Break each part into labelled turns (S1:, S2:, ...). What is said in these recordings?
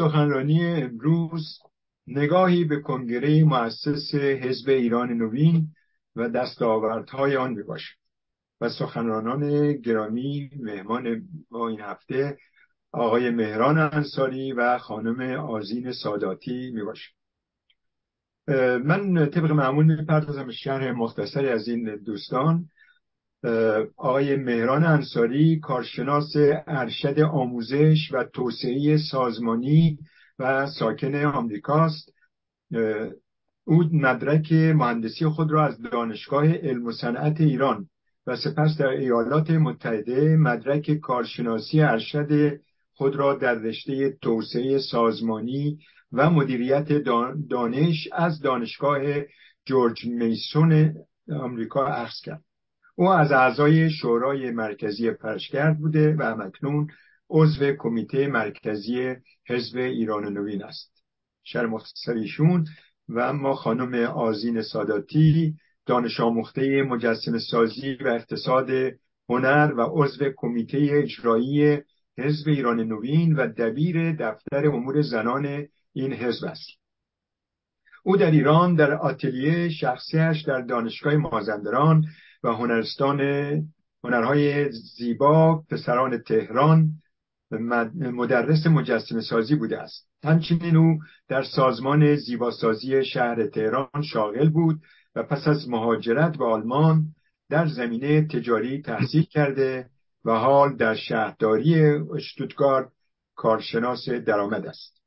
S1: سخنرانی امروز نگاهی به کنگره مؤسس حزب ایران نوین و دستاوردهای آن می و سخنرانان گرامی مهمان ما این هفته آقای مهران انصاری و خانم آزین ساداتی می من طبق معمول می‌پردازم شرح مختصری از این دوستان. آقای مهران انصاری کارشناس ارشد آموزش و توسعه سازمانی و ساکن آمریکاست. او مدرک مهندسی خود را از دانشگاه علم و صنعت ایران و سپس در ایالات متحده مدرک کارشناسی ارشد خود را در رشته توسعه سازمانی و مدیریت دانش از دانشگاه جورج میسون آمریکا اخذ کرد. او از اعضای شورای مرکزی پرشگرد بوده و مکنون عضو کمیته مرکزی حزب ایران نوین است. شر مختصر و اما خانم آزین ساداتی دانش آموخته مجسم سازی و اقتصاد هنر و عضو کمیته اجرایی حزب ایران نوین و دبیر دفتر امور زنان این حزب است. او در ایران در آتلیه شخصیش در دانشگاه مازندران و هنرستان هنرهای زیبا پسران تهران مدرس مجسم سازی بوده است. همچنین او در سازمان زیباسازی شهر تهران شاغل بود و پس از مهاجرت به آلمان در زمینه تجاری تحصیل کرده و حال در شهرداری اشتوتگارت کارشناس درآمد است.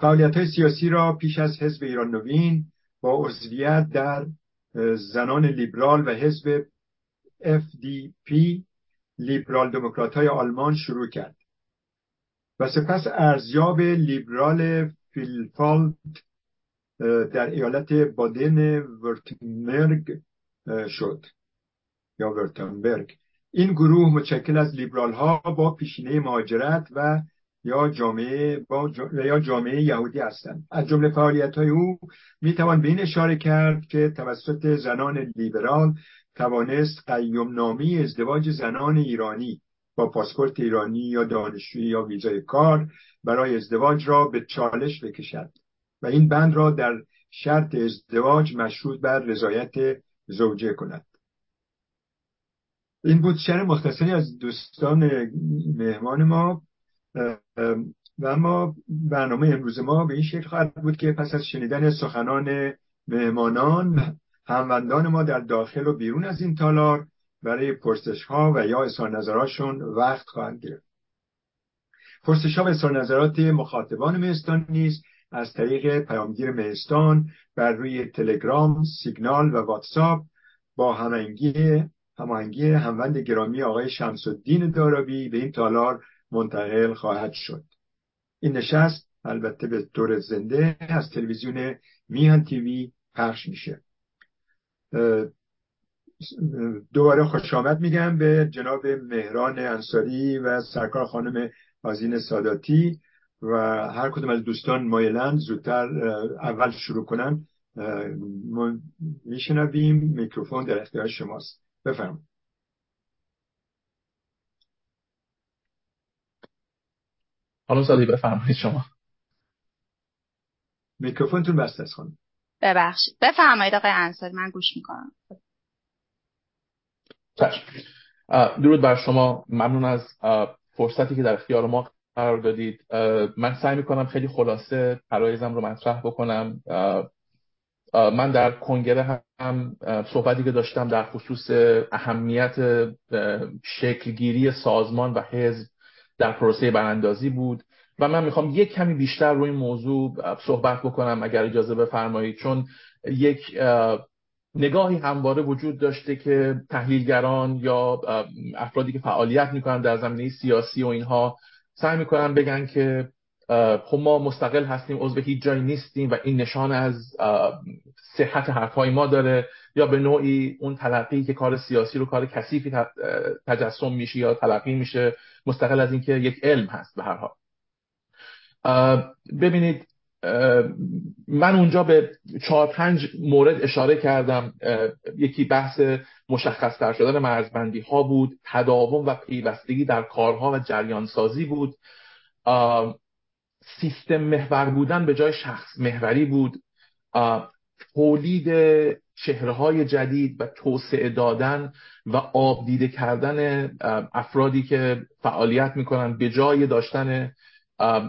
S1: فعالیت های سیاسی را پیش از حزب ایران نوین با عضویت در زنان لیبرال و حزب FDP لیبرال دموکرات های آلمان شروع کرد. و سپس ارزیاب لیبرال فیلفالد در ایالت بادن ورتنبرگ شد. یا ورتنبرگ. این گروه متشکل از لیبرال ها با پیشینه مهاجرت و یا جامعه با یا جامعه یهودی هستند از جمله فعالیت های او می توان به این اشاره کرد که توسط زنان لیبرال توانست قیم نامی ازدواج زنان ایرانی با پاسپورت ایرانی یا دانشجویی یا ویزای کار برای ازدواج را به چالش بکشد و این بند را در شرط ازدواج مشروط بر رضایت زوجه کند. این بود شر مختصری از دوستان مهمان ما. و اما برنامه امروز ما به این شکل خواهد بود که پس از شنیدن سخنان مهمانان هموندان ما در داخل و بیرون از این تالار برای پرسش ها و یا اظهار نظراتشون وقت خواهند گرفت. پرسش ها و اظهار نظرات مخاطبان مهستان نیز از طریق پیامگیر مهستان بر روی تلگرام، سیگنال و واتساپ با هماهنگی هماهنگی هموند گرامی آقای شمس الدین دارابی به این تالار منتقل خواهد شد. این نشست البته به طور زنده از تلویزیون میهن تیوی پخش میشه. دوباره خوش آمد میگم به جناب مهران انصاری و سرکار خانم آزین ساداتی و هر کدوم از دوستان مایلند زودتر اول شروع کنن. میشنویم. میکروفون در اختیار شماست. بفرمایید.
S2: خانم سادی بفرمایید شما.
S1: میکروفونتون بسته است خانم
S3: ببخشید. بفرمایید آقای انصاری من گوش می‌کنم.
S2: درود بر شما. ممنون از فرصتی که در اختیار ما قرار دادید. من سعی می‌کنم خیلی خلاصه پرایزم رو مطرح بکنم. من در کنگره هم صحبتی که داشتم در خصوص اهمیت شکلگیری سازمان و حزب در پروسه براندازی بود و من می‌خوام یک کمی بیشتر روی این موضوع صحبت بکنم اگر اجازه بفرمایید. چون یک نگاهی همواره وجود داشته که تحلیلگران یا افرادی که فعالیت می‌کنن در زمینه سیاسی و اینها سعی می‌کنن بگن که خب ما مستقل هستیم عضو هیچ جایی نیستیم و این نشان از صحت حرفهای ما داره. یا به نوعی اون تلقی که کار سیاسی رو کار کثیفی تجسم میشه یا تلقی میشه مستقل از اینکه یک علم هست به هر حال. ببینید من اونجا به چهار پنج مورد اشاره کردم. یکی بحث مشخص تر شدن مرزبندی ها بود تداوم و پیوستگی در کارها و جریان سازی بود سیستم محور بودن به جای شخص محوری بود. تولید چهره جدید و توسعه دادن و آبدیده کردن افرادی که فعالیت می‌کنن به جای داشتن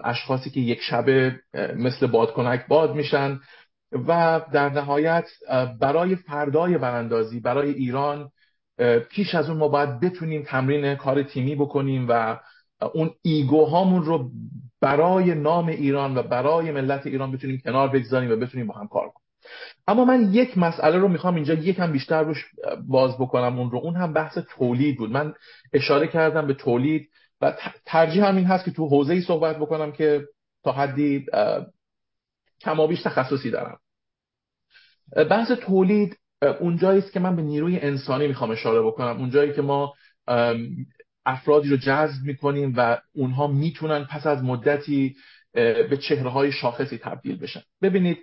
S2: اشخاصی که یک شبه مثل بادکنک باد میشن و در نهایت برای فردای براندازی برای ایران پیش از اون ما باید بتونیم تمرین کار تیمی بکنیم و اون ایگو هامون رو برای نام ایران و برای ملت ایران بتونیم کنار بگذاریم و بتونیم با هم کار کنیم. اما من یک مسئله رو می‌خوام اینجا یکم بیشتر روش باز بکنم اون رو. اون هم بحث تولید بود. من اشاره کردم به تولید و ترجیح همین هست که تو حوزه ای صحبت بکنم که تا حدی کمابیش تخصصی دارم. بحث تولید اونجایی است که من به نیروی انسانی می‌خوام اشاره بکنم. اونجایی که ما افرادی رو جذب می‌کنیم و اونها می‌تونن پس از مدتی به چهره های شاخصی تبدیل بشن. ببینید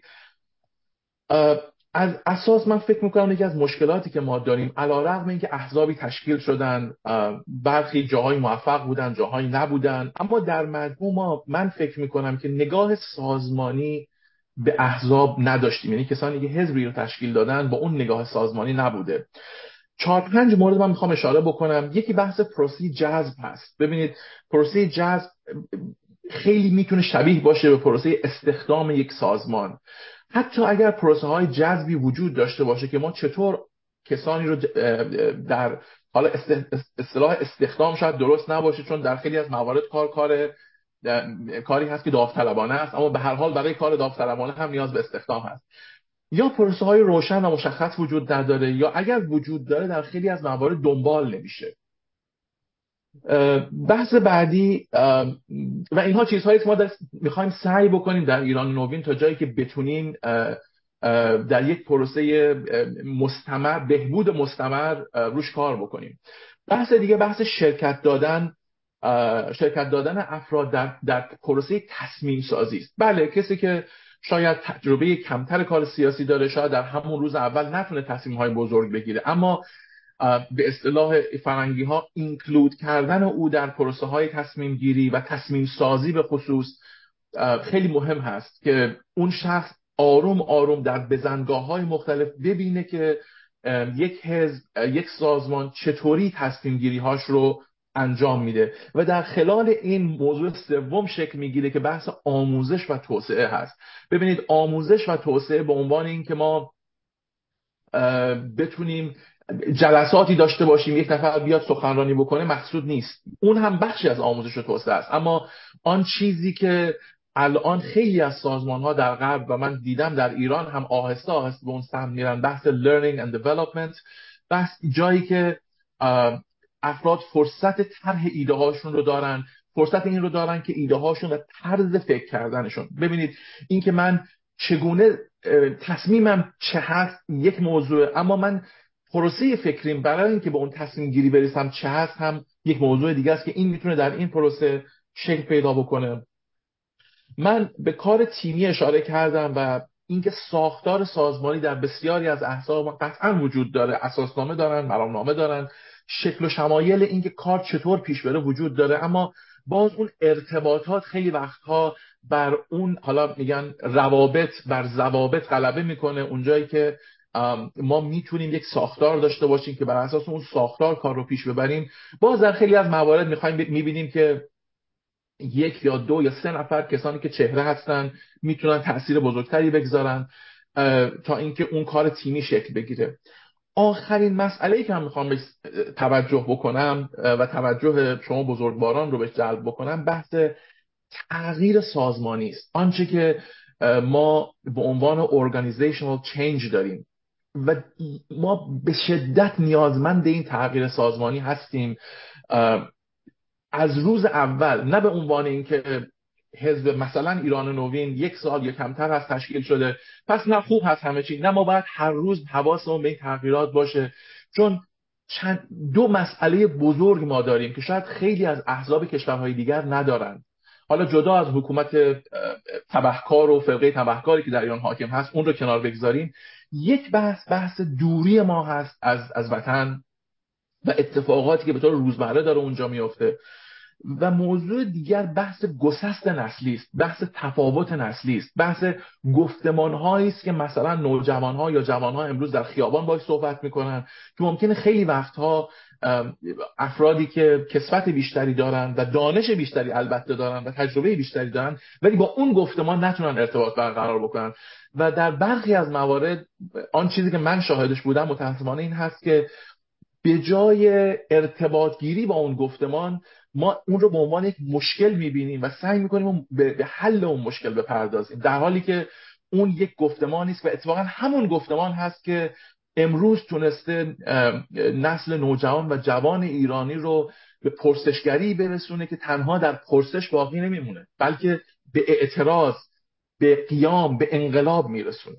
S2: از اساس من فکر می‌کنم یکی از مشکلاتی که ما داریم علا رقم اینکه احزابی تشکیل شدن برخی جاهای موفق بودن جاهایی نبودن اما در مجموع ما من فکر می‌کنم که نگاه سازمانی به احزاب نداشتیم. یعنی کسانی که حزبی رو تشکیل دادن با اون نگاه سازمانی نبوده. چهار پنج مورد من می‌خوام اشاره بکنم. یکی بحث پروسی جذب هست. ببینید پروسی جذب خیلی می‌تونه شبیه باشه به پروسه استخدام یک سازمان. حتی اگر پروسه های جذبی وجود داشته باشه که ما چطور کسانی رو در حالا اصطلاح استخدام شاید درست نباشه چون در خیلی از موارد کار کار کاری هست که داوطلبانه است اما به هر حال برای کار داوطلبانه هم نیاز به استخدام هست. یا پروسه های روشن و مشخص وجود نداره یا اگر وجود داره در خیلی از موارد دنبال نمیشه. بحث بعدی و اینها چیزهایی که ما می‌خوایم سعی بکنیم در ایران نوین تا جایی که بتونیم در یک پروسه مستمر بهبود مستمر روش کار بکنیم. بحث دیگه بحث شرکت دادن شرکت دادن افراد در, در پروسه تصمیم سازی است. بله کسی که شاید تجربه کمتر کار سیاسی داره شاید در همون روز اول نتونه تصمیم های بزرگ بگیره اما به اصطلاح فرنگی ها اینکلود کردن او در پروسه های تصمیم گیری و تصمیم سازی به خصوص خیلی مهم هست که اون شخص آروم آروم در بزنگاه های مختلف ببینه که یک حزب یک سازمان چطوری تصمیم گیری هاش رو انجام میده. و در خلال این موضوع سوم شکل می‌گیره که بحث آموزش و توسعه هست. ببینید آموزش و توسعه به عنوان اینکه ما بتونیم جلساتی داشته باشیم یک نفر بیاد سخنرانی بکنه مقصود نیست. اون هم بخشی از آموزش و توسعه است. اما آن چیزی که الان خیلی از سازمان ها در غرب و من دیدم در ایران هم آهسته آهسته به اون سمت میرن. بحث learning and development بحث جایی که افراد فرصت طرح ایده هاشون رو دارن. فرصت این رو دارن که ایده هاشون و طرز فکر کردنشون. ببینید اینکه من چگونه تصمیمم چه هست یک موضوع. اما من پروسه فکریم برای اینکه به اون تصمیم گیری برسم چه هست هم یک موضوع دیگه است که این می‌تونه در این پروسه شکل پیدا بکنه. من به کار تیمی اشاره کردم و اینکه ساختار سازمانی در بسیاری از احزاب قطعا وجود داره اساسنامه دارن مرامنامه دارن شکل و شمایل اینکه کار چطور پیش بره وجود داره. اما باز اون ارتباطات خیلی وقتها بر اون حالا میگن روابط بر ضوابط غلبه می‌کنه. اونجایی که ما می‌تونیم یک ساختار داشته باشیم که بر اساس اون ساختار کار رو پیش ببریم. باز در خیلی از موارد می‌خوایم می‌بینیم که یک یا دو یا سه نفر کسانی که چهره هستن می‌تونن تاثیر بزرگتری بگذارن تا اینکه اون کار تیمی شکل بگیره. آخرین مسئله که من می‌خوام بهش توجه بکنم و توجه شما بزرگواران رو بهش جلب بکنم بحث تغییر سازمانی است. آنچه که ما به عنوان organizational change داریم. و ما به شدت نیازمند این تغییر سازمانی هستیم. از روز اول نه به عنوان اینکه حزب مثلا ایران نوین یک سال یا کمتر از تشکیل شده پس نه خوب هست همه چی نه ما باید هر روز حواسمون به این تغییرات باشه. چون چند دو مسئله بزرگ ما داریم که شاید خیلی از احزاب کشورهای دیگر ندارند حالا جدا از حکومت تبهکار و فرقه تبهکاری که در ایران حاکم هست اون رو کنار بگذاریم. یک بحث بحث دوری ما هست از, از وطن و اتفاقاتی که به طور روزمره داره اونجا میفته و موضوع دیگر بحث گسست نسلی است بحث تفاوت نسلی است بحث گفتمان است که مثلا نوجوان ها یا جوان ها امروز در خیابان باش صحبت می‌کنن که ممکنه خیلی وقتها افرادی که کسفت بیشتری دارن و دانش بیشتری البته دارن و تجربه بیشتری دارن ولی با اون گفتمان نتونن ارتباط برقرار بکنن. و در برخی از موارد آن چیزی که من شاهدش بودم متاسفانه این هست که به جای ارتباط گیری با اون گفتمان ما اون رو به عنوان یک مشکل می‌بینیم و سعی می‌کنیم به حل اون مشکل بپردازیم. در حالی که اون یک گفتمان نیست و اتفاقا همون گفتمان هست که امروز تونسته نسل نوجوان و جوان ایرانی رو به پرسشگری برسونه که تنها در پرسش باقی نمیمونه بلکه به اعتراض به قیام به انقلاب میرسونه.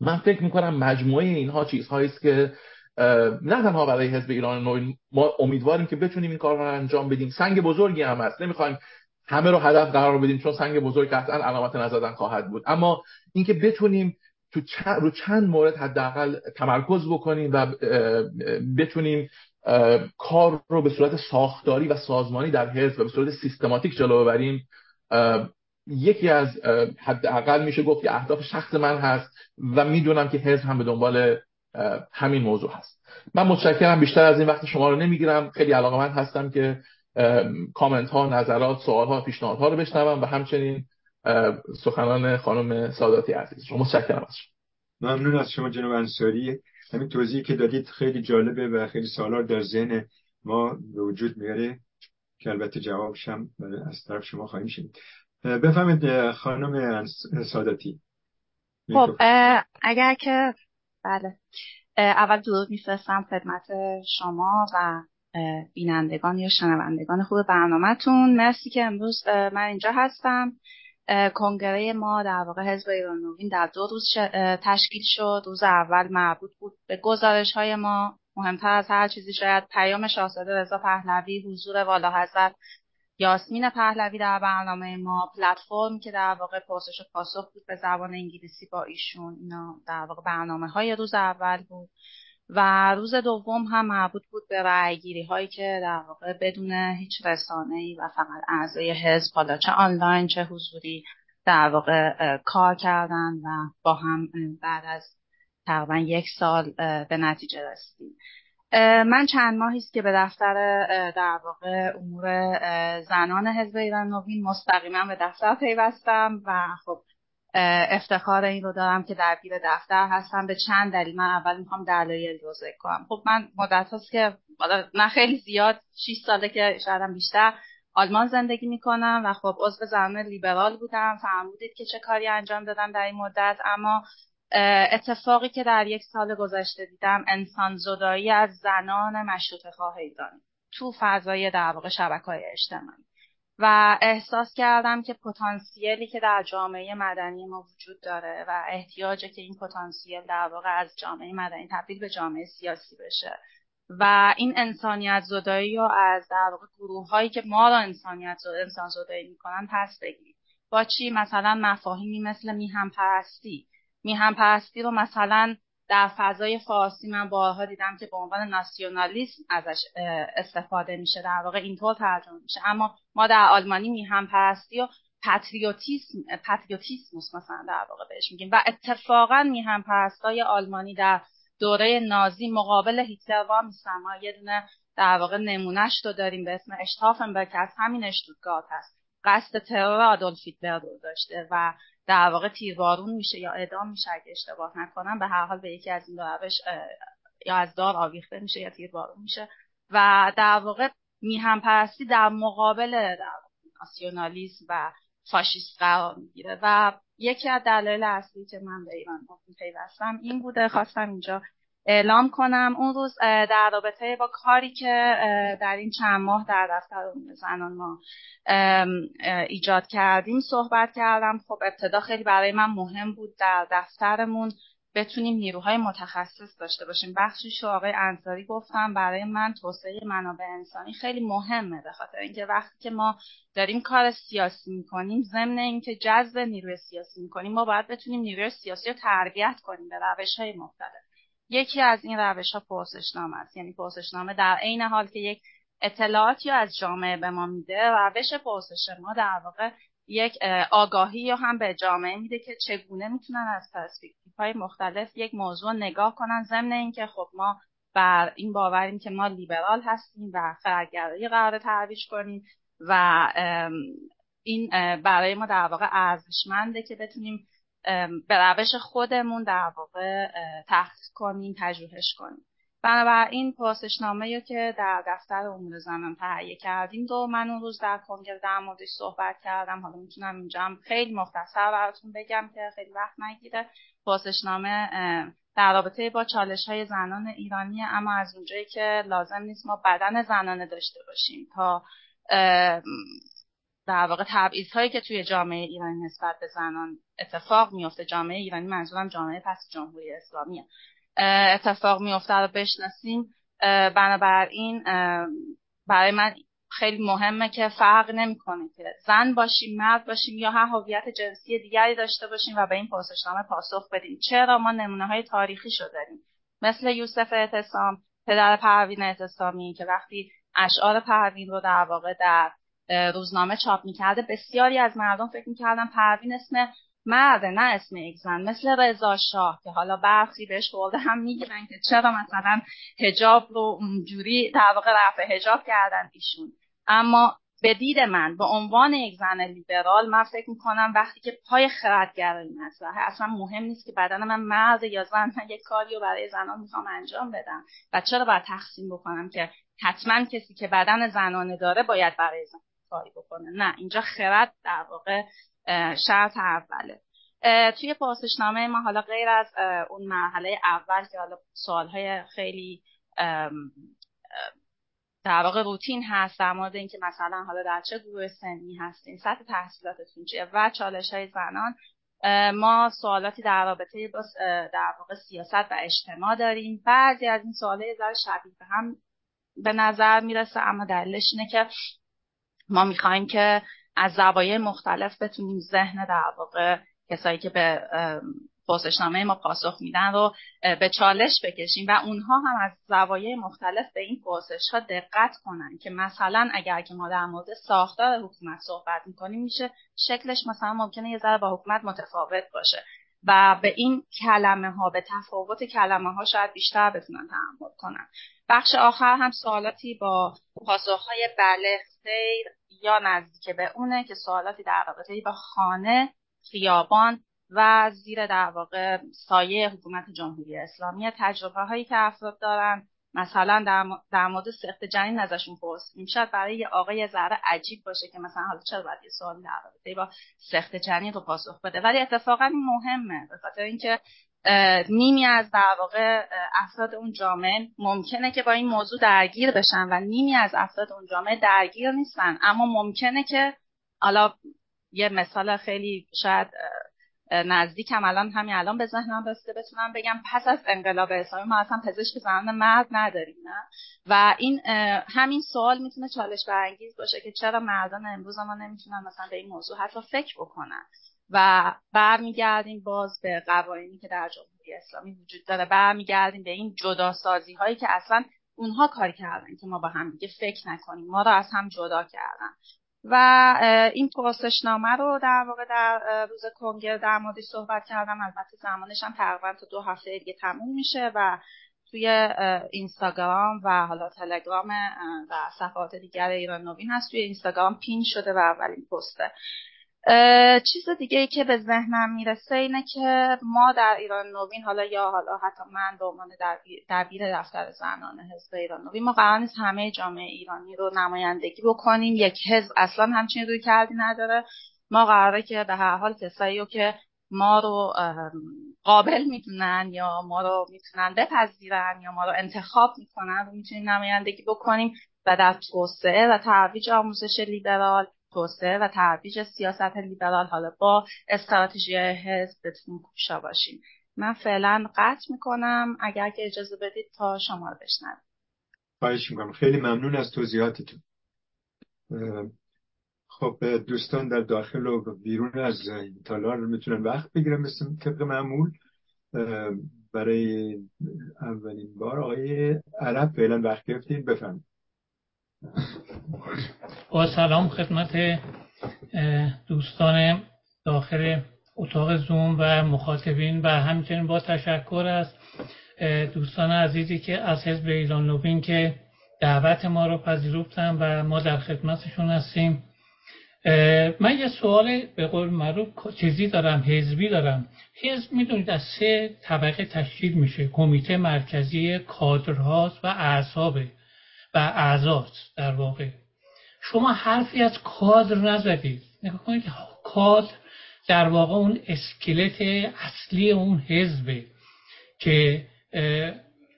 S2: من فکر می‌کنم مجموعه اینها چیزهایی است که نه تنها برای حزب ایران نو ما امیدواریم که بتونیم این کار رو انجام بدیم. سنگ بزرگی هم هست. نمی‌خوایم همه رو هدف قرار بدیم چون سنگ بزرگ قطعا علامت نزدن خواهد بود. اما اینکه بتونیم تو چند رو چند مورد حداقل تمرکز بکنیم و بتونیم کار رو به صورت ساختاری و سازمانی در حزب و به صورت سیستماتیک جلو ببریم یکی از حداقل میشه گفت که اهداف شخص من هست و می‌دونم که حزب هم به دنبال همین موضوع هست. من متشکرم بیشتر از این وقت شما رو نمی‌گیرم. خیلی علاقه من هستم که کامنت ها نظرات سوال ها پیشنهاد ها رو بشنوم و همچنین سخنان خانم ساداتی عزیز. شما متشکرم از شما
S1: ممنون از شما جناب انصاری. همین توضیحی که دادید خیلی جالبه و خیلی سالار در ذهن ما به وجود میاره که البته جوابش هم از طرف شما خواهیم شنید. بفهمید خانم ساداتی.
S3: خب اگر که بله. اول درود میفرستم خدمت شما و بینندگان یا شنوندگان خوب برنامهتون. مرسی که امروز من اینجا هستم. کنگره ما در واقع حزب ایران نوین در دو روز تشکیل شد. روز اول مربوط بود به گزارش های ما. مهمتر از هر چیزی شاید پیام شاهزاده رضا پهلوی حضور والا حضرت یاسمین پهلوی در برنامه ما پلتفرم که در واقع پرسش و پاسخ بود به زبان انگلیسی با ایشون. اینا در واقع برنامه های روز اول بود. و روز دوم هم مربوط بود به رأیگیری هایی که در واقع بدون هیچ رسانه ای و فقط اعضای حزب حالا چه آنلاین چه حضوری در واقع کار کردن و با هم بعد از تقریبا یک سال به نتیجه رسیدیم. من چند ماهی است که به دفتر در واقع امور زنان حزب ایران نوین مستقیما به دفتر پیوستم و خب افتخار این رو دارم که درگیر دفتر هستم. به چند دلیل؟ من اول می‌خوام دلایل رو ذکر کنم. خب من مدت هست که نه خیلی زیاد 6 ساله که شاید بیشتر آلمان زندگی می‌کنم و خب عضو زنان لیبرال بودم. فرمودید که چه کاری انجام دادم در این مدت. اما اتفاقی که در یک سال گذشته دیدم انسان زدایی از زنان مشروط خواه ایرانی تو فضای در واقع شبکه های اجتماعی. و احساس کردم که پتانسیلی که در جامعه مدنی ما وجود داره و احتیاجه که این پتانسیل در واقع از جامعه مدنی تبدیل به جامعه سیاسی بشه. و این انسانیت زدایی رو از در واقع گروه هایی که ما را انسانیت زدایی انسان زدایی می‌کنن پس بگیریم با چی؟ مثلا مفاهیمی مثل میهم پرستی میهم پرستی رو مثلا در فضای فارسی من بارها دیدم که به عنوان ناسیونالیسم ازش استفاده میشه. در واقع اینطور ترجمه میشه. اما ما در آلمانی میهم پرستی و پاتریوتیسم پاتریوتیسموس مثلا در واقع بهش میگیم. و اتفاقا میهم پرستای آلمانی در دوره نازی مقابل هیتلر وا میستن ما یه دونه در واقع نمونهش رو داریم به اسم اشتافنبرگ. که از همین اشتوتگارت هست. قصد ترور آدولف هیتلر رو داشته و در واقع تیربارون میشه یا اعدام میشه اگه اشتباه نکنم. به هر حال به یکی از این دو روش یا از دار آویخته میشه یا تیربارون میشه. و در واقع میهم پرستی در مقابل در ناسیونالیسم و فاشیست قرار می‌گیره. و یکی از دلایل اصلی که من به ایران پیوستم این بوده خواستم اینجا اعلام کنم اون روز در رابطه با کاری که در این چند ماه در دفتر زنان ما ایجاد کردیم صحبت کردم. خب ابتدا خیلی برای من مهم بود در دفترمون بتونیم نیروهای متخصص داشته باشیم. بخشیش آقای انصاری گفتم برای من توسعه منابع انسانی خیلی مهمه به خاطر اینکه وقتی که ما داریم کار سیاسی می‌کنیم ضمن اینکه جذب نیروی سیاسی می‌کنیم ما باید بتونیم نیروی سیاسی رو تربیت کنیم به روش های مختلف. یکی از این روش ها پرسشنامه است. یعنی پرسشنامه در عین حال که یک اطلاعاتی از جامعه به ما میده روش پرسش ما در واقع یک آگاهی یا هم به جامعه میده که چگونه می‌تونن از پرسپکتیو های مختلف یک موضوع نگاه کنن. ضمن اینکه خب ما بر این باوریم که ما لیبرال هستیم و خردگرایی قرار ترویج کنیم و این برای ما در واقع ارزشمنده که بتونیم به روش خودمون در واقع تحقیق کنیم پژوهش کنیم. بنابراین پرسشنامه که در دفتر امور زنان تهیه کردیم دو من اون روز در کنگره در موردش صحبت کردم. حالا می‌تونم اینجا هم خیلی مختصر براتون بگم که خیلی وقت نگیره. پرسشنامه در رابطه با چالش های زنان ایرانی اما از اونجایی که لازم نیست ما بدن زنانه داشته باشیم تا در واقع تبعیض هایی که توی جامعه ایرانی نسبت به زنان اتفاق میفته جامعه ایرانی منظورم جامعه پس جمهوری اسلامیه. اتفاق میفته رو بشناسیم. بنابراین برای من خیلی مهمه که فرق نمی‌کنه که زن باشیم مرد باشیم یا هر هویت جنسی دیگری داشته باشیم و به این پرسشنامه پاسخ بدیم. چرا ما نمونه های تاریخی شو داریم؟ مثل یوسف اعتصام پدر پروین اعتصامی که وقتی اشعار پروین رو در واقع در روزنامه چاپ می‌کرده. بسیاری از مردم فکر می‌کردن پروین اسم مرد نه اسم یک زن مثل رضا شاه که حالا برخی بهش خورده هم می‌گیرن که چرا مثلا هجاب رو اونجوری در واقع رفع هجاب کردن ایشون. اما به دید من به عنوان یک زن لیبرال من فکر می‌کنم وقتی که پای خردگرایی مطرحه اصلا مهم نیست که بدن من مرد یا زن من یک کاری رو برای زنان می‌خوام انجام بدم. و چرا باید تقسیم بکنم که حتما کسی که بدن زنانه داره باید برای زن کاری بکنه. نه اینجا خرد در واقع شرط اوله. توی پاسشنامه ما حالا غیر از اون مرحله اول که حالا سوالهای خیلی در واقع روتین هست در مورد اینکه مثلا حالا در چه گروه سنی هستین سطح تحصیلاتتون چیه و چالش های زنان ما سوالاتی در رابطه با در واقع سیاست و اجتماع داریم. بعضی از این سوالات ذره شبیه به هم به نظر می‌رسه اما دلیلش اینه که ما می‌خوایم که از زوایای مختلف بتونیم ذهن در واقع کسایی که به پرسشنامه ما پاسخ میدن رو به چالش بکشیم و اونها هم از زوایای مختلف به این پرسش ها دقت کنن که مثلا اگر که ما در مورد ساختار حکومت صحبت می‌کنیم میشه شکلش مثلا ممکنه یه ذره با حکومت متفاوت باشه. و به این کلمه ها به تفاوت کلمه ها شاید بیشتر بتونن تحمل کنن. بخش آخر هم سوالاتی با پاسخهای بله سیر یا نزدیک به اونه که سوالاتی در رابطه با خانه خیابان و زیر در واقع سایه حکومت جمهوری اسلامی. تجربه هایی که افراد دارن مثلا در, مورد سخت جنین ازشون پرسیدیم. شاید برای یه آقای ذره عجیب باشه که مثلا حالا چرا باید یه سوال در رابطه با سخت جنین رو پاسخ بده. ولی اتفاقا این مهمه. به خاطر اینکه نیمی از در واقع افراد اون جامعه ممکنه که با این موضوع درگیر بشن و نیمی از افراد اون جامعه درگیر نیستن. اما ممکنه که حالا یه مثال خیلی شاید نزدیکم الان همین الان به ذهنم رسیده بتونم بگم پس از انقلاب اسلامی ما اصلا پزشک زنان مرد نداریم نه؟ و این همین سوال می‌تونه چالش برانگیز باشه که چرا مردان امروز ما نمی‌تونن مثلا به این موضوع حتی فکر بکنن؟ و برمیگردیم باز به قوانینی که در جمهوری اسلامی وجود داره. برمیگردیم به این جداسازی هایی که اصلا اونها کار کردن که ما با هم دیگه فکر نکنیم. ما رو از هم جدا کردن. و این پرسشنامه رو در واقع در روز کنگره در موردش صحبت کردم. البته زمانش هم تقریبا تا دو هفته دیگه تموم میشه و توی اینستاگرام و حالا تلگرام و صفحات دیگر ایران نوین هست توی اینستاگرام پین شده و اولین پسته. چیز دیگه ای که به ذهنم می‌رسه اینه که ما در ایران نوین حالا یا حالا حتی من به عنوان دبیر دفتر زنان حزب ایران نوین ما قرار نیست همه جامعه ایرانی رو نمایندگی بکنیم. یک حزب اصلا همچین روی کردی نداره. ما قراره که به هر حال کسایی رو که ما رو قابل می‌دونن یا ما رو می‌تونن بپذیرن یا ما رو انتخاب می‌کنن رو می‌تونیم نمایندگی بکنیم و در توسعه و ترویج آموزش لیبرال توسعه و ترویج سیاست لیبرال. حالا با استراتژی حزب بتونیم کوشا باشیم. من فعلا قطع می‌کنم. اگر که اجازه بدید تا شما رو بشنویم
S1: خواهش می‌کنم. خیلی ممنون از توضیحاتتون. خب دوستان در داخل و بیرون از تالار می‌تونن وقت بگیرن مثل طبق معمول. برای اولین بار آقای عرب فعلا وقت گرفتین. بفرمایید.
S4: با سلام خدمت دوستان داخل اتاق زوم و مخاطبین و همچنین با تشکر از دوستان عزیزی که از حزب ایران نوین که دعوت ما رو پذیرفتن و ما در خدمتشون هستیم. من یه سوال به قول معروف چیزی دارم حزبی دارم. حزب می‌دونید از سه طبقه تشکیل میشه کمیته مرکزی کادرهاست و اعصابه. و اعضاست در واقع. شما حرفی از کادر نزدید. نگاه کنید کادر در واقع اون اسکلت اصلی اون حزبه که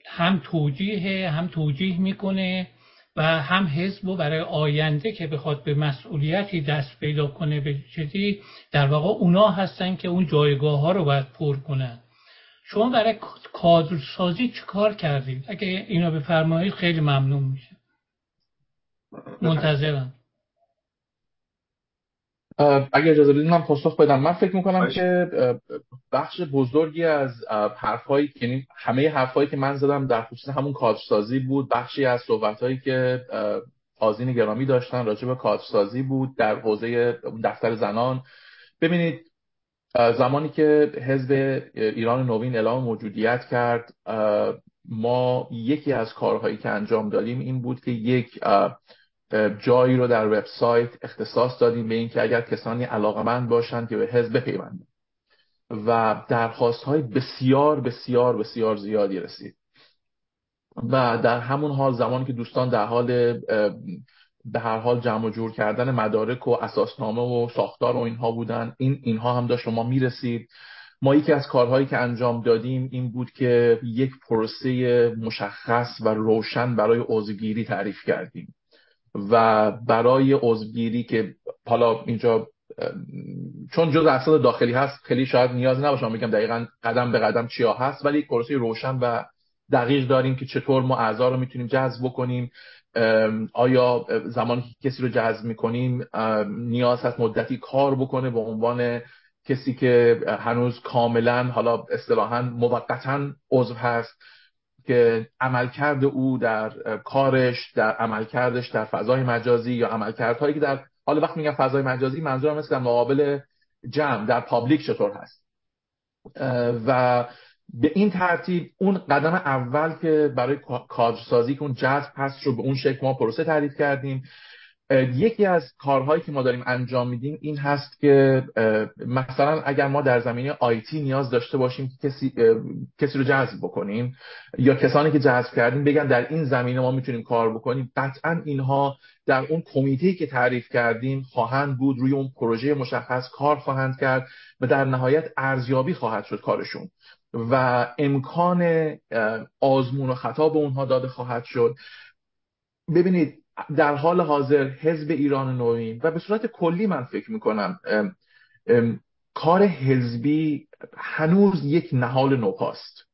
S4: هم توجیه هم توجیه می‌کنه و هم حزب و برای آینده که بخواد به مسئولیتی دست پیدا کنه به چیزی در واقع اونا هستن که اون جایگاه ها رو باید پر کنن. شما برای کادرسازی چه کار کردید؟ اگه اینا بفرمایید خیلی ممنون میشه. منتظرم.
S2: اگر اجازه بدید من پاسخ بدم. من فکر می‌کنم که بخش بزرگی از حرفهایی که یعنی همه حرفهایی که من زدم در خصوص همون کادرسازی بود. بخشی از صحبتهایی که آزین گرامی داشتن راجع به کادرسازی بود در حوزه دفتر زنان. ببینید زمانی که حزب ایران نوین اعلام موجودیت کرد ما یکی از کارهایی که انجام دادیم این بود که یک جایی رو در وبسایت اختصاص دادیم به اینکه اگر کسانی علاقمند باشند که به حزب بپیوندند و درخواست های بسیار بسیار بسیار زیادی رسید. و در همون حال زمانی که دوستان در حال به هر حال جمع و جور کردن مدارک و اساسنامه و ساختار و اینها بودن. این اینها هم داشت ما می‌رسید. ما یکی از کارهایی که انجام دادیم این بود که یک پروسه مشخص و روشن برای عضوگیری تعریف کردیم. و برای عضوگیری که حالا اینجا چون جز اصل داخلی هست خیلی شاید نیاز نباشه بگم دقیقا قدم به قدم چیا هست ولی پروسه روشن و دقیق داریم که چطور ما اعضا رو می‌تونیم جذب بکنیم. آیا زمانی که کسی رو جذب می‌کنیم؟ نیاز هست مدتی کار بکنه به عنوان کسی که هنوز کاملا حالا اصطلاحا موقتا عضو هست که عملکرد او در کارش در عملکردش در فضای مجازی یا عملکردهایی که در حالا وقتی میگم فضای مجازی منظورم مثل مقابل جمع در پابلیک چطور هست؟ و به این ترتیب اون قدم اول که برای کادرسازی که اون جذب هست رو به اون شکل ما پروسه تعریف کردیم. یکی از کارهایی که ما داریم انجام میدیم این هست که مثلا اگر ما در زمینه آیتی نیاز داشته باشیم که کسی, کسی رو جذب بکنیم یا کسانی که جذب کردیم بگن در این زمینه ما می‌تونیم کار بکنیم قطعا اینها در اون کمیته که تعریف کردیم خواهند بود روی اون پروژه مشخص کار خواهند کرد و در نهایت ارزیابی خواهد شد کارشون. و امکان آزمون و خطا به اونها داده خواهد شد. ببینید در حال حاضر حزب ایران نوین و به صورت کلی من فکر می‌کنم کار حزبی هنوز یک نهال نوپاست.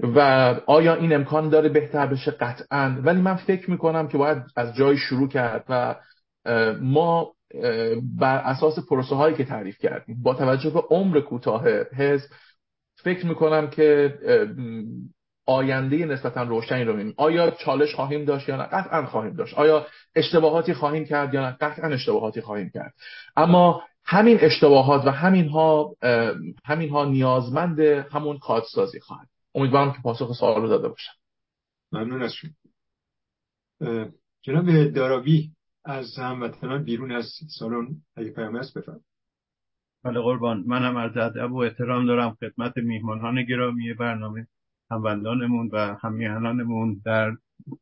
S2: و آیا این امکان داره بهتر بشه؟ قطعا. ولی من فکر می‌کنم که باید از جای شروع کرد و ما بر اساس پروسه هایی که تعریف کردیم با توجه به عمر کوتاه حزب فکر می‌کنم که آینده نسبتا روشنی رو می‌بینیم. آیا چالش خواهیم داشت یا نه؟ قطعا خواهیم داشت. آیا اشتباهاتی خواهیم کرد یا نه؟ قطعا اشتباهاتی خواهیم کرد. اما همین اشتباهات و همین ها همین ها نیازمند همون کادسازی خواهد. امیدوارم که پاسخ سوال رو داده باشم.
S1: ممنون از شما. جناب دارابی از هموطنان بیرون از سالن اگه پیام است بفرمایید.
S5: بله قربان. منم از ادب و احترام دارم. خدمت میهمانان گرامی برنامه هموندانمون و همیهنانمون در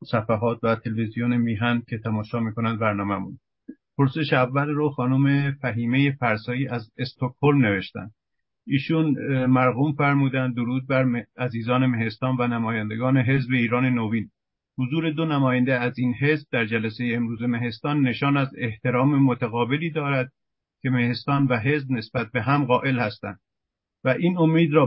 S5: صفحات و تلویزیون میهن که تماشا می‌کنند برنامهمون. پرسش اول رو خانم فهیمه فرسایی از استکهلم نوشتن. ایشون مرغوم فرمودن درود بر عزیزان مهستان و نمایندگان حزب ایران نوین. حضور دو نماینده از این حزب در جلسه امروز مهستان نشان از احترام متقابلی دارد که مهستان و حزب نسبت به هم قائل هستند و این امید را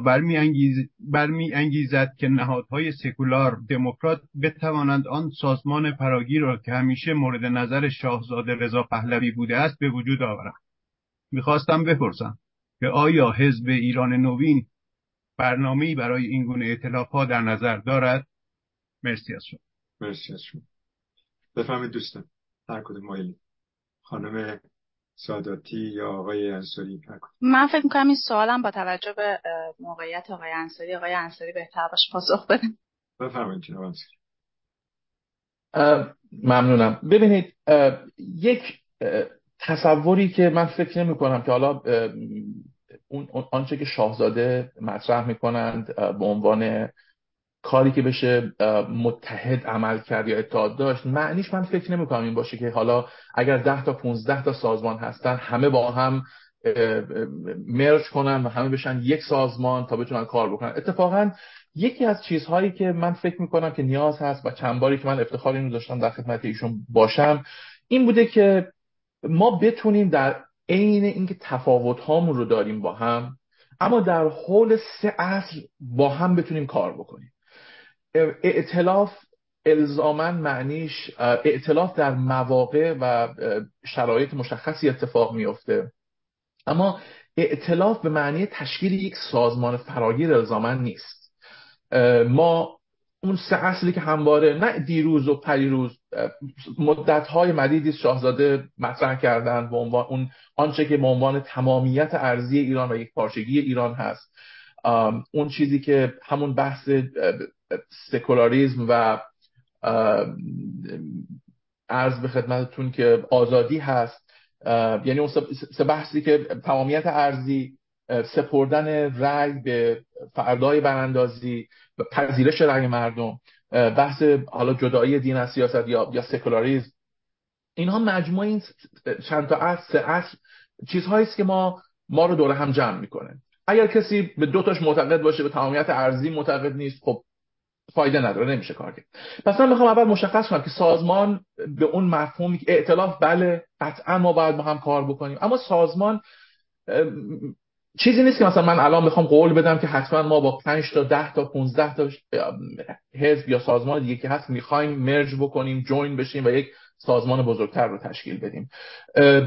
S5: برمی انگیزد که نهادهای سکولار دموکرات بتوانند آن سازمان فراگیر را که همیشه مورد نظر شاهزاده رضا پهلوی بوده است به وجود آورند. می‌خواستم بپرسم که آیا حزب ایران نوین برنامه‌ای برای این گونه اطلاف در نظر دارد؟ مرسی از شما.
S1: مرسی از شما. بفهمید دوستان هر کدوم مایلی خانم ساداتی یا آقای انصاری؟
S3: من فکر می‌کنم این سوالم با توجه به موقعیت آقای انصاری. آقای انصاری بهتر باش پاسخ بده.
S1: بفرمایید جناب انصاری.
S2: ممنونم. ببینید یک تصوری که من فکر نمی کنم که حالا اون آنچه که شاهزاده مطرح می‌کنند به عنوان کاری که بشه متحد عمل کرد یا اتحاد داشت معنیش من فکر نمی کنم این باشه که حالا اگر 10 تا 15 تا سازمان هستن همه با هم مرج کنن و همه بشن یک سازمان تا بتونن کار بکنن. اتفاقا یکی از چیزهایی که من فکر می‌کنم که نیاز هست و چند باری که من افتخار اینو داشتم در خدمت ایشون باشم این بوده که ما بتونیم در عین اینکه تفاوت هامون رو داریم با هم اما در حول سه اصل با هم بتونیم کار بکنیم. ائتلاف الزاما معنیش ائتلاف در مواقع و شرایط مشخصی اتفاق میفته اما ائتلاف به معنی تشکیل یک سازمان فراگیر الزاما نیست. ما اون سه اصلی که همواره نه دیروز و پریروز مدت های مدیدی شاهزاده مطرح کردن به عنوان اون آنچه که به عنوان تمامیت ارزی ایران و یک پارچگی ایران هست. اون چیزی که همون بحث سکولاریزم و عرض به خدمتتون که آزادی هست. یعنی اون سه بحثی که تمامیت ارزی سپردن رأی به فردای براندازی و پذیرش رأی مردم بحث حالا جدایی دین از سیاست یا یا سکولاریزم. اینها مجموعه این چند تا اصل سه اصل چیزهایی است که ما ما رو دور هم جمع می‌کنه. اگر کسی به دو تاش معتقد باشه به تمامیت ارزی معتقد نیست خب فایده نداره نمیشه کار کرد. پس من می‌خوام اول مشخص کنم که سازمان به اون مفهومی که ائتلاف بله قطعا ما باید با هم کار بکنیم. اما سازمان چیزی نیست که مثلا من الان می‌خوام قول بدم که حتما ما با 5 تا 10 تا 15 تا حزب یا سازمان دیگه که هست می‌خوایم مرج بکنیم جوین بشیم و یک سازمان بزرگتر رو تشکیل بدیم.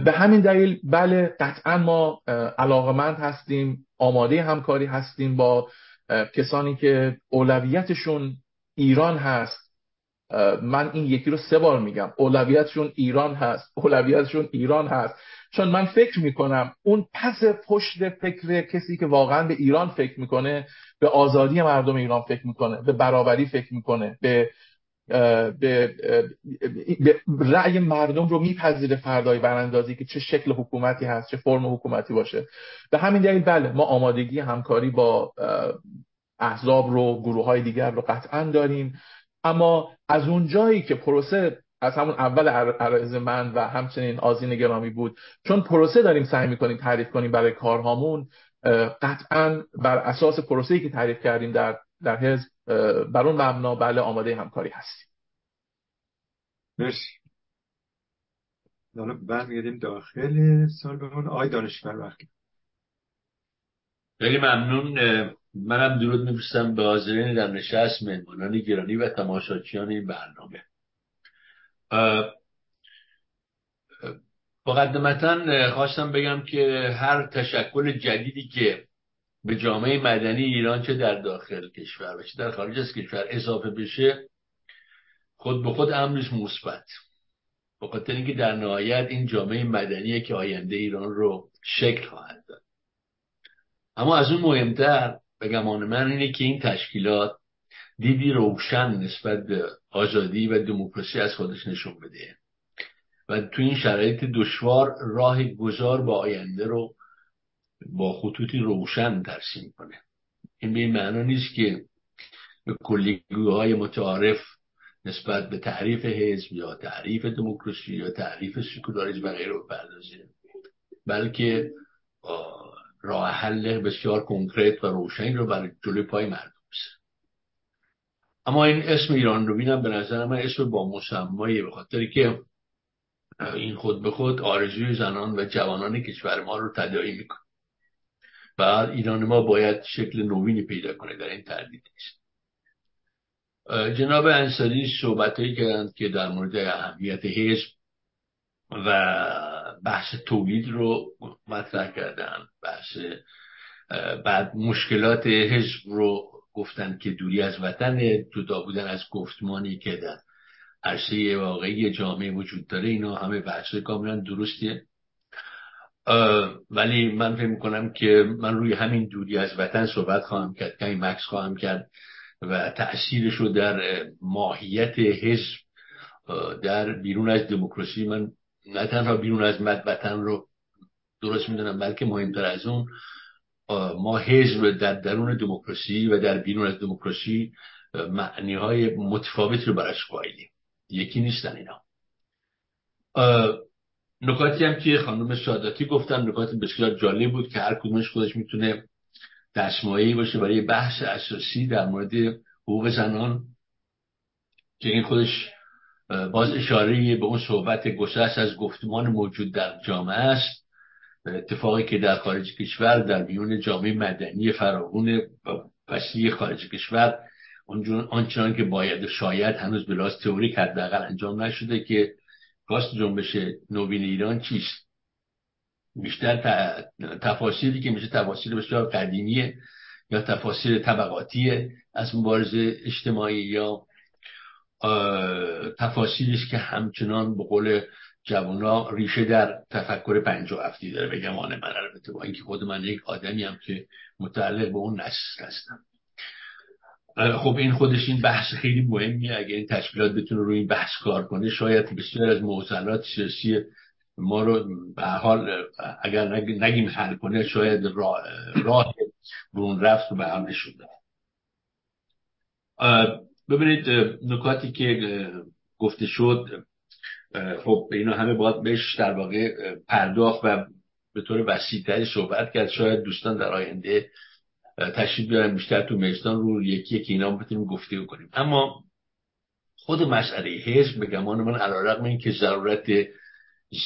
S2: به همین دلیل بله قطعا ما علاقمند هستیم آماده همکاری هستیم با کسانی که اولویتشون ایران هست. من این یکی رو سه بار میگم. اولویتشون ایران هست. اولویتشون ایران هست. چون من فکر می‌کنم اون پس پشت فکر کسی که واقعا به ایران فکر می‌کنه به آزادی مردم ایران فکر می‌کنه به برابری فکر می‌کنه به به, به رأی مردم رو میپذیره فردای براندازی که چه شکل حکومتی هست چه فرم حکومتی باشه. به همین دلیل بله ما آمادگی همکاری با احزاب رو گروه های دیگر رو قطعا داریم. اما از اون جایی که پروسه از همون اول عرض من و همچنین آزین گرامی بود چون پروسه داریم سعی می‌کنیم تعریف کنیم برای کارهامون قطعا بر اساس پروسه‌ای که تعریف کردیم در در حزب بر اون مبنا بله آماده همکاری هستیم.
S1: مرسی. حالا برمیگردیم داخل سال بمون آقای دانشور وقتی
S6: خیلی ممنون. منم درود میفرستم به حاضرین در نشست مهمانان گرانی و تماشاچیان این برنامه. مقدمتا خواستم بگم که هر تشکل جدیدی که به جامعه مدنی ایران چه در داخل کشور و چه در خارج از کشور اضافه بشه خود به خود امرش مثبت. به خاطر اینکه در نهایت این جامعه مدنیه که آینده ایران رو شکل خواهد داد. اما از اون مهمتر به گمان من اینه که این تشکیلات دیدی روشن نسبت به آزادی و دموکراسی از خودش نشون بده. و تو این شرایط دشوار راه گذار با آینده رو با خطوطی روشن ترسیم کنه این به این معنا نیست که به کلیگوهای متعارف نسبت به تعریف حزب یا تعریف دموکراسی یا تعریف سکولاریسم و غیره بپردازه بلکه راه حل بسیار کنکرت و روشنی رو برای جلوی پای مردم اما این اسم ایران رو بینم به نظر من اسم با مسمایی به خاطری که این خود به خود آرزوی زنان و جوانان کشور ما رو تداعی می‌کنه. بعد ایران ما باید شکل نوینی پیدا کنه در این تردید نیست. جناب انصاری صحبت کردند که در مورد اهمیت حزب و بحث تولید رو مطرح کردن بحث بعد مشکلات حزب رو گفتن که دوری از وطن جدا بودن از گفتمانی که در عرصه واقعی جامعه وجود داره. اینا همه بحث کاملا درستیه. ولی من فکر می‌کنم که من روی همین دوری از وطن صحبت خواهم کرد کمی مکس خواهم کرد و تأثیرش رو در ماهیت حزب در بیرون از دموکراسی من نه تنها بیرون از وطن رو درست می‌دونم بلکه مهمتر از اون ما حزب در درون دموکراسی و در بیرون از دموکراسی معنی های متفاوت رو برش قائلیم. یکی نیستن اینا. نکاتی هم که خانم ساداتی گفتن نکات بسیار جالب بود که هر کدومش خودش می‌تونه دستمایه‌ای باشه برای بحث اساسی در مورد حقوق زنان. که این خودش باز اشاره به اون صحبت گسست از گفتمان موجود در جامعه است. اتفاقی که در خارج کشور در میون جامعه مدنی فراغون وسیع خارج کشور آنچنان که باید شاید هنوز بلاس تئوریک حداقل انجام نشده که کاست جنبش نوین ایران چیست؟ بیشتر تفاصیلی که میشه تفاصیل بسیار قدیمیه یا تفاصیل طبقاتی از مبارزه اجتماعی یا تفاصیلی است که همچنان به قول جوانا ریشه در تفکر پنج و هفتی داره. بگم آن من البته با اینکه خود من یک آدمی هم که متعلق به اون نسل هستم. خب این خودش این بحث خیلی مهمیه. اگه این تشکیلات بتونه روی این بحث کار کنه شاید بسیار از موزلات سیاسی ما رو به حال اگر نگیم حل کنه شاید راه, برون رفت به حال نشون ببینید نکاتی که گفته شد خب اینا همه باید بهش در واقع پرداخت و به طور وسیعتری صحبت کرد. شاید دوستان در آینده تشریف بیارن بیشتر تو میستان رو یکی که اینا بتونیم گفته کنیم اما خود مسئله حزب به گمان من علیرغم اینکه ضرورت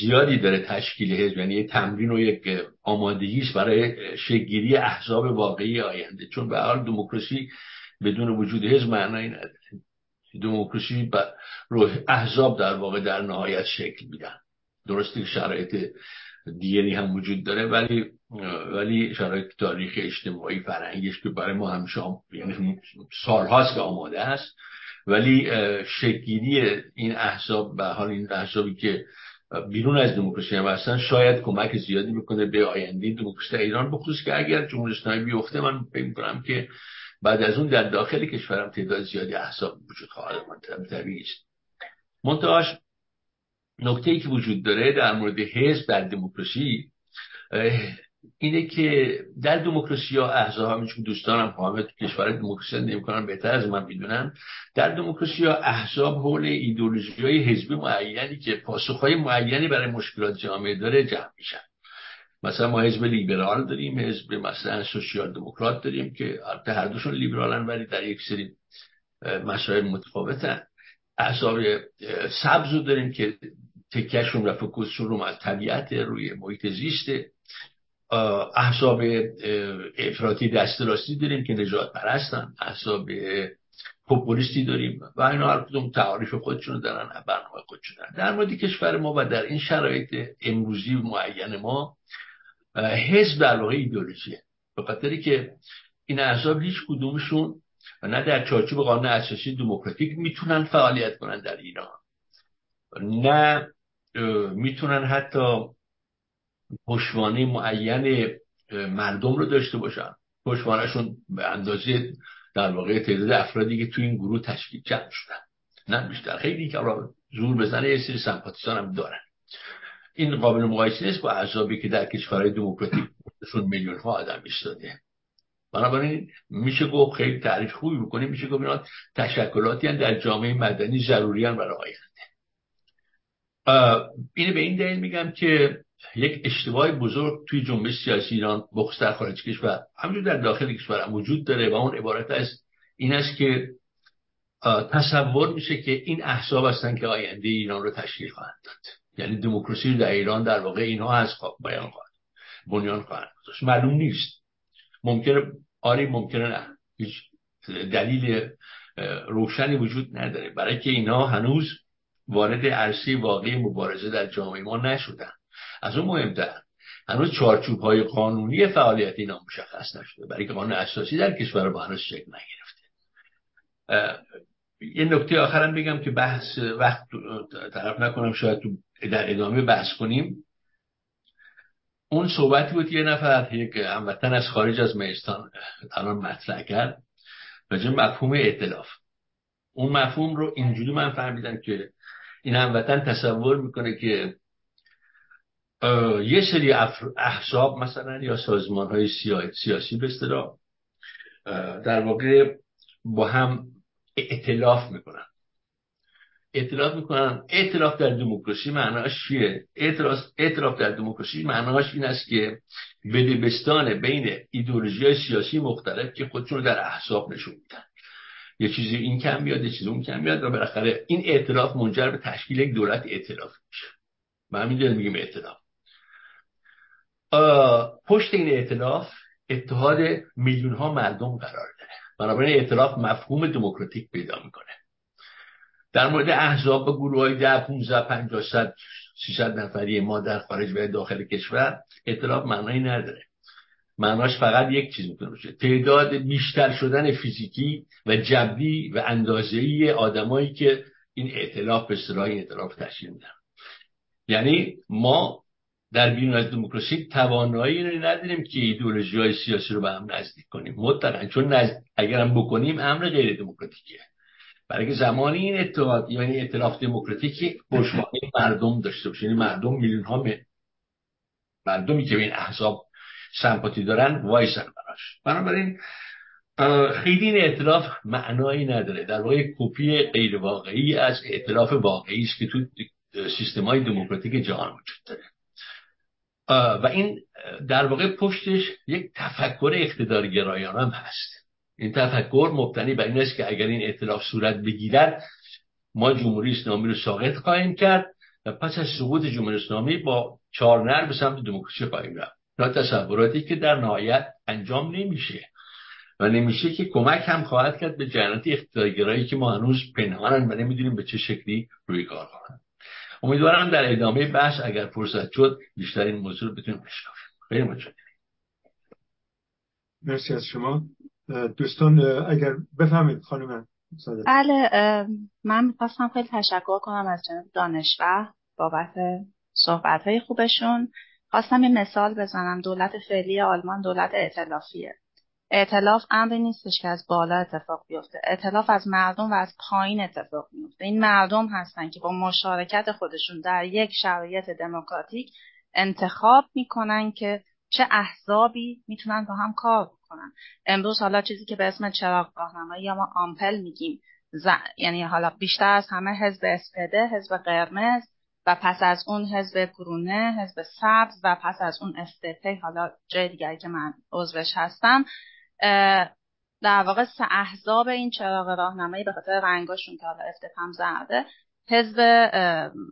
S6: زیادی داره تشکیل حزب یعنی یه تمرین و یک آمادگی برای شگیری احزاب واقعی آینده. چون به حال دموکراسی بدون وجود حزب معنایی نداره. دموکراسی رو احزاب در واقع در نهایت شکل میدن. درسته شرایط دیگری هم وجود داره ولی ولی شرایط تاریخ اجتماعی فرهنگش که برای ما همیشه یعنی سالهاست که آماده است. ولی شکلی این احزاب به حال این احزابی که بیرون از دموکراسی هم هستن شاید کمک زیادی بکنه به آینده دموکراسی ایران بخصوص که اگر جمهوری اسلامی بیفته من فکر کنم که بعد از اون در داخل کشورم تعداد زیادی احزاب وجود خواهد ماند طبیعی است. منتهاش نکته ای که وجود داره در مورد حزب در دموکراسی اینه که در دموکراسی ها احزاب که دوستانم حامد کشور دموکراسی نمی‌کنن بهتر از من می‌دونن در دموکراسی ها احزاب حول ایدولوژی های حزبی معینی که پاسخهای معینی برای مشکلات جامعه داره جمع میشن. مثلا ما حزب لیبرال داریم حزب مثلا سوسیال دموکرات داریم که هر دوشون لیبرالن ولی در یک سری مسائل متفاوتن. احزاب سبز رو داریم که تکشون و فکوسشون رو از طبیعت روی محیط زیسته احزاب افراطی دست راستی داریم که نجات پرستن. احزاب پوپولیستی داریم و اینا هر کدوم تعاریف خودشون دارن برنامه خودشون دارن. در مورد کشور ما و در این شرایط امروزی معین ما حزب در واقع ایدولوژیه به خاطری که این احزاب هیچ کدومشون نه در چارچوب قانون اساسی دموکراتیک می‌تونن فعالیت کنن در ایران. نه می‌تونن حتی پشوانه معین مردم رو داشته باشن. پشوانهشون به اندازه در واقع تعداد افرادی که تو این گروه تشکیل جمع شدن. نه بیشتر. خیلی که زور بزنه یه سری هم دارن. این قابل مقایسه نیست با احزابی که در کشورهای دموکراتیک میلیون ها آدم ایستاده. بنابراین میشه گفت خیلی تعریف خوبی بکنیم. میشه گفت اینا تشکلاتی در جامعه مدنی ضروری برای آینده. اینه به این دلیل میگم که یک اشتباه بزرگ توی جنبش سیاسی ایران بخص در خارج کشور همینجور در داخل کشور هم وجود داره و اون عبارت از این است که تصور میشه که این احزاب هستن که آینده ایران رو تشکیل خواهند داد. یعنی دموکراسی در ایران در واقع اینها از بیان خواهد بنیان خواهند گذاشت. معلوم نیست. ممکنه آری ممکنه نه. هیچ دلیل روشنی وجود نداره. برای که اینا هنوز وارد عرصه واقعی مبارزه در جامعه ما نشدن. از اون مهمتر هنوز چارچوب های قانونی فعالیت اینا مشخص نشده برای که قانون اساسی در کشور با هنوز شکل نگرفته. یه نکته آخرم بگم که بحث وقت طرف نکنم شاید در ادامه بحث کنیم. اون صحبتی بود یه نفر یک هموطن از خارج از میستان الان مطرح کرد راجع مفهوم اعتلاف اون مفهوم رو اینجوری من فهمیدم که این هموطن تصور می‌کنه که یه سری احزاب مثلا یا سازمان های سیاسی به اصطلاح در واقع با هم ائتلاف می‌کنن. اعتلاف می‌کنن. اعتلاف در دموکراسی معناش چیه؟ اعتلاف در دموکراسی معناش این است که بدبستان بین ایدولوژی سیاسی مختلف که خودشون در احزاب نشون میدن. یه چیزی این کم میاد یه چیزی اون کم میاد و بالاخره این اعتلاف منجر به تشکیل یک دولت اعتلاف میشه. و همین دلیل میگیم اعتلاف پشت این اعتلاف اتحاد میلیون ها مردم قرار داره. بنابراین اعتلاف مفهوم دموکراتیک پیدا می‌کنه. در مورد احزاب و گروه های ده 15 50 100 300 نفری ما در خارج و داخل کشور اطلاف معنایی نداره. معناش فقط یک چیز می‌تونه باشه. تعداد بیشتر شدن فیزیکی و جبری و اندازه‌ای آدمایی که این ائتلاف به اصطلاح این تشکیل میدن. یعنی ما در بیرون از دموکراسی توانایی رو نداریم که ایدئولوژی های سیاسی رو به هم نزدیک کنیم. مطلقا چون نزد... اگرم بکنیم امر غیر دموکراتیکه برای که زمانی این اتحاد یعنی ائتلاف دموکراتیکی بشمانه مردم داشته باشه. یعنی مردم میلیون ها مردمی که این احزاب سمپاتی دارن وایسن براش. بنابراین خیلی این ائتلاف معنایی نداره. در واقع کپی غیر واقعی از ائتلاف واقعی است که تو سیستم های دموکراتیک جهان وجود داره. و این در واقع پشتش یک تفکر اقتدارگرایانه هم هست. این تفکر مبتنی بر این است که اگر این اعتلاف صورت بگیرد ما جمهوری اسلامی رو ساقط خواهیم کرد و پس از سقوط جمهوری اسلامی با چهار نر به سمت دموکراسی خواهیم رفت. نه تصوراتی که در نهایت انجام نمیشه. و نمیشه که کمک هم خواهد کرد به جنات اقتدارگرایی که ما هنوز پنهانن و نمی‌دونیم به چه شکلی روی کار خواهند. امیدوارم در ادامه بحث اگر فرصت شد بیشتر این موضوع رو بتونیم بشکافیم خیلی متشکرم.
S1: مرسی از شما. دوستان اگر بفهمید خانم
S3: بله من می‌خواستم خیلی تشکر کنم از جناب دانشور بابت صحبت های خوبشون. خواستم یه مثال بزنم. دولت فعلی آلمان دولت ائتلافیه. ائتلاف امری نیستش که از بالا اتفاق بیفته. ائتلاف از مردم و از پایین اتفاق میفته این مردم هستن که با مشارکت خودشون در یک شرایط دموکراتیک انتخاب می‌کنن که چه احزابی می‌تونن با هم کار کنن امروز حالا چیزی که به اسم چراغ راهنمایی یا ما آمپل میگیم. یعنی حالا بیشتر از همه حزب اسپده حزب قرمز و پس از اون حزب گرونه حزب سبز و پس از اون استپی حالا جای دیگری که من عضوش هستم در واقع سه احزاب این چراغ راهنمایی به خاطر رنگاشون که حالا استپم زرده حزب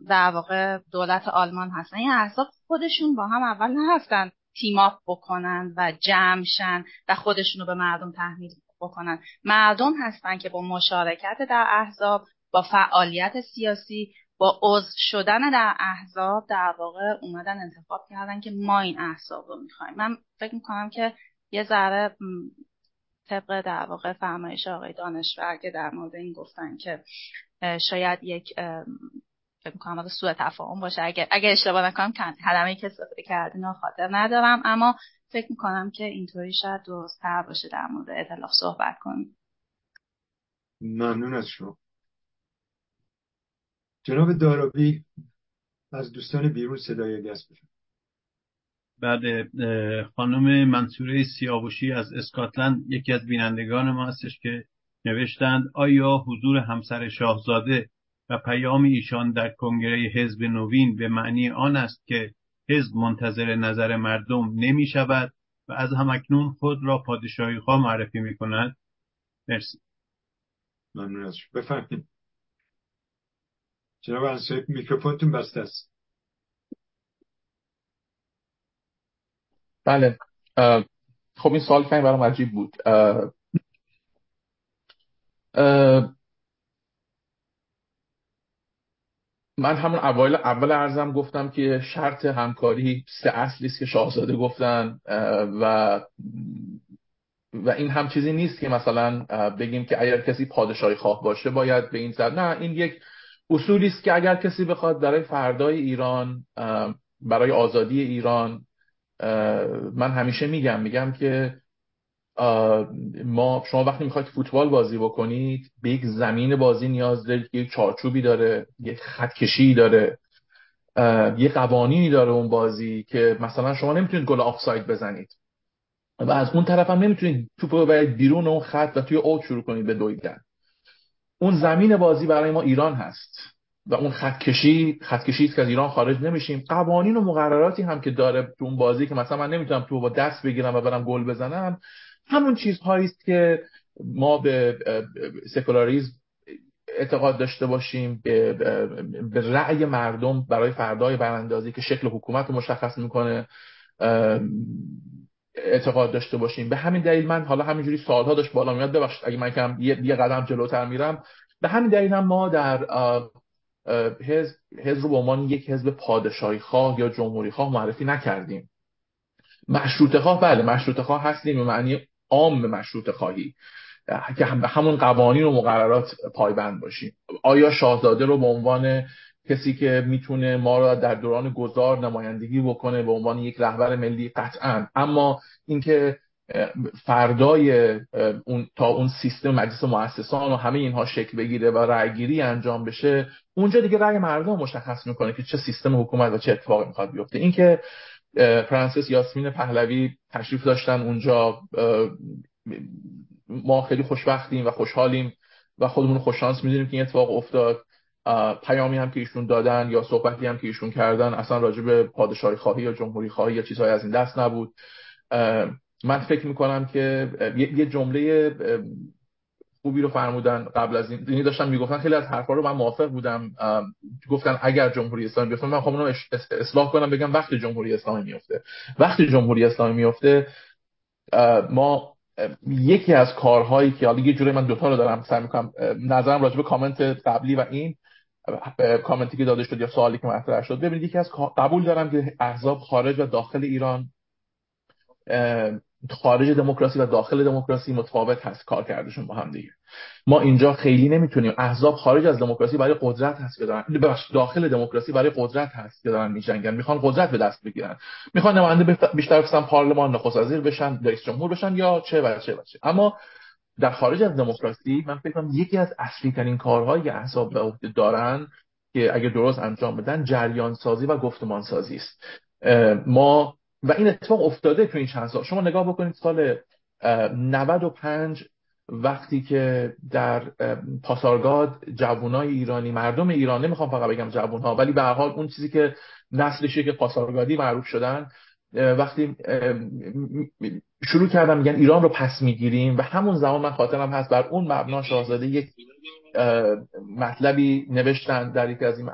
S3: در واقع دولت آلمان هستن. این احزاب خودشون با هم اول نرفتن تیماپ بکنن و جمعشن و خودشون رو به مردم تحمیل بکنن. مردم هستن که با مشارکت در احزاب با فعالیت سیاسی با عضو شدن در احزاب در واقع اومدن انتخاب کردن که ما این احزاب رو می‌خوایم. من فکر می‌کنم که یه ذره طبق در واقع فرمایش آقای دانشور که در مورد این گفتن که شاید یک فکر می‌کنم سوء تفاهم باشه. اگه اگه اشتباه نکنم کلمه که استفاده کردین خاطر ندارم. اما فکر می‌کنم که اینطوری شاید تر باشه در مورد اطلاف صحبت کنیم.
S1: ممنون از شما. جناب دارابی از دوستان بیرون صدای گس بشن.
S5: بعد خانم منصوره سیاوشی از اسکاتلند یکی از بینندگان ما هستش که نوشتند آیا حضور همسر شاهزاده و پیام ایشان در کنگره حزب نوین به معنی آن است که حزب منتظر نظر مردم نمی شود و از همکنون خود را پادشاهی خواه معرفی می کند؟ مرسی.
S1: ممنون از بفرمایید. جناب انصاری میکروفونتون بسته است؟
S2: بله. خب این سوال کمی برام عجیب بود. من همون اول اول ارزم گفتم که شرط همکاری سه اصلی است که شاهزاده گفتن و و این هم چیزی نیست که مثلا بگیم که اگر کسی پادشاهی خواه باشه باید به این سر نه این یک اصولی است که اگر کسی بخواد برای فردای ایران برای آزادی ایران من همیشه میگم میگم که ما شما وقتی می‌خواید فوتبال بازی بکنید به یک زمین بازی نیاز دارید که یک چارچوبی داره یک خطکشی داره یک قوانینی داره اون بازی که مثلا شما نمی‌تونید گل آفساید بزنید. و از اون طرف هم نمی‌تونید توپ رو بیرون اون خط و توی اوت شروع کنید به دویدن. اون زمین بازی برای ما ایران هست و اون خط کشی خط کشی که از ایران خارج نمیشیم. قوانین و مقرراتی هم که داره تو اون بازی که مثلا من نمی‌تونم تو با دست بگیرم و برم گل بزنم همون چیزهایی است که ما به سکولاریزم اعتقاد داشته باشیم به, به رأی مردم برای فردای براندازی که شکل حکومت رو مشخص می‌کنه. اعتقاد داشته باشیم. به همین دلیل من حالا همینجوری سالها داشت بالا میاد. ببخشید اگه من کم یه, قدم جلوتر میرم. به همین دلیل هم ما در حزب حزب رو به عنوان یک حزب پادشاهی خواه یا جمهوری خواه معرفی نکردیم. مشروط خواه بله مشروط خواه هستیم به معنی عام مشروط خواهی. که همون قوانین و مقررات پایبند باشیم. آیا شاهزاده رو به عنوان کسی که می‌تونه ما را در دوران گذار نمایندگی بکنه به عنوان یک رهبر ملی قطعا. اما اینکه فردای اون تا اون سیستم مجلس مؤسسان و همه اینها شکل بگیره و رأیگیری انجام بشه اونجا دیگه رأی مردم مشخص می‌کنه که چه سیستم حکومت و چه اتفاقی می‌خواد بیفته. اینکه فرانسیس یاسمین پهلوی تشریف داشتن اونجا ما خیلی خوشبختیم و خوشحالیم و خودمون خوششانس می‌دونیم که این اتفاق افتاد. پیامی هم که ایشون دادن یا صحبتی هم که ایشون کردن اصلا راجع به پادشاهی خواهی یا جمهوری خواهی یا چیزهای از این دست نبود. من فکر می‌کنم که یه جمله خوبی رو فرمودن قبل از این یعنی داشتم می‌گفتن خیلی از حرفا رو من موافق بودم گفتن اگر جمهوری اسلامی بیفته من خب اونو اصلاح کنم بگم وقتی جمهوری اسلامی میفته وقتی جمهوری اسلامی میفته ما یکی از کارهایی که حالا یه جوری من دوتا رو دارم سعی می‌کنم نظرم راجع به کامنت قبلی و این کامنتی که داده شد یا سوالی که مطرح شد. ببینید یکی از قبول دارم که احزاب خارج و داخل ایران خارج دموکراسی و داخل دموکراسی متفاوت هست کار کردشون با هم دیگه. ما اینجا خیلی نمی‌تونیم احزاب خارج از دموکراسی برای قدرت هست که دارن داخل دموکراسی برای قدرت هست که دارن میجنگن می‌خوان قدرت به دست بگیرن. می‌خوان نماینده بیشتر بشن پارلمان نخست وزیر بشن رئیس جمهور بشن یا چه و چه و چه. اما در خارج از دموکراسی من فکر کنم یکی از اصلی ترین کارهایی که احزاب به دارن که اگه درست انجام بدن جریان سازی و گفتمان سازی است ما و این اتفاق افتاده تو این چند سال. شما نگاه بکنید سال 95 وقتی که در پاسارگاد جوانای ایرانی مردم ایران نمی‌خوام فقط بگم جوانها ولی به هر حال اون چیزی که نسلشه که پاسارگادی معروف شدن وقتی شروع کردم میگن ایران رو پس می‌گیریم و همون زمان من خاطرم هست بر اون مبنا شاهزاده یک مطلبی نوشتن در یکی از این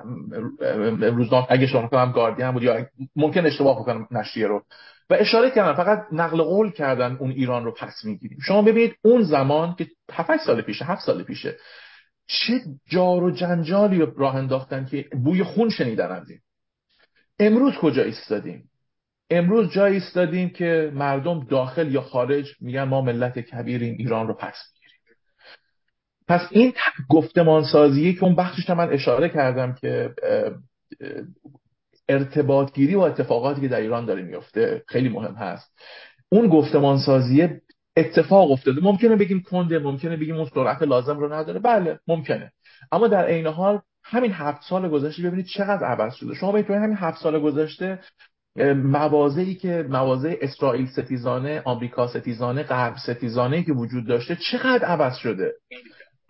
S2: روزنامه اگه شما کنم گاردین بود یا ممکن اشتباه کنم نشریه رو. و اشاره کردن فقط نقل قول کردن اون ایران رو پس می‌گیریم. شما ببینید اون زمان که 7 سال پیشه 7 سال پیشه چه جار و جنجالی راه انداختن که بوی خون شنیدن از این. امروز کجا ایستادیم؟ امروز جایی ایستادیم که مردم داخل یا خارج میگن ما ملت کبیریم ایران رو پس پس این گفتمان سازی که اون بخشش من اشاره کردم که ارتباط گیری و اتفاقاتی که در ایران داره میفته خیلی مهم هست. اون گفتمان سازی اتفاق افتاده. ممکنه بگیم کنده ممکنه بگیم اون سرعت لازم رو نداره. بله ممکنه. اما در عین حال همین هفت سال گذشته ببینید چقدر عوض شده. شما ببینید همین هفت سال گذشته موازهی که مواضع اسرائیل ستیزانه آمریکا ستیزانه غرب ستیزانه که وجود داشته چقدر عوض شده؟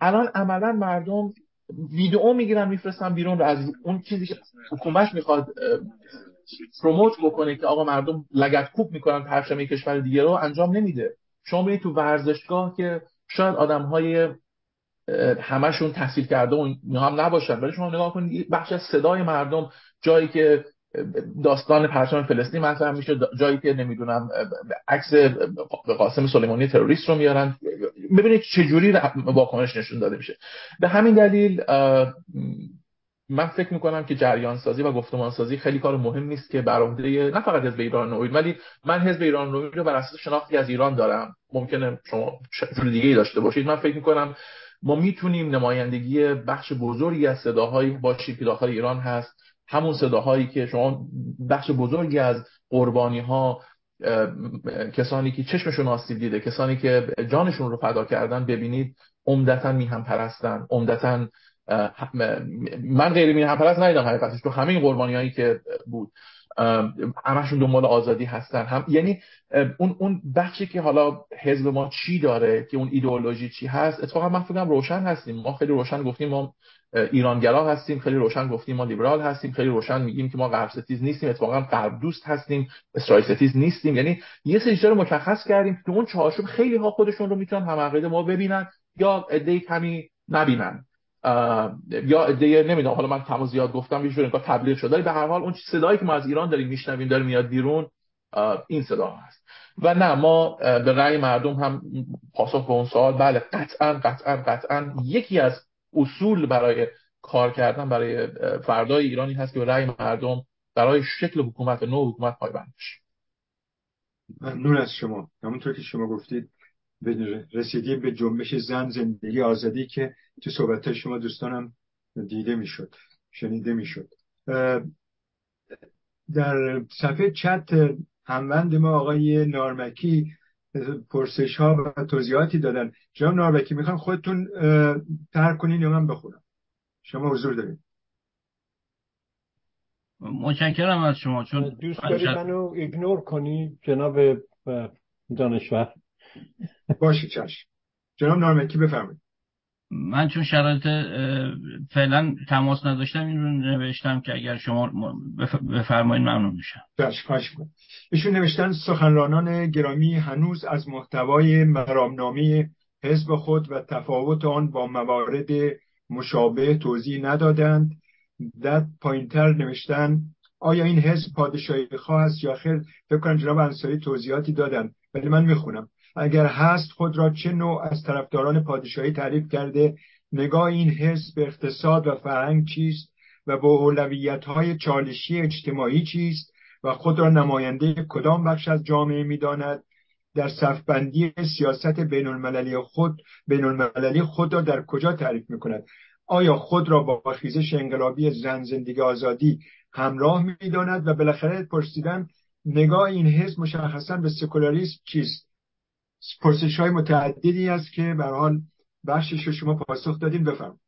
S2: الان عملا مردم ویدئو می‌گیرن میفرستن بیرون از اون چیزی که حکومت می‌خواد پروموت بکنه که آقا مردم لگت کوب می‌کنن پرچم کشور دیگه رو انجام نمیده. شما برید تو ورزشگاه که شاید آدم های همشون تحصیل کرده و هم نباشن ولی شما نگاه کنید بخش از صدای مردم جایی که داستان پرچم فلسطین مطرح میشه. جایی که نمی‌دونم عکس قاسم سلیمانی تروریست رو میارن. ببینید چه جوری واکنش نشون داده میشه. به همین دلیل من فکر می‌کنم که جریان سازی و گفتمان سازی خیلی کار مهم نیست که بر عهده نه فقط حزب ایران نوید ولی من حزب ایران نوید رو بر اساس شناختی از ایران دارم. ممکنه شما جور دیگه داشته باشید. من فکر می‌کنم ما می‌تونیم نمایندگی بخش بزرگی از صداهایی باشیم که داخل ایران هست. همون صداهایی که شما بخش بزرگی از قربانی ها کسانی که چشمشون آسیب دیده کسانی که جانشون رو فدا کردن ببینید عمدتا میهم پرستن عمدتا من غیر میهم پرست ندیدم حقیقتش تو همه قربانی هایی که بود همشون دنبال آزادی هستن. هم یعنی اون اون بخشی که حالا حزب ما چی داره که اون ایدئولوژی چی هست اتفاقا من فکرم روشن هستیم. ما خیلی روشن گفتیم ما ایرانگرا هستیم خیلی روشن گفتیم ما لیبرال هستیم خیلی روشن میگیم که ما غرب ستیز نیستیم اتفاقا غرب دوست هستیم اسرائیل ستیز نیستیم. یعنی یه سری رو مشخص کردیم که اون چهارچوب خیلی ها خودشون رو می‌تونن هم ما ببینن یا عده کمی نبینن. یا عده نمی‌دونم حالا من کم زیاد گفتم یه جور تبلیغ شده به هر حال اون صدایی که ما از ایران داریم میشنویم داره میاد بیرون این صدا هست. و نه ما به رأی مردم هم پاسخ به اون سوال بله قطعا قطعا قطعا یکی از اصول برای کار کردن برای فردای ایرانی هست که رأی مردم برای شکل حکومت نو حکومت پایبند بشه.
S1: ممنون از شما. همونطور که شما گفتید رسیدیم به جنبش زن زندگی آزادی که تو صحبت شما دوستانم دیده می‌شد شنیده می‌شد. در صفحه چت هموند ما آقای نارمکی پرسش ها و توضیحاتی دادن. جناب ناربکی می‌خوان خودتون ترک کنین یا من بخونم؟ شما حضور دارید.
S5: متشکرم از شما چون
S7: دوست داری منو ایگنور کنی جناب دانشور؟
S1: باشه چشم. جناب نارمکی بفرمایید.
S5: من چون شرایط فعلا تماس نداشتم این رو نوشتم که اگر شما بفرمایید ممنون میشم.
S1: خواهش ایشون نوشتن سخنرانان گرامی هنوز از محتوای مرامنامه حزب خود و تفاوت آن با موارد مشابه توضیح ندادند. در پایینتر نوشتن آیا این حزب پادشاهی خواه است یا خیر؟ فکر کنم جناب انصاری توضیحاتی دادن ولی من می‌خونم. اگر هست خود را چه نوع از طرفداران پادشاهی تعریف کرده؟ نگاه این حزب به اقتصاد و فرهنگ چیست و با اولویت های چالشی اجتماعی چیست و خود را نماینده کدام بخش از جامعه می‌داند؟ در صفبندی سیاست بین المللی خود بین المللی خود را در کجا تعریف می کند آیا خود را با خیزش انقلابی زن زندگی آزادی همراه می‌داند و بالاخره پرسیدن نگاه این حزب مشخصا به سکولاریسم چیست؟ پرسش های متعددی است که به حال بخشش رو شما پاسخ دادیم بفرم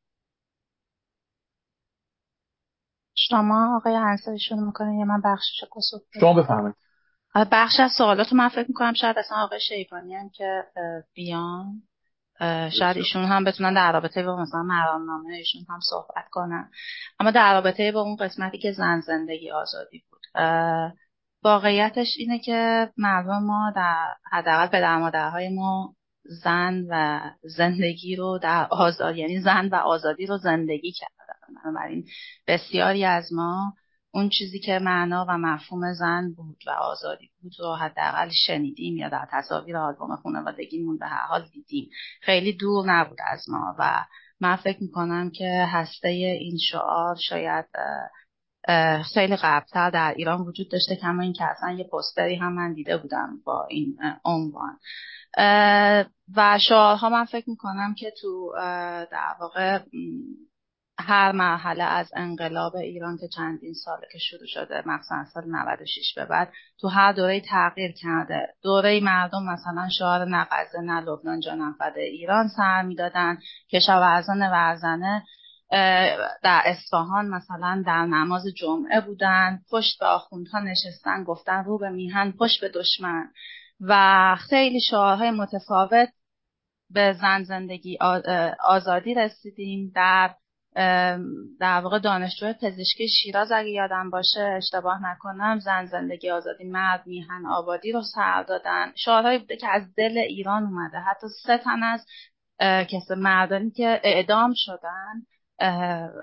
S3: شما آقای انصاری شروع می‌کنه یا من بخشش پاسخ
S2: شما بفرمایید.
S3: بخش از سوالات من فکر می‌کنم شاید اصلا آقای شیبانی هم که بیان شاید ایشون هم بتونن در رابطه با مثلا مرامنامه ایشون هم صحبت کنن. اما در رابطه با اون قسمتی که زن زندگی آزادی بود واقعیتش اینه که مردم ما در حداقل پدر مادرهای ما زن و زندگی رو در آزاد یعنی زن و آزادی رو زندگی کردن. بنابراین بسیاری از ما اون چیزی که معنا و مفهوم زن بود و آزادی بود رو حداقل شنیدیم یا در تصاویر آلبوم خانوادگیمون به هر حال دیدیم. خیلی دور نبود از ما و من فکر می‌کنم که هسته این شعار شاید خیلی قبلتر در ایران وجود داشته کما این که اصلا یه پستری هم من دیده بودم با این عنوان. و شعارها من فکر می‌کنم که تو در واقع هر مرحله از انقلاب ایران که چندین ساله که شروع شده مخصوصا سال 96 به بعد تو هر دوره تغییر کرده. دوره مردم مثلا شعار نقضه نه لبنان جانم ایران سر می‌دادن. کشاورزان ورزنه در اصفهان مثلا در نماز جمعه بودن پشت به آخوندها نشستن گفتن رو به میهن پشت به دشمن. و خیلی شعارهای متفاوت به زن زندگی آزادی رسیدیم. در در واقع دانشجو پزشکی شیراز اگه یادم باشه اشتباه نکنم زن زندگی آزادی مرد میهن آبادی رو سر دادن. شعارهایی بوده که از دل ایران اومده. حتی سه تن از کس مردانی که اعدام شدن.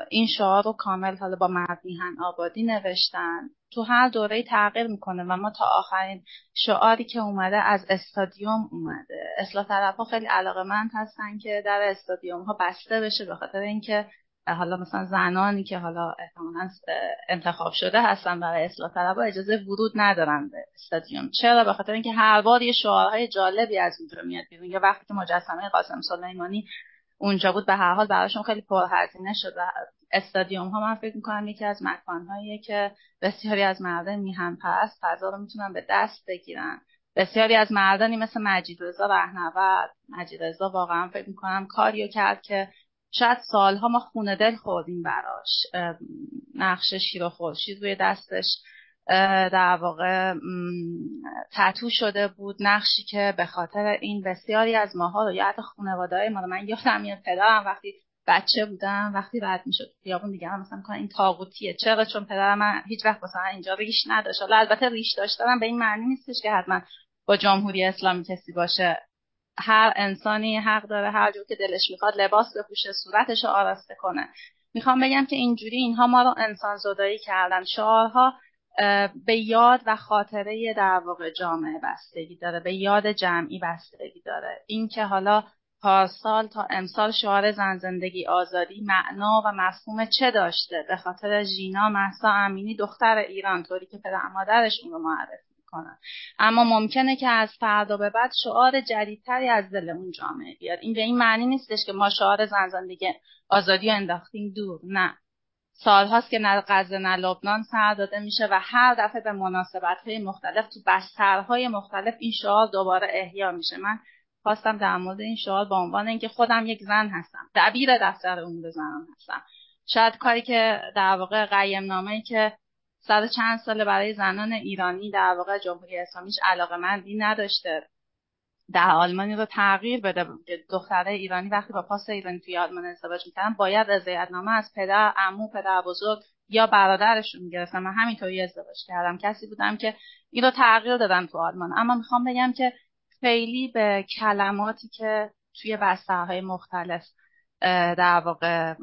S3: این شعار رو کامل حالا با مرد میهن آبادی نوشتن. تو هر دوره تغییر می‌کنه و ما تا آخرین شعاری که اومده از استادیوم اومده. اصلاح طرف ها خیلی علاقه مند هستن که در استادیوم ها بسته بشه به خاطر اینکه حالا مثلا زنانی که حالا احتمالا انتخاب شده هستن برای اصلاح طلب اجازه ورود ندارن به استادیوم. چرا؟ به خاطر اینکه هر بار یه شعارهای جالبی از اونجا میاد بیرون. یا وقتی که مجسمه قاسم سلیمانی اونجا بود. به هر حال براشون خیلی پرهزینه شد و استادیوم ها من فکر می‌کنم یکی از مکانهاییه که بسیاری از مردم میهن پرست فضا رو می‌تونن به دست بگیرن. بسیاری از مردانی مثل مجید رضا رهنورد مجید رضا واقعا فکر می‌کنم کاریو کرد که شاید سالها ما خونه دل خوردیم براش. نقش شیر و خورشید روی دستش. در واقع تتو شده بود نقشی که به خاطر این بسیاری از ماها رو یا حتی خانواده ما من یادم میاد پدرم وقتی بچه بودم وقتی رد می‌شد خیابون دیگه مثلا این تاغوتیه چرا؟ چون پدر من هیچ وقت مثلا اینجا ریش نداشت. حالا البته ریش داشتن به این معنی نیستش که حتما با جمهوری اسلامی کسی باشه. هر انسانی حق داره هر جور که دلش می‌خواد لباس بپوشه صورتش رو آراسته کنه. می‌خوام بگم که اینجوری اینها ما رو انسان زدایی کردن. شعارها به یاد و خاطره در واقع جامعه بستگی داره به یاد جمعی بستگی داره. اینکه حالا پارسال تا امسال شعار زن زندگی آزادی معنا و مفهوم چه داشته؟ به خاطر ژینا محسا امینی دختر ایران طوری که پدر مادرش اون رو معرفی می‌کنن. اما ممکنه که از فردا به بعد شعار جدیدتری از دل اون جامعه بیاد. این به این معنی نیستش که ما شعار زن زندگی آزادی انداختیم دور نه. سالهاست که نه غزه نه لبنان سر داده میشه و هر دفعه به مناسبت های مختلف تو بسترهای مختلف این شعار دوباره احیا میشه. من خواستم در مورد این شعار با عنوان اینکه خودم یک زن هستم دبیر دفتر امور زنان هستم. شاید کاری که در واقع قیم نامه که صد چند ساله برای زنان ایرانی در واقع جمهوری اسلامیش علاقه مندی نداشته. در آلمانی رو تغییر بده. دختره ایرانی وقتی با پاس ایرانی توی آلمان ازدواج می‌کردن باید رضایتنامه از پدر عمو پدر بزرگ یا برادرشون می‌گرفتن. من همینطوری ازدواج کردم. کسی بودم که این رو تغییر دادم تو آلمان. اما می‌خوام بگم که خیلی به کلماتی که توی بسترهای مختلف در واقع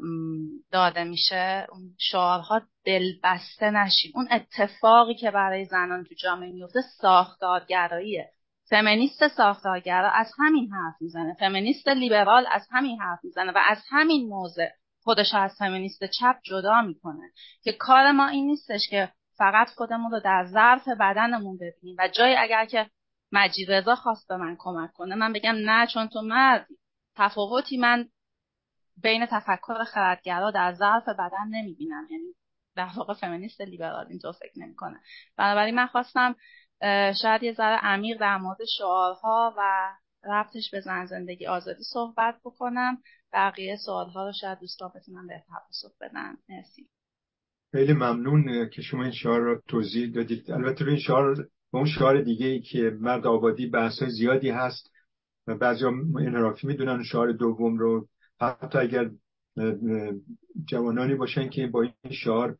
S3: داده میشه اون شعارها دلبسته نشیم اون اتفاقی که برای زنان تو جامعه میفته ساختارگراییه. فمینیست ساختارگرا از همین حرف می‌زنه. فمینیست لیبرال از همین حرف می‌زنه و از همین موضع خودش از فمینیست چپ جدا می‌کنه که کار ما این نیستش که فقط خودمون رو در ظرف بدنمون ببینیم و جای اگر که مجید رضا خواست به من کمک کنه من بگم نه چون تو مردی. تفاوتی من بین تفکر خردگرا در ظرف بدن نمی‌بینم. یعنی در واقع فمینیست لیبرال اینطور فکر نمی‌کنه. بنابراین من خواستم شاید یه ذره عمیق در مورد شعارها و ربطش به زن زندگی آزادی صحبت بکنم. بقیه سوالها رو شاید دوستان بتونن به پاسخ بدن. مرسی.
S1: خیلی ممنون که شما این شعار رو توضیح دادید. البته این شعار به اون شعار دیگه ای که مرد آبادی بحث زیادی هست و بعضی انحرافی می‌دونن شعار دوم رو. حتی اگر جوانانی باشن که با این شعار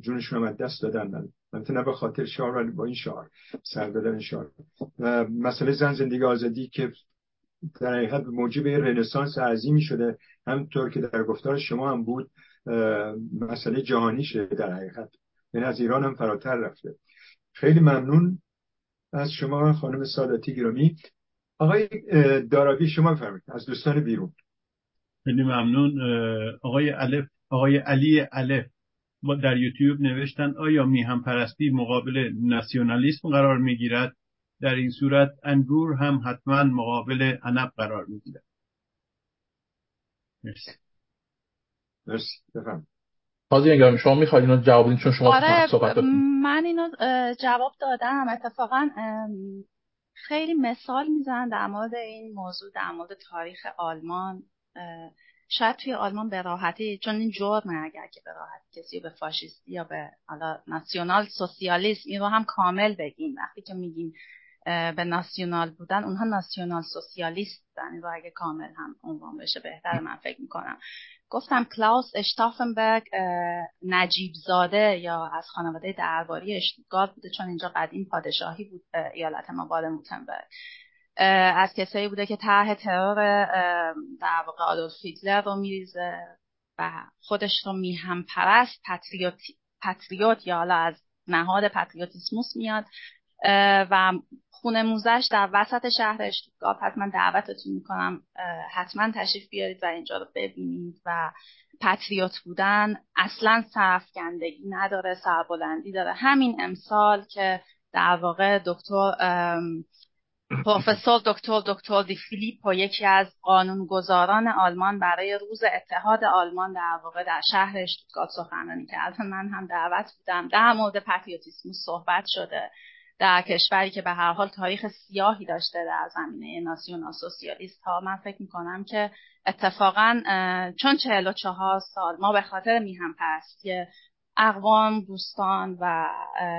S1: جونشون رو دست دادن. البته نه به خاطر شعار ولی با این شعار سر دادن شعار. و مسئله زن زندگی آزادی که در حقیقت موجب رنسانس عظیمی شده همطور که در گفتار شما هم بود مسئله جهانی شده در حقیقت. یعنی از ایران هم فراتر رفته. خیلی ممنون از شما خانم ساداتی گرامی. آقای دارابی شما بفرمایید. از دوستان بیرون.
S5: خیلی ممنون. آقای الف آقای علی الف. در یوتیوب نوشتن آیا میهم پرستی مقابل ناسیونالیسم قرار می‌گیرد؟ در این صورت انگور هم حتما مقابل عنب قرار می‌گیرد. مرسی.
S1: مرسی. بفهم
S2: شما می‌خواید اینو جواب بدین چون شما
S3: آره صحبت من اینو جواب دادم. اتفاقا خیلی مثال می‌زنن در مورد این موضوع در مورد تاریخ آلمان. شاید توی آلمان به راحتی چون این جرمه اگر که به راحتی کسی به فاشیستی یا به حالا ناسیونال سوسیالیسم این رو هم کامل بگیم. وقتی که میگیم به ناسیونال بودن اونها ناسیونال سوسیالیست بودن رو اگه کامل هم عنوان بشه بهتر من فکر می‌کنم. گفتم کلاوس اشتافنبرگ نجیب زاده یا از خانواده درباری اشتوتگارت بوده چون اینجا قدیم پادشاهی بود ایالت ما بادن از کسایی بوده که طرح ترور در واقع آدولف هیتلر رو میریزه و خودش رو میهم پرست پتریوت, پتریوت یا حالا از نهاد پتریوتیسموس میاد. و خونه موزش در وسط شهر اشتوتگارت من دعوتتون می‌کنم حتما تشریف بیارید و اینجا رو ببینید و پتریوت بودن اصلا سرفگندگی نداره سربلندی داره. همین امسال که در واقع دکتر پروفسور دکتر دکتر دی فیلیپو یکی از قانونگذاران آلمان برای روز اتحاد آلمان در واقع در شهر اشتوتگارت سخنرانی کرد. من هم دعوت بودم. در مورد پتریوتیسموس صحبت شده. در کشوری که به هر حال تاریخ سیاهی داشته در زمینه ناسیونال سوسیالیست ها. من فکر می‌کنم که اتفاقا چون چهل و چهار سال ما به خاطر میهم پرستی اقوام دوستان و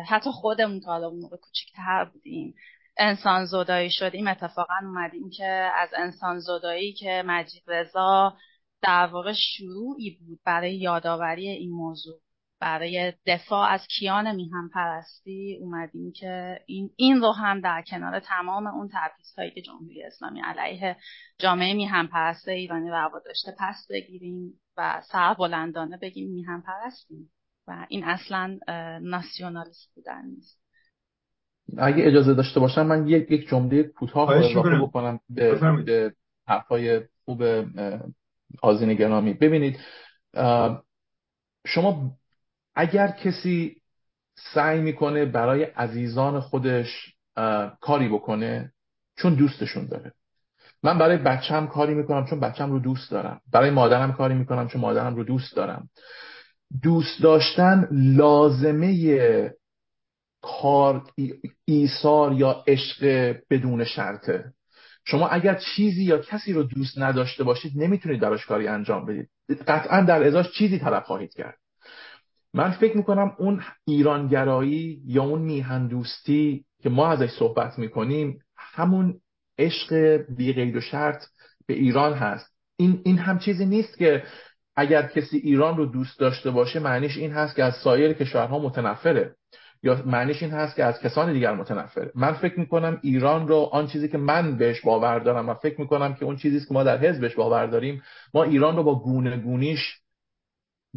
S3: حتی خودمون که حالا موقع کوچیکتر بودیم انسان زدایی شدیم اتفاقا اومدیم که از انسان زدایی که مجید رضا در واقع شروعی بود برای یادآوری این موضوع برای دفاع از کیان میهم پرستی اومدیم که این, این رو هم در کنار تمام اون تبعیض که جمهوری اسلامی علیه جامعه میهم پرست ایرانی روا داشته پس بگیریم و سر بلندانه بگیم میهم پرستیم و این اصلا ناسیونالیست بودن نیست.
S2: اگه اجازه داشته باشم من یک یک جمله کوتاه اضافه بکنم به, به حرفای خوب آزین گرامی. ببینید شما اگر کسی سعی می‌کنه برای عزیزان خودش کاری بکنه چون دوستشون داره. من برای بچم کاری می‌کنم چون بچم رو دوست دارم. برای مادرم کاری می‌کنم چون مادرم رو دوست دارم. دوست داشتن لازمه کار ایثار یا عشق بدون شرطه. شما اگر چیزی یا کسی رو دوست نداشته باشید نمی‌تونید براش کاری انجام بدید. قطعا در ازاش چیزی طلب خواهید کرد. من فکر می‌کنم اون ایرانگرایی یا اون میهندوستی که ما ازش صحبت می‌کنیم همون عشق بی و شرط به ایران هست. این, این هم چیزی نیست که اگر کسی ایران رو دوست داشته باشه معنیش این هست که از سایر کشورها متنفره. یا معنیش این هست که از کسان دیگر متنفره. من فکر می‌کنم ایران رو آن چیزی که من بهش باور دارم و فکر می‌کنم که اون چیزی که ما در حزبش باور داریم ما ایران رو با گونه گونیش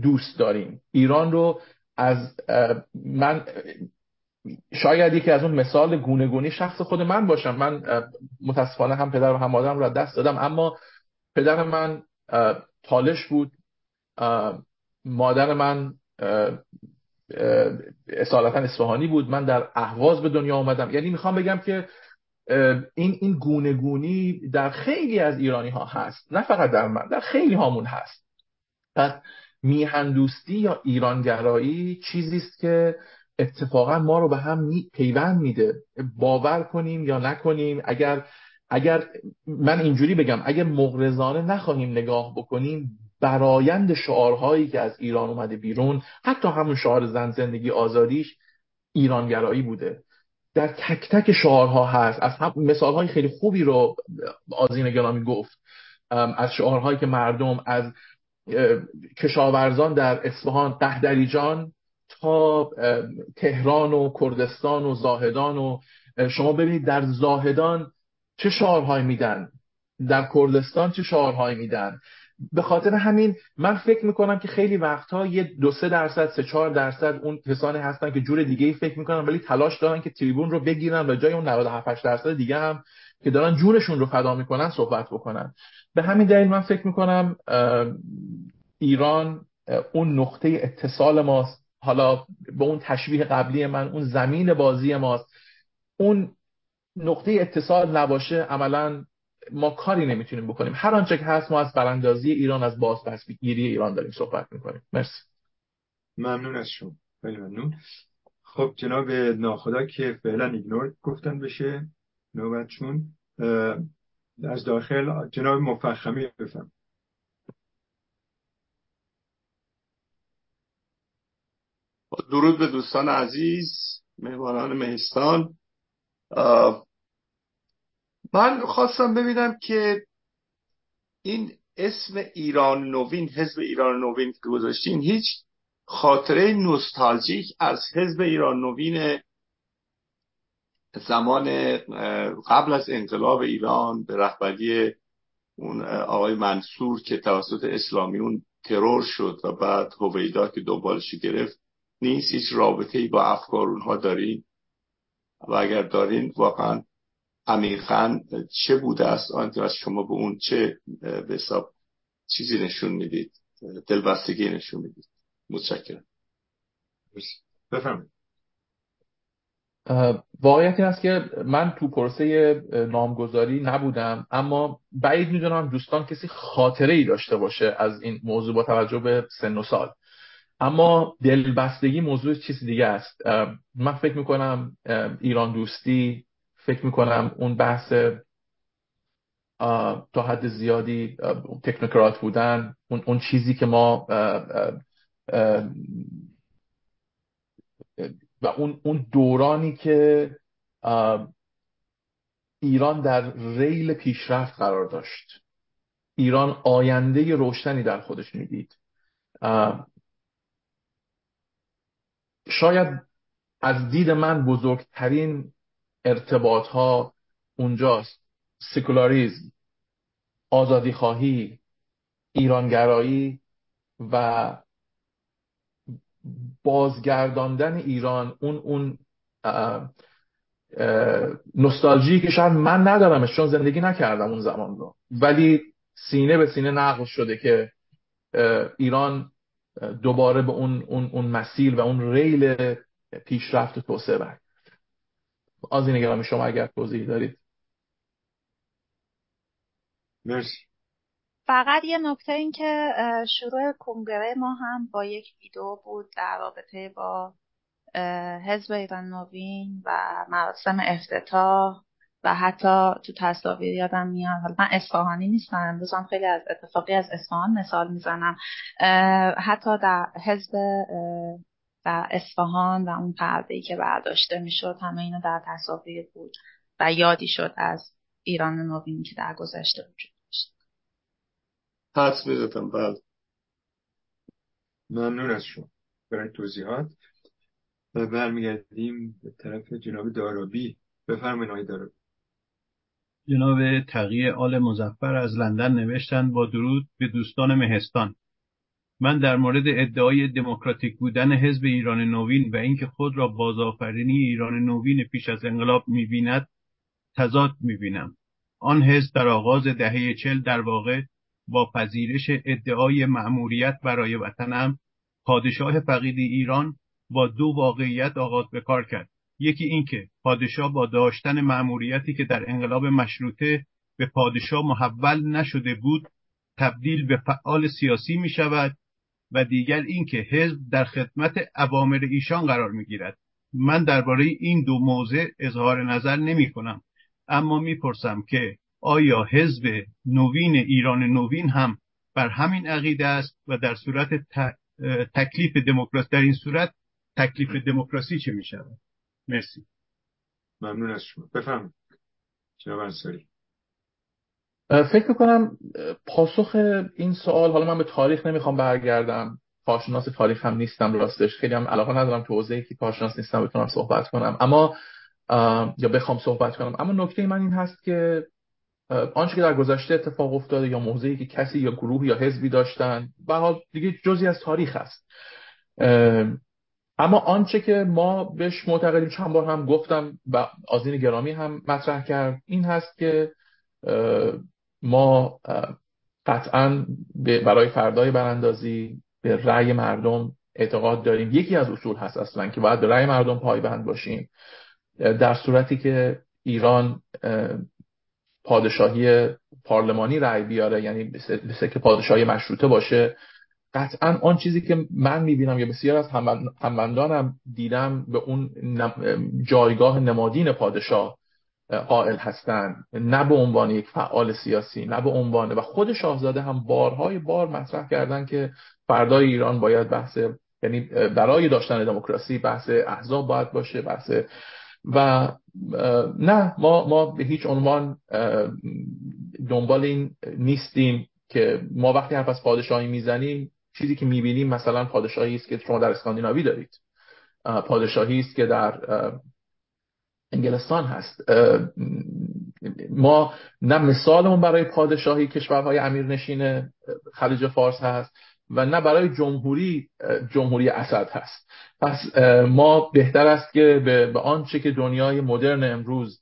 S2: دوست داریم. ایران رو از من شاید یکی از اون مثال گونه گونی شخص خود من باشم. من متاسفانه هم پدر و هم مادرم رو دست دادم اما پدر من تالش بود. مادر من اصالتا اصفهانی بود. من در اهواز به دنیا آمدم. یعنی می‌خوام بگم که این این گونه گونی در خیلی از ایرانی ها هست. نه فقط در من در خیلی هامون هست. پس میهندوستی یا ایرانگرایی چیزی است که اتفاقا ما رو به هم پیوند میده. باور کنیم یا نکنیم. اگر اگر من اینجوری بگم اگر مغرضانه نخواهیم نگاه بکنیم برایند شعارهایی که از ایران اومده بیرون حتی همون شعار زن زندگی آزادیش ایرانگرایی بوده. در تک تک شعارها هست. از هم مثالهای خیلی خوبی رو آزین گرامی گفت از شعارهایی که مردم از کشاورزان در اصفهان قهدریجان تا تهران و کردستان و زاهدان و شما ببینید در زاهدان چه شعارهایی میدن؟ در کردستان چه شعارهایی میدن؟ به خاطر همین من فکر می‌کنم که خیلی وقتها یه دو سه درصد سه چهار درصد اون کسانی هستن که جور دیگه ای فکر می‌کنن ولی تلاش دارن که تریبون رو بگیرن و جای اون 97 درصد دیگه هم که دارن جونشون رو فدا می‌کنن صحبت بکنن. به همین دلیل من فکر می‌کنم ایران اون نقطه اتصال ماست. حالا به اون تشبیه قبلی من اون زمین بازی ماست. اون نقطه اتصال نباشه عملا ما کاری نمی‌تونیم بکنیم. هر آنچه که هست ما از براندازی ایران از باز بازپسگیری ایران داریم صحبت می‌کنیم. مرسی.
S1: ممنون از شما. خیلی ممنون. خب جناب ناخدا که فعلا ایگنور گفتن بشه نوبت چون از داخل جناب مفخمی بفهم
S8: درود به دوستان عزیز مهمانان مهستان. من خواستم ببینم که این اسم ایران نوین حزب ایران نوین که گذاشتین هیچ خاطره نوستالژیک از حزب ایران نوین زمان قبل از انقلاب ایران به رهبری اون آقای منصور که توسط اسلامیون ترور شد و بعد هویدا که دنبالش گرفت نیست هیچ رابطه ای با افکار اونها دارین؟ و اگر دارین واقعا عمیقا چه بوده است؟ آنکه از شما به اون چه به حساب چیزی نشون می‌دید دلبستگی نشون می‌دید؟ متشکرم.
S1: بفرمایید.
S2: واقعیت این است که من تو پرسه نامگذاری نبودم اما بعید می‌دونم دوستان کسی خاطره ای داشته باشه از این موضوع با توجه به سن و سال. اما دلبستگی موضوع چیز دیگه است. من فکر می‌کنم ایران دوستی فکر می‌کنم اون بحث تا حد زیادی تکنوکرات بودن اون, اون چیزی که ما و اون, اون دورانی که ایران در ریل پیشرفت قرار داشت. ایران آینده روشنی در خودش می‌دید. شاید از دید من بزرگترین ارتباط ها اونجاست. سکولاریزم آزادی خواهی ایرانگرایی و بازگرداندن ایران اون اون نوستالژی که شاید من ندارمش چون زندگی نکردم اون زمان رو. ولی سینه به سینه نقل شده که ایران دوباره به اون, اون, اون مسیر و اون ریل پیشرفت توسعه برد از این گرامی شما اگر توضیح دارید.
S1: مرسی.
S3: فقط یه نکته این که شروع کنگره ما هم با یک ویدیو بود در رابطه با حزب ایران نوین و مراسم افتتاح و حتی تو تصاویر یادم میاد. حالا من اصفهانی نیستم امروز هم خیلی از اتفاقی از اصفهان مثال می‌زنم. حتی در حزب در اصفهان و اون پرده ای که برداشته می‌شد همه اینو در تصاویر بود و یادی شد از ایران نوین که در گذشته وجود داشت.
S8: حدس می‌زدم بله.
S1: ممنون از شما برای توضیحات. برمیگردیم به طرف جناب دارابی بفرمایید آقای دارابی
S5: جناب تقیه آل مزفر از لندن نوشتن با درود به دوستان مهستان. من در مورد ادعای دموکراتیک بودن حزب ایران نوین و اینکه خود را بازآفرینی ایران نوین پیش از انقلاب می‌بیند تضاد می‌بینم. آن حزب در آغاز دهه چل در واقع با پذیرش ادعای مأموریت برای وطنم پادشاه فقید ایران با دو واقعیت آغاز به کار کرد. یکی اینکه پادشاه با داشتن مأموریتی که در انقلاب مشروطه به پادشاه محول نشده بود تبدیل به فعال سیاسی می شود و دیگر اینکه حزب در خدمت اوامر ایشان قرار می گیرد من درباره این دو موضع اظهار نظر نمی کنم اما می‌پرسم که آیا حزب نوین ایران نوین هم بر همین عقیده است و در صورت تکلیف دموکراسی در این صورت تکلیف دموکراسی چه می شود مرسی.
S1: ممنون از شما. بفهم جناب انصاری.
S2: فکر می‌کنم پاسخ این سوال حالا من به تاریخ نمی‌خوام برگردم. کارشناس تاریخ هم نیستم راستش. خیلی هم علاقه ندارم تو حوزه‌ای که کارشناس نیستم بتونم صحبت کنم. اما یا بخوام صحبت کنم. اما نکته من این هست که آنچه که در گذشته اتفاق افتاده یا موضعی که کسی یا گروه یا حزبی داشتن به دیگه جزی از تاریخ است. اما آنچه که ما بهش معتقدیم چند بار هم گفتم و آزین گرامی هم مطرح کرد این هست که ما قطعا برای فردای براندازی به رأی مردم اعتقاد داریم. یکی از اصول هست اصلا که باید به رأی مردم پایبند باشیم. در صورتی که ایران پادشاهی پارلمانی رأی بیاره یعنی مثل که پادشاهی مشروطه باشه قطعا آن چیزی که من می‌بینم یا بسیار از هموندانم دیدم به اون جایگاه نمادین پادشاه قائل هستند نه به عنوان یک فعال سیاسی نه به عنوان و خود شاهزاده هم بارهای بار مطرح کردن که فردای ایران باید بحث یعنی برای داشتن دموکراسی بحث احزاب باید باشه بحث و نه ما ما به هیچ عنوان دنبال این نیستیم که ما وقتی حرف از پادشاهی می‌زنیم چیزی که می‌بینیم مثلا پادشاهی است که شما در اسکاندیناوی دارید. پادشاهی است که در انگلستان هست. ما نه مثالمون برای پادشاهی کشورهای امیرنشین خلیج فارس هست و نه برای جمهوری جمهوری اسد هست. پس ما بهتر است که به آنچه که دنیای مدرن امروز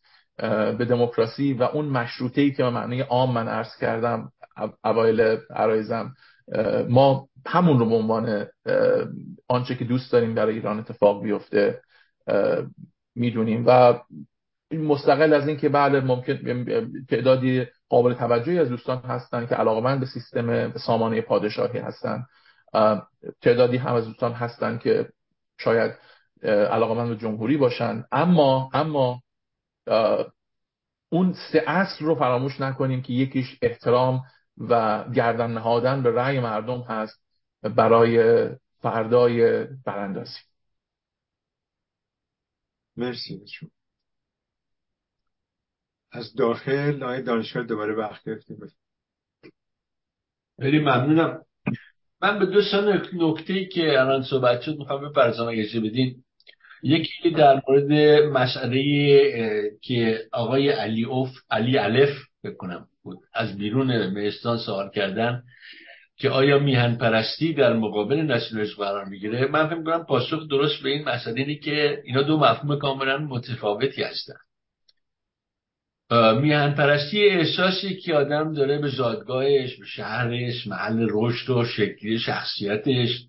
S2: به دموکراسی و اون مشروطه ای که به معنی عام من عرض کردم اوایل عرایزم ما همون رو به عنوان آنچه که دوست داریم برای ایران اتفاق بیفته می‌دونیم و مستقل از این که بعد ممکن تعدادی قابل توجهی از دوستان هستن که علاقمند به سیستم سامانه پادشاهی هستن. تعدادی هم از دوستان هستن که شاید علاقمند به جمهوری باشن. اما اما اون سه اصل رو فراموش نکنیم که یکیش احترام و گردن نهادن به رأی مردم هست برای فردای براندازی.
S1: مرسی شما از داخل آقای دانشگاه دوباره وقت گرفتیم.
S6: خیلی ممنونم. من به دو سن نکته ای که الان صحبت شد می‌خوام بپرزم اگه بدین. یکی در مورد مسئله که آقای علی اوف علی الف بکنم بود از بیرون مهستان سوال کردن. که آیا میهن پرستی در مقابل نسیونالیسم قرار می‌گیره؟ من فکر کنم پاسخ درست به این مسئله اینه که اینا دو مفهوم کاملا متفاوتی هستن. میهن پرستی احساسی که آدم داره به زادگاهش به شهرش محل رشد و شکلی شخصیتش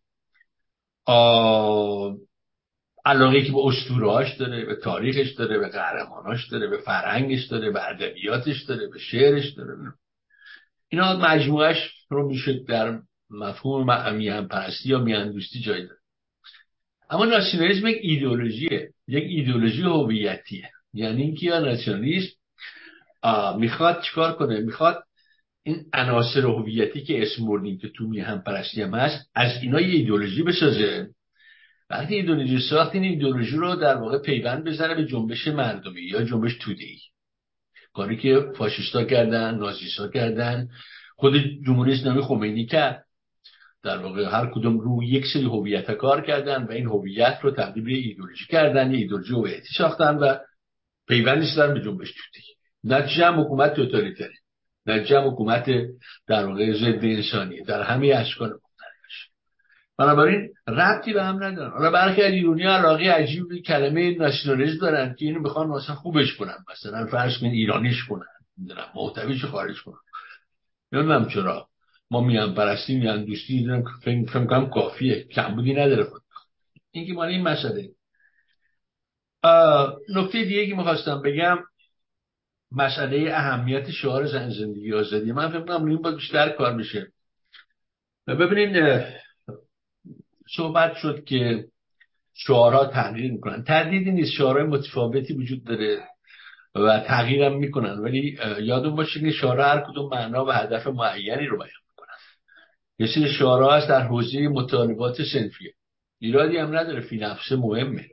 S6: علاقه که به اسطورهاش داره به تاریخش داره به قهرماناش داره به فرهنگش داره به ادبیاتش داره به شعرش داره. اینا مجموعش رو میشه در مفهوم میهن پرستی یا میهن دوستی جای داره اما ناسیونالیسم یک ایدئولوژیه. یک ایدئولوژی هویتیه. یعنی اینکه یا ناسیونالیسم می‌خواد چیکار کنه؟ می‌خواد این عناصر هویتی که اسم بردیم که تو میهن پرستی هم هست از اینا یه ایدئولوژی بسازه. وقتی ایدئولوژی ساخت این ایدئولوژی رو در واقع پیوند بزنه به جنبش مردمی یا جنبش توده‌ای کاری که فاشیستا کردن نازیستا کردن خود جمهوری اسلامی خمینی کرد. در واقع هر کدوم رو یک سری هویت کار کردن و این هویت رو تبدیل به ایدئولوژی کردن ایدئولوژی هویتی ساختن و پیوند شدن به جنبش توتی. نتیجه هم حکومت توتالیتری نتیجه هم حکومت در واقع ضد انسانی در همه اشکال مختلفش. بنابراین ربطی به هم ندارن. حالا برخی از ایرونی علاقه عجیب کلمه ناسیونالیسم دارن که اینو می‌خوان مثلا خوبش کنن. مثلا فرض کن ایرانیش کنن. محتویش خارج کنن. نمی‌دونم چرا. ما میان پرستی میان دوستی دیدم فکر کنم کافیه. کمبودی نداره این که مال این مسئله. نکته دیگه که می‌خواستم بگم مسئله اهمیت شعار زن زندگی آزادی. من فکر کنم این باید بیشتر کار میشه. ببینین صحبت شد که شعارها تغییر می‌کنن. تردیدی نیست. شعارهای متفاوتی وجود داره. و تغییرم می‌کنن. ولی یادون باشه که شعارها هر کدوم معنا و هدف معینی رو بیان می‌کنن. یه سری شعارها هست در حوزه مطالبات سنفیه ایرادی هم نداره فی نفسه مهمه.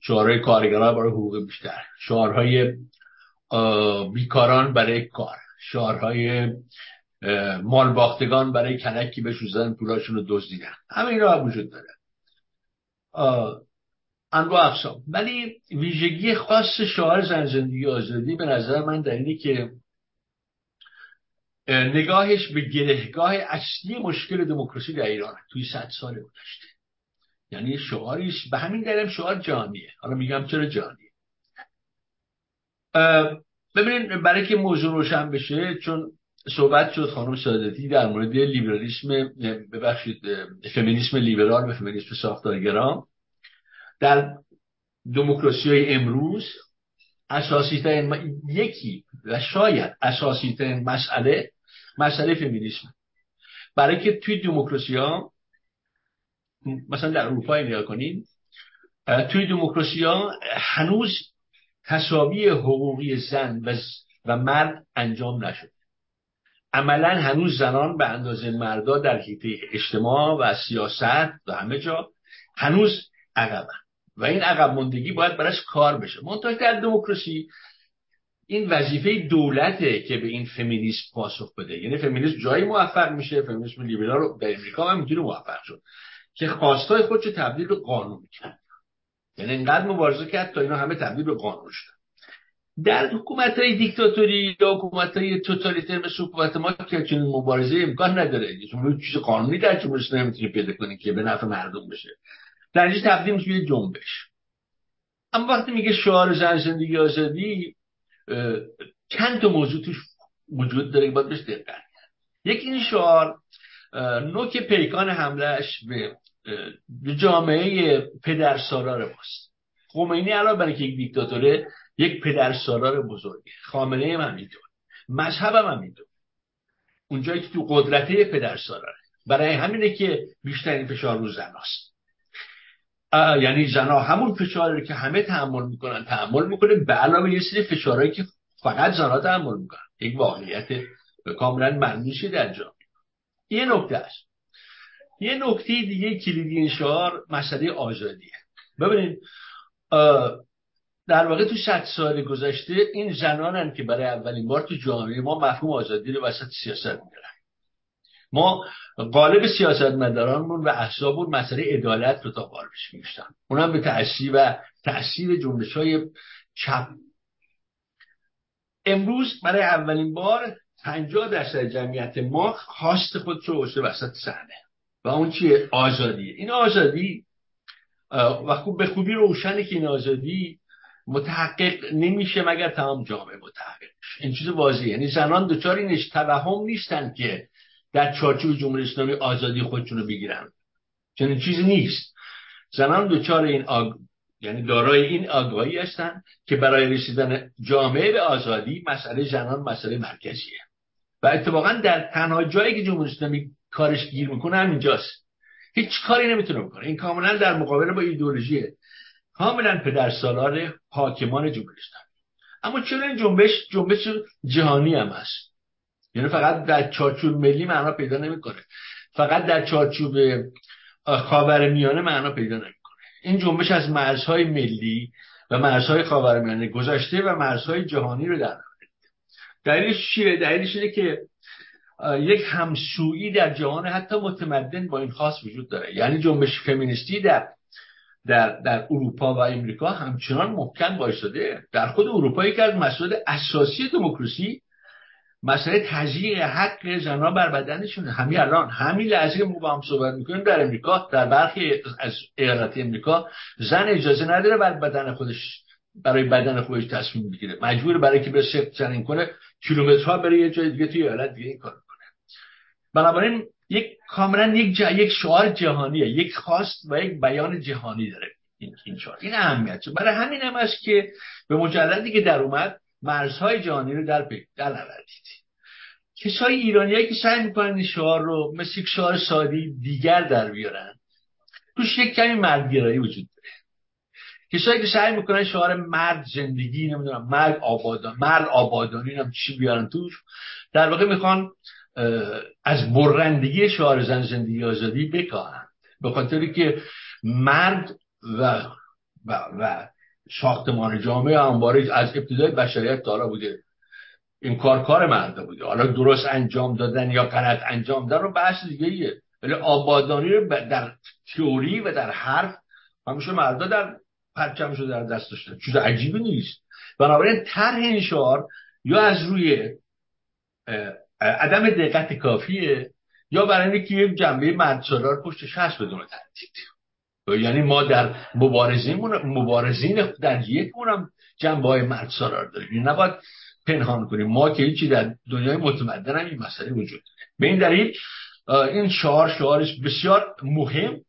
S6: شعارهای کارگرها برای حقوق بیشتر. شعارهای بیکاران برای کار. شعارهای مال باختگان برای کنکی به شوزن پولاشون رو دزدیدن. همه اینا هم وجود داره. انواع اقسام ولی ویژگی خاص شعار زن زندگی آزادی به نظر من در اینه که نگاهش به گرهگاه اصلی مشکل دموکراسی در ایران توی صد سال گذشته. یعنی شعاریش به همین دلیل شعار جانیه. حالا میگم چرا جانیه. ببینید برای که موضوع روشن بشه چون صحبت شد خانم سادتی در مورد لیبرالیسم ببخشید فمینیسم لیبرال و فمینیسم ساختارگرا. در دموکراسی امروز اساسی ترین یکی و شاید اساسی ترین مسئله مسئله فمینیسم. برای که توی دموکراسی ها مثلا در اروپا نگاه کنید توی دموکراسی ها هنوز تصاوی حقوقی زن و, و مرد انجام نشد. عملا هنوز زنان به اندازه مردا در حیطه اجتماع و سیاست و همه جا هنوز عقبن. و این عقب مندگی باید براش کار بشه. منتها در دموکراسی این وظیفه دولته که به این فمینیسم پاسخ بده. یعنی فمینیسم جایی موفق میشه فمینیسم لیبرال رو در امریکا هم می‌تونه موفق شد که خواستای خودشو تبدیل به قانون کرد. یعنی اینقدر مبارزه کرد تا اینا همه تبدیل به قانون شدن. در حکومت های دیکتاتوری یا حکومت های توتالیتر مثل حکومت ما که چنین مبارزه امکان نداره. شما چیز قانونی در اسلامی نمی‌تونی پیدا کنی که به نفع مردم بشه. در اینجا تبدیل میشه به جنبش. اما وقتی میگه شعار زن زندگی آزادی چند تا موضوع توش وجود داره که باید بهش دقت یکی این شعار نوک پیکان حملهش به جامعه پدر سالار ماست. خمینی الان برای که یک دیکتاتوره یک پدر سالار بزرگه. خامنه هم همینطور مذهب هم همینطور اونجایی که تو قدرته پدر سالاره برای همینه که بیشترین فشار رو زناست. یعنی زنا همون فشاری که همه تحمل می‌کنن تحمل می‌کنه. به علاوه یه سری فشارهایی که فقط زنا تحمل می‌کنن. یک واقعیت کاملا معنیشه در جامعه یه نکته است. یه نکته دیگه کلیدی این شعار مسئله آزادیه. ببینید در واقع تو صد سال گذشته این زنانن که برای اولین بار تو جامعه ما مفهوم آزادی رو وسط سیاست ما قالب سیاستمدارانمون و احزابمون مسئله عدالت رو تا قالبش میشتن اونم به تأثیر و تأثیر جنبش های چپ. امروز برای اولین بار 50 درصد جمعیت ما خواست خود رو وسط صحنه. و اون چیه؟ آزادیه. این آزادی و خوب به خوبی روشنه که این آزادی متحقق نمیشه مگر تمام جامعه متحقق این چیز واضحه. یعنی زنان دچار این توهم نیستن که در چارچوب جمهوری اسلامی آزادی خودشون رو بگیرن. چنین چیزی نیست. زنان دچار این آگ... یعنی دارای این آگاهی هستن که برای رسیدن جامعه به آزادی مسئله زنان مسئله مرکزیه. و اتفاقا در تنها جایی که جمهوری اسلامی کارش گیر می‌کنه همینجاست. هیچ کاری نمی‌تونه بکنه. این کاملا در مقابله با ایدئولوژی کاملا پدر سالار حاکمان جمهوری اسلامی. اما چرا این جنبش جنبش جهانی هم هست؟ یعنی فقط در چارچوب ملی معنا پیدا نمی‌کنه. فقط در چارچوب خاور میانه معنا پیدا نمی‌کنه. این جنبش از مرزهای ملی و مرزهای خاورمیانه گذشته و مرزهای جهانی رو در دلیلش چیه؟ دلیلش اینه که یک همسویی در جهان حتی متمدن با این خاص وجود داره. یعنی جنبش فمینیستی در در در اروپا و امریکا همچنان محکم وایساده. در خود اروپا یکی از مسائل اساسی دموکراسی مسئله تضییق حق زنها بر بدنشون همین الان همین لحظه که ما با هم صحبت می‌کنیم در امریکا در برخی از ایالات امریکا زن اجازه نداره بر بدن خودش برای بدن خودش تصمیم بگیره. مجبور برای که به سفت زنین کنه کیلومترها بره یه جای دیگه توی ایالت دیگه این کار کنه. بنابراین یک کاملا یک جا... یک شعار جهانیه. یک خواست و یک بیان جهانی داره این این این اهمیت. برای همین هم است که به مجردی که در اومد مرزهای جهانی رو در در نوردید کسای ایرانیایی که سعی می‌کنن این شعار رو مثل یک شعار سادی دیگر در بیارن توش یک کمی مردگرایی وجود داره. کسایی که سعی می‌کنن شعار مرد زندگی نمی‌دونم مرد آبادان مرد آبادانی هم چی بیارن توش در واقع می‌خوان از برندگی شعار زن زندگی آزادی بکاهند. به خاطری که مرد و و, و ساختمان جامعه همواره از ابتدای بشریت تا بوده. این کار کار مرده بوده. حالا درست انجام دادن یا غلط انجام دادن رو بحث دیگه ایه. ولی آبادانی رو در تئوری و در حرف همیشه مردا در پرچمش رو در دست داشتن. چیز عجیبی نیست. بنابراین طرح این شعار یا از روی عدم دقت کافیه یا برای اینکه یک جنبه مردسالار پشتش هست بدون تردید یعنی ما در مبارزین مبارزین در یکمون هم جنبه های مرد سالار داریم. یعنی نباید پنهان کنیم. ما که هیچی در دنیای متمدن هم این مسئله وجود داره. به این دلیل این شعار شعارش بسیار مهم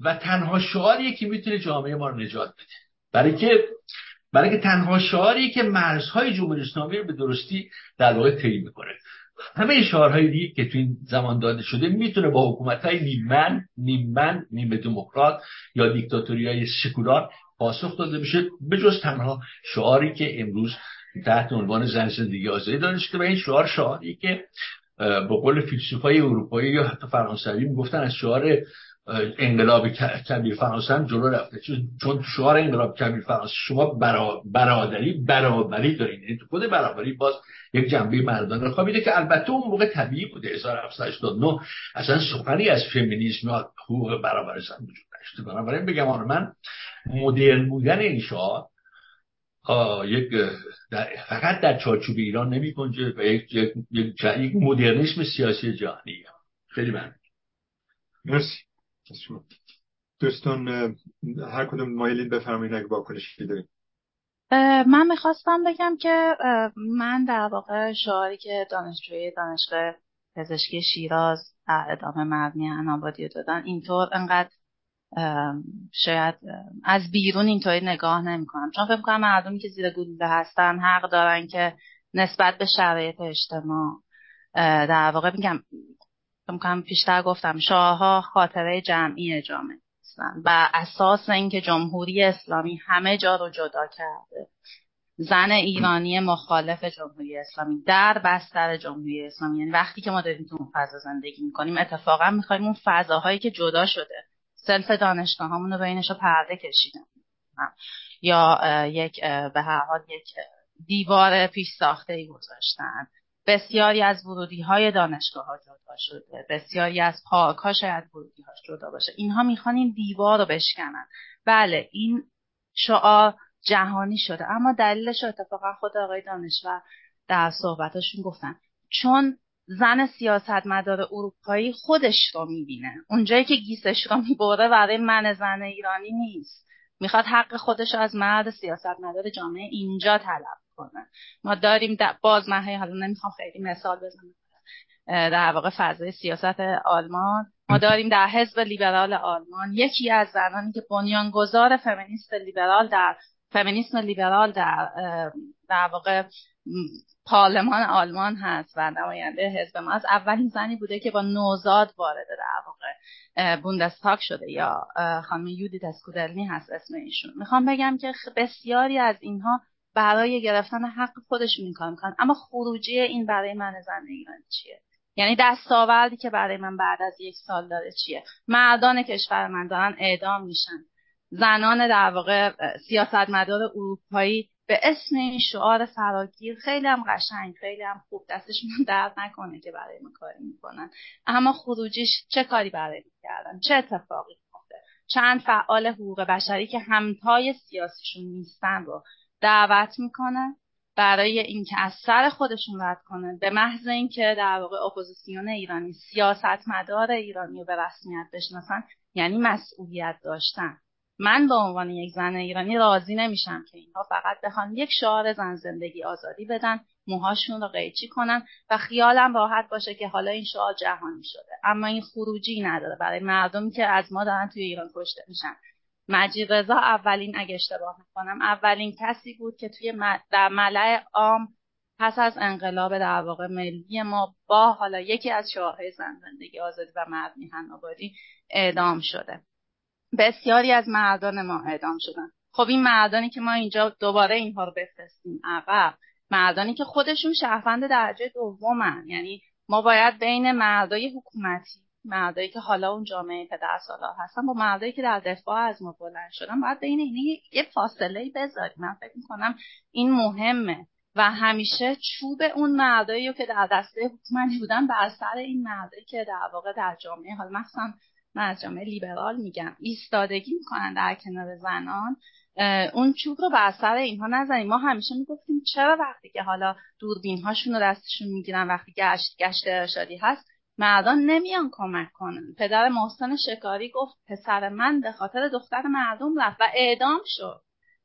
S6: و تنها شعاریه که می‌تونه جامعه ما رو نجات بده. برای که برای که تنها شعاری که مرزهای جمهوری اسلامی رو به درستی در واقع طی می‌کنه. همه شعارهای دیگه که تو این زمان داده شده می‌تونه با حکومت های نیمن نیمن نیمه دموکرات یا دیکتاتوری های سکولار پاسخ داده بشه به جز تنها شعاری که امروز تحت عنوان زن زندگی آزادی دانش که و این شعار شعاری که به قول فیلسوفای اروپایی یا حتی فرانسوی می‌گفتن از شعار انقلاب کبیر فرانسه هم جلو رفته. چون شعار انقلاب کبیر فرانسه شما برادری برابری دارین. یعنی تو خود برابری باز یک جنبه مردانه خوابیده که البته اون موقع طبیعی بوده. 1789 اصلا سخنی از فمینیسم یا حقوق برابر زن وجود نشده بنابراین بگم آن من مدرن بودن این شعار یک فقط در چارچوب ایران نمی کنجه و یک, یک, یک, مدرنیسم سیاسی جهانی خیلی من
S1: مرسی. دوستان هر کدوم مایلین بفرمایید اگه واکنشی دارید.
S3: من می‌خواستم بگم که من در واقع شعاری که دانشجوی دانشگاه پزشکی شیراز در ادامه مبنی انابادی دادن اینطور انقدر شاید از بیرون اینطوری نگاه نمی‌کنم. چون فکر کنم مردمی که زیر گلوله هستن حق دارن که نسبت به شرایط اجتماع در واقع میگم فکر پیشتر گفتم شاهها خاطره جمعی جامعه هستن و اساس اینکه جمهوری اسلامی همه جا رو جدا کرده. زن ایرانی مخالف جمهوری اسلامی در بستر جمهوری اسلامی. یعنی وقتی که ما داریم تو اون فضا زندگی می‌کنیم اتفاقا می‌خوایم اون فضاهایی که جدا شده سلف دانشگاه همون رو بینش رو پرده کشیدن. یا یک به هر حال یک دیوار پیش ساخته ای گذاشتن. بسیاری از ورودی های دانشگاه ها جدا شده. بسیاری از پارک ها شاید ورودی هاش جدا باشه. اینها می‌خوان این دیوار رو بشکنن. بله این شعار جهانی شده. اما دلیلش اتفاقا خود آقای دانشور در صحبتاشون گفتن. چون زن سیاستمدار اروپایی خودش رو می‌بینه. اونجایی که گیسش رو می‌بره برای من زن ایرانی نیست. می‌خواد حق خودش رو از مرد سیاستمدار جامعه اینجا طلب کنه ما داریم باز من حالا نمی‌خوام خیلی مثال بزنم. در واقع فضای سیاست آلمان. ما داریم در حزب لیبرال آلمان. یکی از زنانی که بنیانگذار فمینیست لیبرال در فمینیسم لیبرال در در واقع پارلمان آلمان هست و نماینده حزب ما از اولین زنی بوده که با نوزاد وارد در واقع بوندستاگ شده یا خانم یودیت اسکودلنی هست اسم ایشون. می‌خوام بگم که بسیاری از اینها برای گرفتن حق خودشون این کار می‌کنن. اما خروجی این برای من زن ایران چیه؟ یعنی دستاوردی که برای من بعد از یک سال داره چیه؟ مردان کشور من دارن اعدام میشن. زنان در واقع سیاستمدار اروپایی به اسم این شعار فراگیر خیلی هم قشنگ خیلی هم خوب دستشون درد نکنه که برای ما کاری می‌کنن. اما خروجیش چه کاری برای کردن؟ چه اتفاقی میفته چند فعال حقوق بشری که همتای سیاسیشون نیستن رو دعوت می‌کنه برای اینکه از سر خودشون رد کنه به محض اینکه در واقع اپوزیسیون ایرانی سیاستمدار ایرانی رو به رسمیت بشناسن یعنی مسئولیت داشتن. من به عنوان یک زن ایرانی راضی نمیشم که اینها فقط بخوان یک شعار زن زندگی آزادی بدن موهاشون رو قیچی کنن و خیالم راحت باشه که حالا این شعار جهانی شده. اما این خروجی نداره. برای مردمی که از ما دارن توی ایران کشته میشن. مجید رضا اولین اگه اشتباه می‌کنم اولین کسی بود که توی در ملع عام پس از انقلاب در واقع ملی ما با حالا یکی از شعارهای زن زندگی آزادی و مرد میهن آبادی اعدام شده. بسیاری از مردان ما اعدام شدن. خب این مردانی که ما اینجا دوباره اینها رو بفرستیم عقب مردانی که خودشون شهروند درجه دومن. یعنی ما باید بین مردای حکومتی مردایی که حالا اون جامعه پدر سالار هستن با مردایی که در دفاع از ما بلند شدن باید بین اینه یه فاصله بذاریم. من فکر می‌کنم این مهمه و همیشه چوب اون مردایی که در دسته حکومتی بودن بر سر این مردایی که در واقع در جامعه حال مثلا من از جامعه لیبرال میگم ایستادگی می‌کنن در کنار زنان اون چوب رو بر سر اینها نزنیم ما همیشه می‌گفتیم چرا وقتی که حالا دوربین هاشون رو دستشون می‌گیرن وقتی گشت گشت ارشادی هست مردان نمیان کمک کنن پدر محسن شکاری گفت پسر من به خاطر دختر مردم رفت و اعدام شد.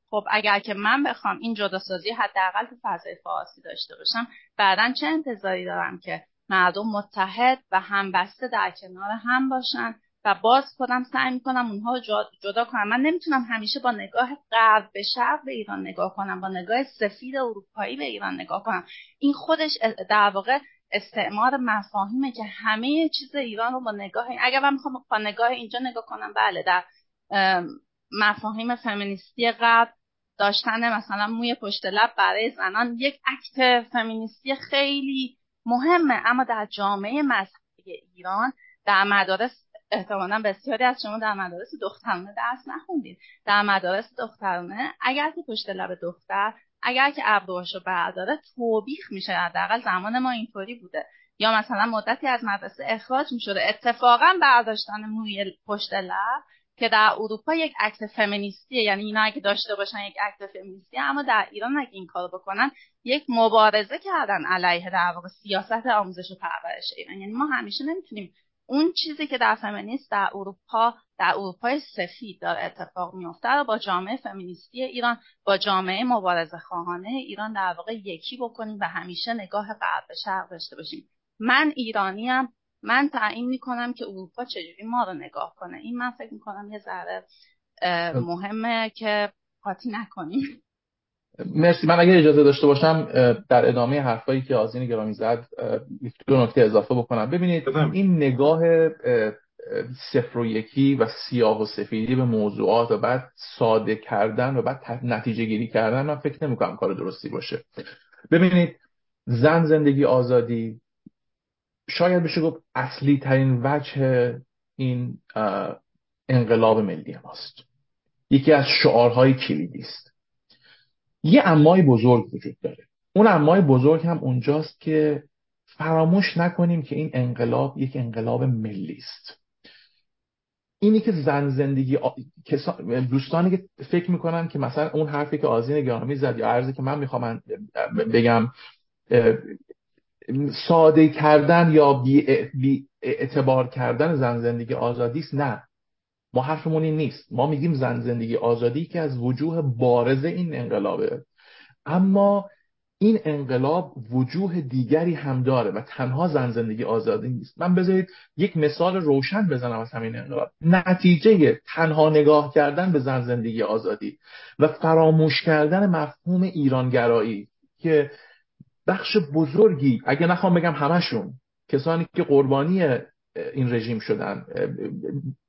S3: خب اگر که من بخوام این جداسازی حداقل تو فضای فارسی داشته باشم بعدا چه انتظاری دارم که مردم متحد و همبسته در کنار هم باشن و باز خودم سعی می‌کنم اونها جدا کنم. من نمی‌تونم همیشه با نگاه غرب به شرق به ایران نگاه کنم با نگاه سفید اروپایی به ایران نگاه کنم. این خودش در واقع استعمار مفاهیمه که همه چیز ایران رو با نگاه اگر من می‌خوام با نگاه اینجا نگاه کنم بله در مفاهیم فمینیستی قبل داشتن مثلا موی پشت لب برای زنان یک اکت فمینیستی خیلی مهمه. اما در جامعه مذهبی ایران در مدارس احتمالا بسیاری از شما در مدارس دخترانه درس نخوندید. در مدارس دخترانه اگر که پشت لب دختر اگر که ابروهاشو برداره توبیخ میشه حداقل زمان ما اینطوری بوده. یا مثلا مدتی از مدرسه اخراج می‌شده. اتفاقا برداشتن موی پشت لب که در اروپا یک عکس فمینیستیه. یعنی اینا اگه داشته باشن یک عکس فمینیستی اما در ایران اگه این کارو بکنن یک مبارزه کردن علیه در واقع سیاست آموزش و پرورش ایران. یعنی ما همیشه نمی‌تونیم اون چیزی که در فمینیست در اروپا در اروپای سفید داره اتفاق میفته رو با جامعه فمینیستی ایران با جامعه مبارزه خواهانه ایران در واقع یکی بکنیم و همیشه نگاه غرب به شرق داشته باشیم. من ایرانیم. من تعیین می‌کنم که اروپا چجوری ما رو نگاه کنه. این من فکر می‌کنم یه ذره مهمه که قاطی نکنیم.
S2: مرسی. من اگر اجازه داشته باشم در ادامه حرفایی که آزین گرامی زد دو نکته اضافه بکنم. ببینید این نگاه صفر و یکی و سیاه و سفیدی به موضوعات و بعد ساده کردن و بعد نتیجه گیری کردن من فکر نمی کنم کار درستی باشه. ببینید زن زندگی آزادی شاید بشه گفت اصلی ترین وجه این انقلاب ملی ماست. یکی از شعارهای کلیدی است. یه امای بزرگ وجود داره. اون امای بزرگ هم اونجاست که فراموش نکنیم که این انقلاب یک انقلاب ملی است. اینی که زن زندگی دوستانی که فکر می‌کنن که مثلا اون حرفی که آزین گرامی زد یا عرضی که من می‌خوام بگم ساده کردن یا بی اعتبار کردن زن زندگی آزادی است نه. ما حرفمون این نیست. ما میگیم زن زندگی آزادی که از وجوه بارز این انقلابه. اما این انقلاب وجوه دیگری هم داره و تنها زن زندگی آزادی نیست. من بذارید یک مثال روشن بزنم از همین انقلاب. نتیجه تنها نگاه کردن به زن زندگی آزادی و فراموش کردن مفهوم ایرانگرایی که بخش بزرگی اگه نخوام بگم همشون کسانی که قربانی این رژیم شدن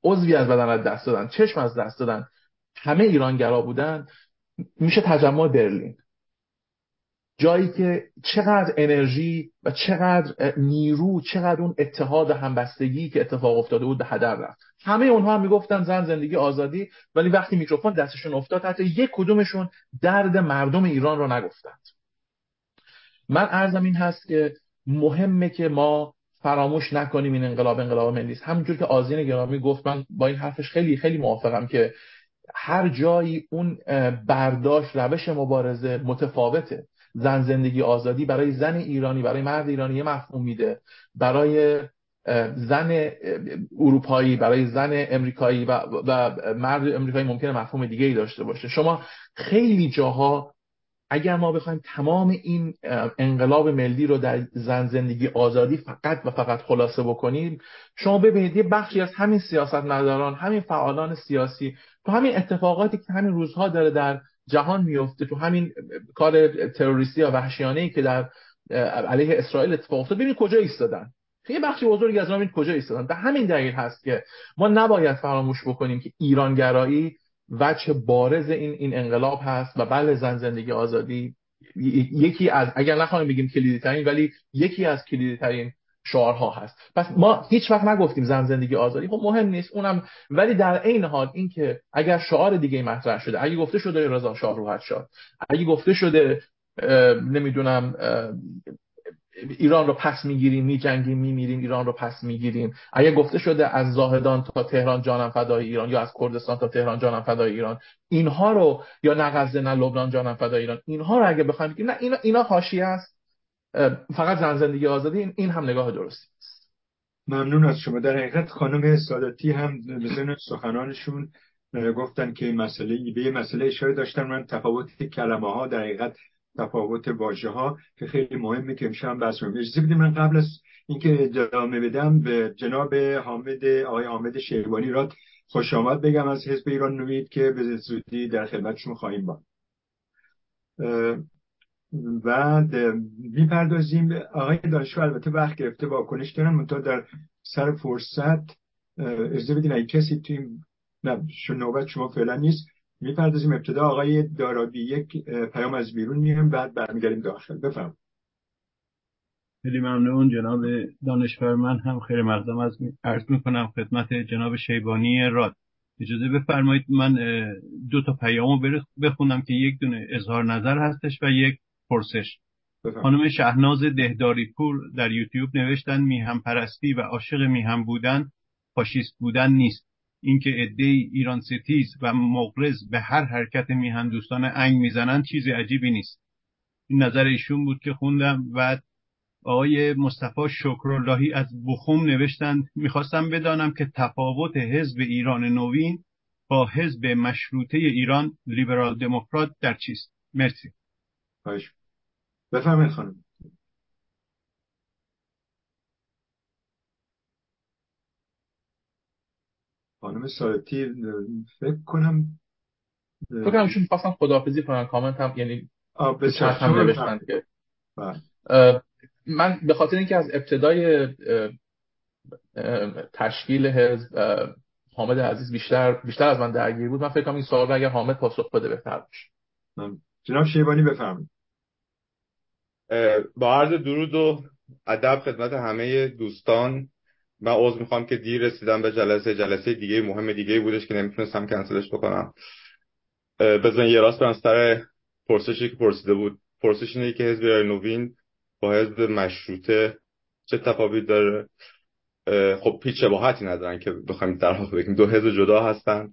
S2: عضوی از بدن از دست دادن چشم از دست دادن همه ایرانگرا بودن میشه تجمع برلین. جایی که چقدر انرژی و چقدر نیرو چقدر اون اتحاد و همبستگی که اتفاق افتاده بود به هدر رفت. همه اونها هم می‌گفتن زن زندگی آزادی ولی وقتی میکروفون دستشون افتاد حتی یک کدومشون درد مردم ایران رو نگفتند. من ارزم این هست که مهمه که ما فراموش نکنیم این انقلاب انقلاب ملی است. همونجور که آزین گرامی گفت من با این حرفش خیلی خیلی موافقم که هر جایی اون برداشت روش مبارزه متفاوته. زن زندگی آزادی برای زن ایرانی برای مرد ایرانی یه مفهوم میده. برای زن اروپایی برای زن امریکایی و, مرد امریکایی ممکنه مفهوم دیگه ای داشته باشه. شما خیلی جاها اگر ما بخوایم تمام این انقلاب ملی رو در زن زندگی آزادی فقط و فقط خلاصه بکنیم شما ببینید یه بخشی از همین سیاست مداران همین فعالان سیاسی تو همین اتفاقاتی که همین روزها داره در جهان میفته تو همین کار تروریستی یا وحشیانه ای که در علیه اسرائیل اتفاق افتاد ببینید کجا ایستادن. یه بخشی بزرگی از ما کجا ایستادن. به همین دلیل هست که ما نباید فراموش بکنیم که ایرانگرایی وجه بارز این این انقلاب هست و بله زن زندگی آزادی. یکی از اگر نخواهیم بگیم کلیدی ترین ولی یکی از کلیدی ترین شعارها هست. پس ما هیچ وقت نگفتیم زن زندگی آزادی. خب مهم نیست اونم ولی در عین حال اینکه اگر شعار دیگه مطرح شده اگه گفته شده رضا شاه روحت شد اگه گفته شده نمی‌دونم ایران رو پس می‌گیریم میجنگیم میمیریم ایران رو پس می‌گیریم. اگه گفته شده از زاهدان تا تهران جانم فدای ایران یا از کردستان تا تهران جانم فدای ایران. اینها رو یا نه غزه نه لبنان جانم فدای ایران. اینها رو اگه بخوایم بگیم نه اینا اینا حاشیه است. فقط زن زندگی آزادی این هم نگاه درستی است.
S1: ممنون از شما. در حقیقت خانم ساداتی هم به سخنانشون گفتن که مسئله به مسئله اشاره داشتن. من تفاوت کلمه ها در حقیقت تفاوت واژه ها که خیلی مهمه که امشب بحث کنیم اجازه بدید من قبل از اینکه ادامه بدم به جناب حامد آقای حامد شیبانی را خوش آمد بگم از حزب ایران نوید که به زودی در خدمتشون خواهیم با و می‌پردازیم. آقای دانشجو البته وقت گرفته واکنش دارن منتها در سر فرصت اجازه بدین اگه کسی توی نه نوبت شما فعلا نیست. می‌پردازیم ابتدا آقای دارابی. یک پیام از بیرون میریم بعد برمیگردیم داخل بفهم
S5: خیلی ممنون جناب دانشور. من هم خیلی مقدم از عرض می‌کنم خدمت جناب شیبانی راد. اجازه بفرمایید من دو تا پیامو بخونم که یک دونه اظهار نظر هستش و یک پرسش. خانم شهناز دهداری پور در یوتیوب نوشتن میهم پرستی و عاشق میهم بودن فاشیست بودن نیست. اینکه عده ایران ستیز و مغرض به هر حرکت میهن دوستان انگ می‌زنن چیزی عجیبی نیست. این نظر ایشون بود که خوندم و آقای مصطفی شکراللهی از بخوم نوشتند می‌خواستم بدانم که تفاوت حزب ایران نوین با حزب مشروطه ایران لیبرال دموکرات در چیست. مرسی.
S1: بفرمایید خانم. خانم سایتی فکر کنم
S2: فکر کنم ایشون خواستم خداحافظی کنم کامنت هم یعنی
S1: بسیار
S2: هم نوشتن که
S1: بله.
S2: من به خاطر اینکه از ابتدای تشکیل حزب حامد عزیز بیشتر بیشتر از من درگیر بود من فکر کنم این سوال رو اگر حامد پاسخ بده بهتر باشه.
S1: جناب شیبانی بفرمایید.
S9: با عرض درود و ادب خدمت همه دوستان. من عذر می‌خوام که دیر رسیدم به جلسه جلسه دیگه مهم دیگه بودش که نمی‌تونستم کنسلش بکنم. بزن یه راست برم سر پرسشی که پرسیده بود. پرسش اینه که حزب نوین با حزب مشروطه چه تفاوتی داره؟ خب هیچ شباهتی ندارن که بخوایم در واقع بگیم. دو حزب جدا هستن.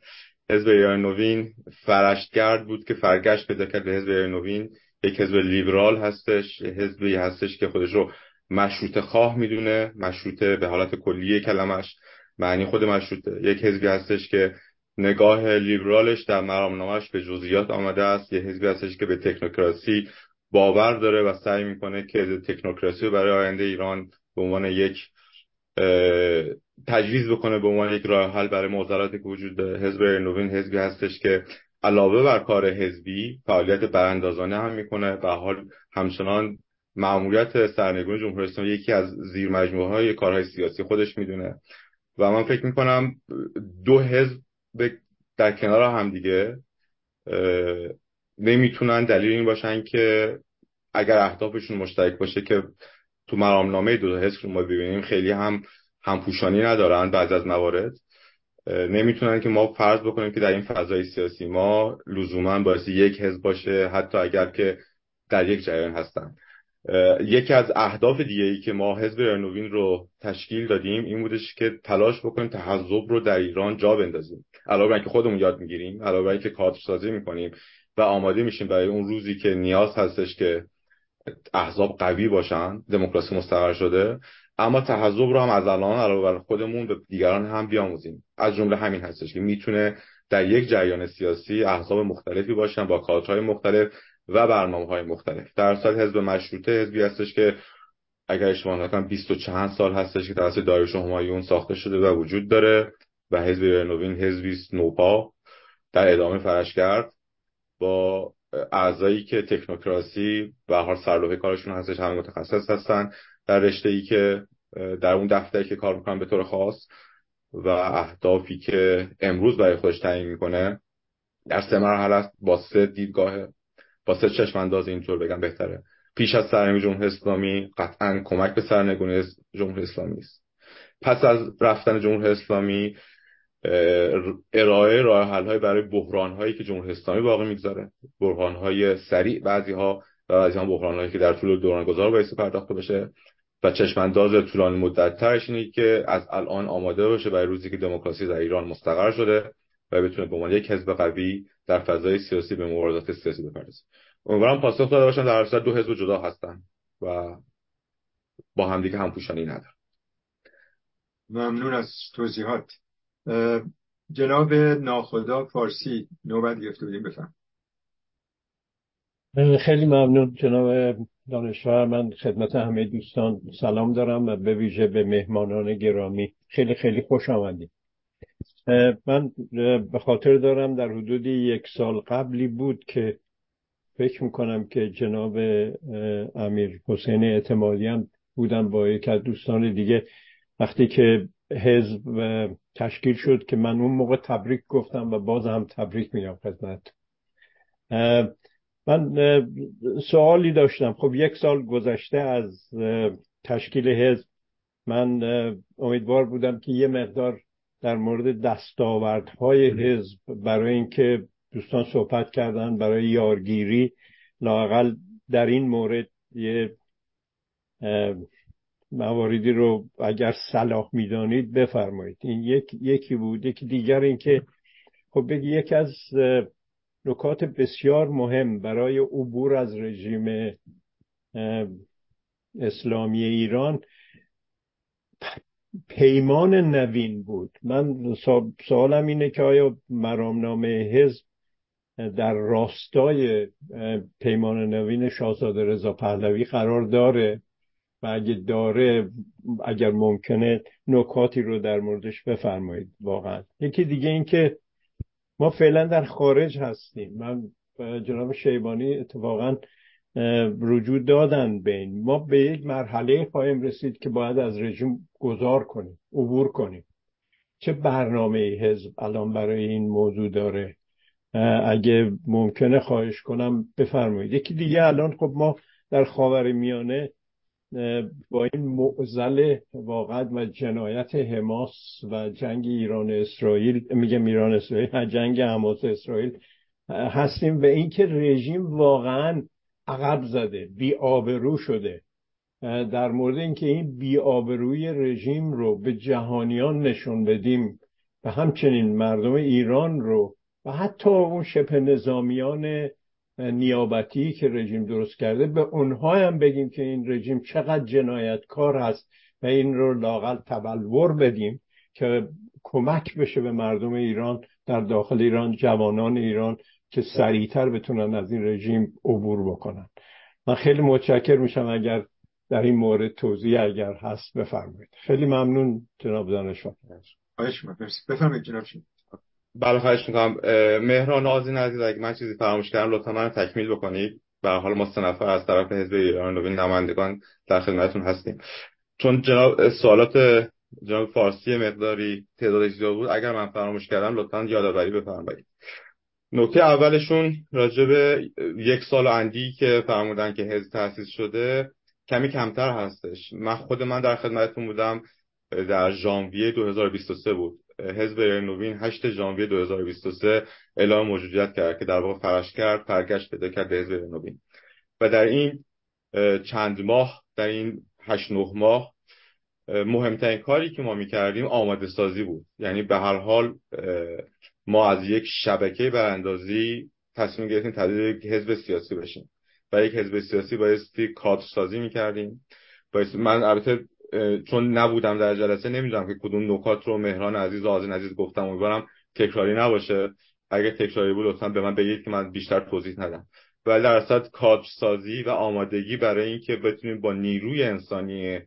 S9: حزب ایران نوین فرشتگرد بود که فرگشت پیدا کرد به حزب ایران نوین. یک حزب لیبرال هستش. حزبی هستش که خودش رو مشروط خواه می‌دونه مشروطه به حالت کلیه کلمش. معنی خود مشروطه یک حزبی هستش که نگاه لیبرالش در مرامنامهش به جزئیات آمده است. یه حزبی هستش که به تکنوکراسی باور داره و سعی می‌کنه که تکنوکراسی رو برای آینده ایران به عنوان یک تجویز بکنه به عنوان یک راه حل برای معضلاتی که وجود داره. حزب نوین حزبی هستش که علاوه بر کار حزبی فعالیت براندازانه هم می‌کنه و حال همچنان معمولیت سرنگون جمهوری اسلامی یکی از زیر مجموعه های کارهای سیاسی خودش می‌دونه. و من فکر می‌کنم دو حزب در کنار هم دیگه نمی‌تونن دلیل این باشن که اگر اهدافشون مشترک باشه که تو مرامنامه دو حزب رو ما ببینیم خیلی هم همپوشانی ندارن بعض از موارد. نمی‌تونن که ما فرض بکنیم که در این فضای سیاسی ما لزوما باعث یک حزب باشه حتی اگر که در یک جریان هستن. یکی از اهداف دیگه ای که ما حزب نوین رو تشکیل دادیم این بودش که تلاش بکنیم تحزب رو در ایران جا بندازیم. علاوه بر اینکه خودمون یاد می‌گیریم علاوه بر اینکه کادر سازی می‌کنیم و آماده میشیم برای اون روزی که نیاز هستش که احزاب قوی باشن دموکراسی مستقر شده اما تحزب رو هم از الان علاوه بر خودمون به دیگران هم بیاموزیم. از جمله همین هستش که می‌تونه در یک جریان سیاسی احزاب مختلفی باشن با کادرهای مختلف و برنامه های مختلف. در سال حزب مشروطه حزبی هستش که اگر اشتباه نکنم 20 و چند سال هستش که توسط داریوش همایون ساخته شده و وجود داره و حزب نوین حزبی نوپا در ادامه فرش کرد با اعضایی که تکنوکراسی و هر سرلوحه کارشون هستش همه متخصص هستن. در رشته ای که در اون دفتری که کار می‌کنن به طور خاص و اهدافی که امروز برای خودش تعیین می‌کنه در سه مرحله با سه دیدگاه با سه چشم انداز اینطور بگم بهتره. پیش از سرنگونی جمهوری اسلامی قطعا کمک به سرنگونی جمهوری اسلامی است پس از رفتن جمهوری اسلامی ارائه راه حل برای بحران هایی که جمهوری اسلامی باقی می‌گذاره. بحران های سریع بعضی ها و بعضی ها بحران هایی که در طول دوران گذار باعث پرداخته بشه و چشمانداز طولانی مدت ترش اینه که از الان آماده باشه برای روزی که دموکراسی در ایران مستقر شده و بتونه به عنوان یک حزب قوی در فضای سیاسی به مبارزات سیاسی بپردازه امیدوارم پاسخ داده باشم در اصل دو حزب جدا هستن و با همدیگه هم پوشانی ندارن.
S1: ممنون از توضیحات. جناب ناخدا فارسی نوبت گرفته بودیم بفهم.
S7: خیلی ممنون جناب دانشور. من خدمت همه دوستان سلام دارم و به ویژه به مهمانان گرامی خیلی خیلی خوش آمدید. من به خاطر دارم در حدود یک سال قبلی بود که فکر می‌کنم که جناب امیر حسین اعتمادیان بودم با یک از دوستان دیگه. وقتی که حزب تشکیل شد که من اون موقع تبریک گفتم و باز هم تبریک میگم خدمت. من سوالی داشتم. خب یک سال گذشته از تشکیل حزب. من امیدوار بودم که یه مقدار در مورد دستاوردهای حزب برای اینکه دوستان صحبت کردن برای یارگیری لاقل در این مورد یه مواردی رو اگر صلاح می‌دانید بفرمایید. این یک یکی بود. یکی دیگر اینکه خب بگی یکی از نکات بسیار مهم برای عبور از رژیم اسلامی ایران پیمان نوین بود. من سوالم اینه که آیا مرامنامه حزب در راستای پیمان نوین شاهزاده رضا پهلوی قرار داره و اگه داره اگر ممکنه نکاتی رو در موردش بفرمایید واقعا. یکی دیگه این که ما فعلا در خارج هستیم. من جناب شیبانی اتفاقا رجوع دادن بین ما به یک مرحله خواهیم رسید که باید از رژیم گذار کنیم عبور کنیم. چه برنامه حزب الان برای این موضوع داره؟ اگه ممکنه خواهش کنم بفرمایید. یکی دیگه الان خب ما در خاور میانه با این معزل واقعا و جنایت حماس و جنگ ایران اسرائیل میگم ایران اسرائیل جنگ حماس اسرائیل هستیم. و اینکه رژیم واقعا عقب زده بی آبرو شده. در مورد اینکه این بی آبروی رژیم رو به جهانیان نشون بدیم و همچنین مردم ایران رو و حتی اون شبه نظامیان نیابتی که رژیم درست کرده به اونها هم بگیم که این رژیم چقدر جنایتکار هست و این رو لاقل تبلور بدیم که کمک بشه به مردم ایران در داخل ایران جوانان ایران که سریعتر بتونن از این رژیم عبور بکنن. من خیلی متشکر میشم اگر در این مورد توضیح اگر هست بفرمایید. خیلی ممنون جناب دانشمند
S1: بفرمایید جناب
S9: بله خواهش می‌کنم. مهران آزین عزیز اگه من چیزی فراموش کردم لطفا من تکمیل بکنید. به حال ما سه نفر از طرف حزب ایران نوین نمایندگان در خدمتتون هستیم. چون جناب سوالات جناب فارسی مقداری تعداد زیاد بود اگر من فراموش کردم لطفا یادآوری بفرمایید. نکته اولشون راجع به یک سال اندی که فرمودن که حزب تأسیس شده کمی کمتر هستش. من خود من در خدمتتون بودم در ژانویه 2023 بود. حزب نوین 8 ژانویه 2023 اعلام موجودیت کرد که در واقع فرش کرد پرگشت پیدا کرد به حزب نوین و در این چند ماه در این 8 9 ماه مهمترین کاری که ما می‌کردیم آماده سازی بود. یعنی به هر حال ما از یک شبکه براندازی تصمیم گرفتیم تبدیل یک حزب سیاسی بشیم و یک حزب سیاسی بایستی کادر سازی می‌کردیم. من البته چون نبودم در جلسه نمی‌دونم که کدوم نکات رو مهران عزیز و آزین عزیز گفتم. امیدوارم تکراری نباشه. اگه تکراری بود لطفا به من بگید که من بیشتر توضیح ندم. ولی در اصل کادر سازی و آمادگی برای اینکه بتونیم با نیروی انسانی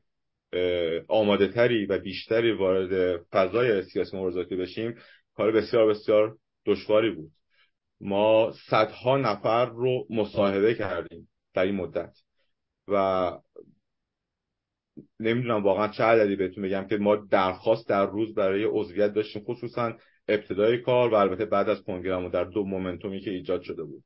S9: آماده تری و بیشتری وارد فضای سیاسی مبارزاتی بشیم کار بسیار بسیار دشواری بود. ما صدها نفر رو مصاحبه کردیم در این مدت و نمی‌دونم واقعا چه عددی بهتون بگم که ما درخواست در روز برای عضویت داشتیم خصوصا ابتدای کار و البته بعد از کنگرمو در دو مومنتومی که ایجاد شده بود.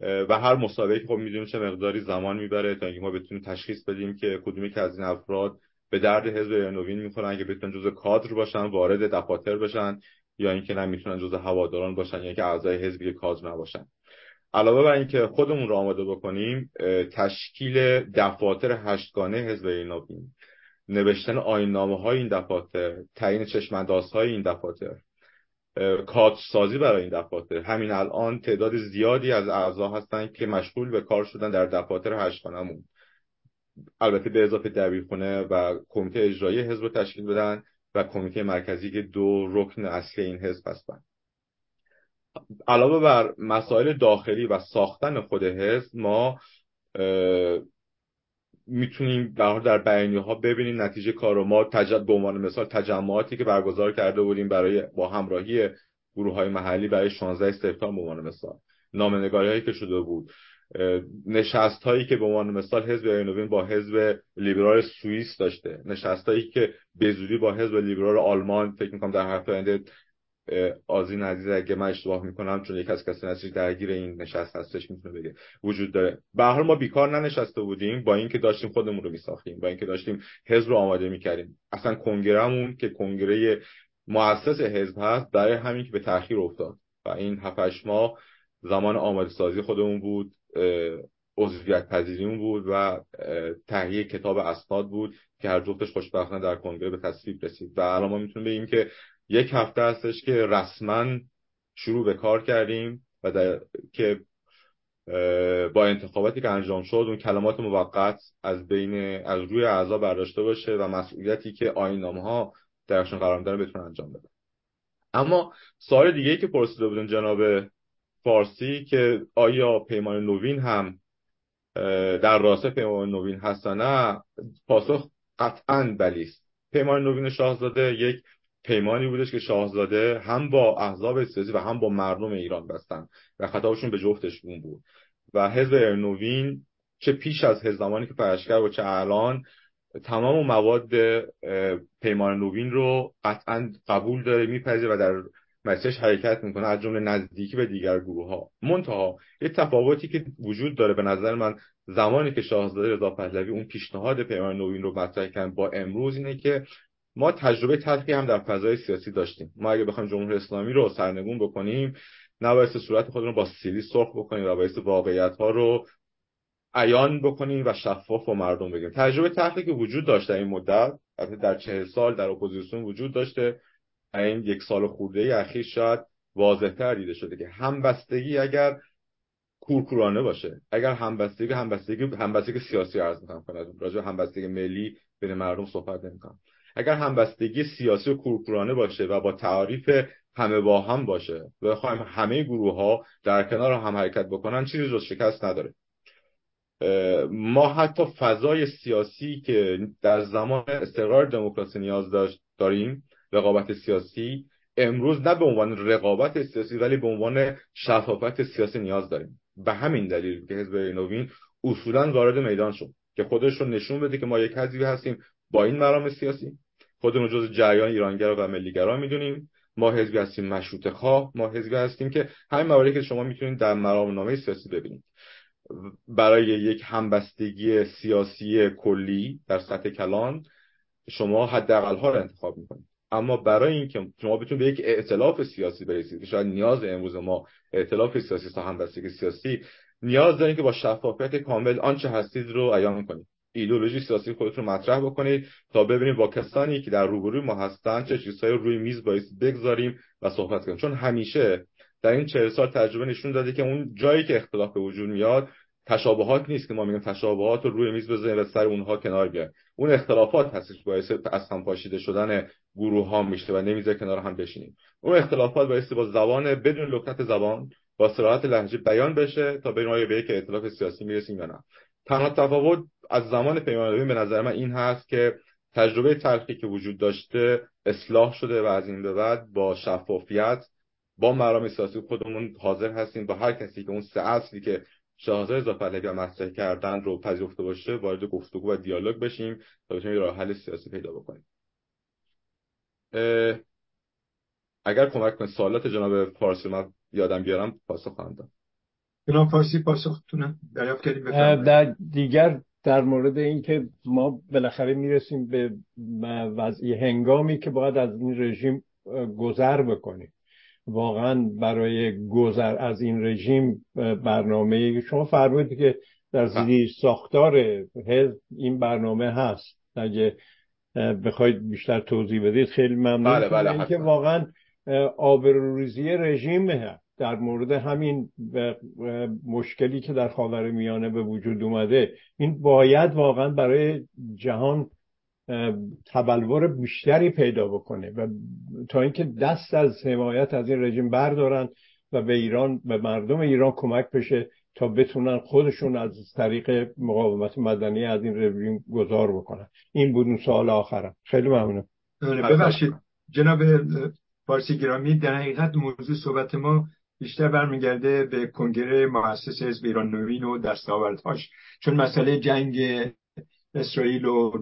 S9: و هر مسابقه خب می‌دونیم چه مقداری زمان می‌بره تا اینکه ما بتونیم تشخیص بدیم که کدومی که از این افراد به درد حزب نوین می‌خورن که بتونن جزء کادر باشن وارد دفاتر بشن. یا اینکه نمی‌تونن جزء هواداران باشن یا اینکه اعضای حزبی کادر نباشن. علاوه بر اینکه خودمون رو آماده بکنیم تشکیل دفاتر هشتگانه حزب نوین نوشتن آینامه های این دفاتر تعیین چشمانداز های این دفاتر کادر سازی برای این دفاتر. همین الان تعداد زیادی از اعضا هستن که مشغول به کار شدن در دفاتر هشتگانمون البته به اضافه دبیرخونه و کمیته اجرایی حزب تشکیل بدن. و کمیته مرکزی که دو رکن اصلی این حزب هستند علاوه بر مسائل داخلی و ساختن خود حزب ما می‌تونیم در در بیانیه ها ببینیم نتیجه کار ما تجد به عنوان مثال تجمعاتی که برگزار کرده بودیم برای با همراهی گروه های محلی برای 16 سپتامبر به عنوان مثال. نامنگاری هایی که شده بود. نشست هایی که به عنوان مثال حزب نوین با حزب لیبرال سوئیس داشته نشست هایی که به زودی با حزب لیبرال آلمان فکر می‌کنم در هفته آینده آزین عزیز اگه من اشتباه می‌کنم چون یک از کسی هستش درگیر این نشست هستش می‌تونه بگه وجود داره. به حال ما بیکار ننشسته بودیم با اینکه داشتیم خودمون رو میساختیم با اینکه داشتیم حزب رو آماده می‌کردیم. اصلا کنگرهمون که کنگره مؤسس حزب هست برای همین که به تاخیر افتاد. و این هفتش ماه زمان آماده سازی خودمون بود. عضویت پذیریمون بود و تهیه کتاب اسناد بود که هر جفتش خوشبختانه در کنگره به تصویب رسید. و الان ما می‌تونیم بگیم که یک هفته هستش که رسما شروع به کار کردیم و در... که با انتخاباتی که انجام شد اون کلمات موقت از بین از روی اعضا برداشته باشه و مسئولیتی که آینامه ها درشون قرار داره بتونه انجام بده اما سوال دیگه ای که پرسیده بودن جناب فارسی که آیا پیمان نوین هم در راسته پیمان نوین هست نه پاسخ قطعا بلی است. پیمان نوین شاهزاده یک پیمانی بودش که شاهزاده هم با احزاب سیاسی و هم با مردم ایران بستن و خطابشون به جفتشون بود. و حزب نوین چه پیش از حزب زمانی که پرشگر و چه الان تمام مواد پیمان نوین رو قطعا قبول داره میپذیره و در مسیرش حرکت می‌کنه از جمله نزدیکی به دیگر گروه ها منتها یه تفاوتی که وجود داره به نظر من زمانی که شاهزاده رضا پهلوی اون پیشنهاد پیمان نوین رو مطرح کردن با امروز اینه که ما تجربه تلخی هم در فضای سیاسی داشتیم. ما اگه بخوایم جمهوری اسلامی رو سرنگون بکنیم نباید صورت خود رو با سیلی سرخ بکنیم و باید واقعیت ها رو عیان بکنیم و شفاف به مردم بگیم تجربه تلخی که وجود داشته این مدت در چهل سال در اپوزیسیون وجود داشته. این یک سال خورده اخیر شاید واضحتر دیده شده که همبستگی اگر کورکورانه باشه اگر همبستگی همبستگی همبستگی سیاسی عرض می‌کنم کنم راجع همبستگی ملی بین مردم صحبت نمی‌کنم. اگر همبستگی سیاسی و کورکورانه باشه و با تعریف همه با هم باشه و بخوایم همه گروه ها در کنار هم حرکت بکنن چیزی جز شکست نداره. ما حتی فضای سیاسی که در زمان استقرار دموکراسی نیاز داشت داریم رقابت سیاسی. امروز نه به عنوان رقابت سیاسی ولی به عنوان شفافیت سیاسی نیاز داریم. به همین دلیل که حزب نوین اصولا وارد میدان شد که خودش رو نشون بده که ما یک حزبی هستیم با این مرام سیاسی. خودمون جز جریان ایرانگرا و ملیگرا می‌دونیم. ما حزبی هستیم مشروط خواه. ما حزبی هستیم که همین مواردی که شما می‌تونید در مرام نامه سیاسی ببینید. برای یک همبستگی سیاسی کلی در سطح کلان شما حداقل ها رو انتخاب می‌کنید. اما برای اینکه شما بتونید به یک ائتلاف سیاسی برسید شاید نیاز امروز ما ائتلاف سیاسی تا همبستگی سیاسی نیاز دارید که با شفافیت کامل آنچه هستید رو عیان کنید. ایدولوژی سیاسی خودتون مطرح بکنید تا ببینید با کسانی که در روبروی ما هستن چه چیزهایی روی میز باید بگذاریم و صحبت کنیم. چون همیشه در این چهل سال تجربه نشون داده که اون جایی که اختلاف به وجود میاد تشابهات نیست که ما میگیم تشابهات رو روی میز بذاریم و سر اونها کنار بیایم اون اختلافات هستش باعث از هم پاشیده شدن گروه ها میشه و نمی‌ذاره کنار هم بشینیم. اون اختلافات باعث با زبان بدون لکنت زبان با صراحت لهجه بیان بشه تا آیا به یک ائتلاف سیاسی می‌رسیم یا نه. تنها تفاوت از زمان پیمان به نظر من این هست که تجربه تلخی که وجود داشته اصلاح شده و از این به بعد با شفافیت با مرام سیاسی خودمون حاضر هستیم. با هر کسی که اون سه اصلی که شاهزاده زاپلگی مطرح کردن رو پذیرفته باشه وارد گفتگو و دیالوگ بشیم تا بتونیم راه حل سیاسی پیدا بکنیم. اگر کمک کنید سوالات جناب فارسی من یادم بیارم پاسخ خواهم داد.
S1: جناب فارسی پاسختون دریافت کردیم
S7: در دیگر در مورد اینکه ما بالاخره می‌رسیم به وضعی هنگامی که باید از این رژیم گذر بکنیم. واقعا برای گذر از این رژیم برنامه شما فرمودید که در بله. زیر ساختار حزب این برنامه هست. اگه بخواید بیشتر توضیح بدید خیلی ممنون.
S9: بله بله
S7: اینکه واقعا آبروریزی رژیم در مورد همین مشکلی که در خاور میانه به وجود اومده این باید واقعا برای جهان تبلور بیشتری پیدا بکنه و تا اینکه دست از حمایت از این رژیم بردارن و به ایران به مردم ایران کمک بشه تا بتونن خودشون از طریق مقاومت مدنی از این رژیم گذار بکنن. این بود اون سوال آخرم. خیلی ممنون
S1: آره، ببخشید. جناب فارسی گرامی در حقیقت موضوع صحبت ما بیشتر برمیگرده به کنگره مؤسس حزب ایران نوین و دستاوردهاش. چون مسئله جنگ اسرائیل و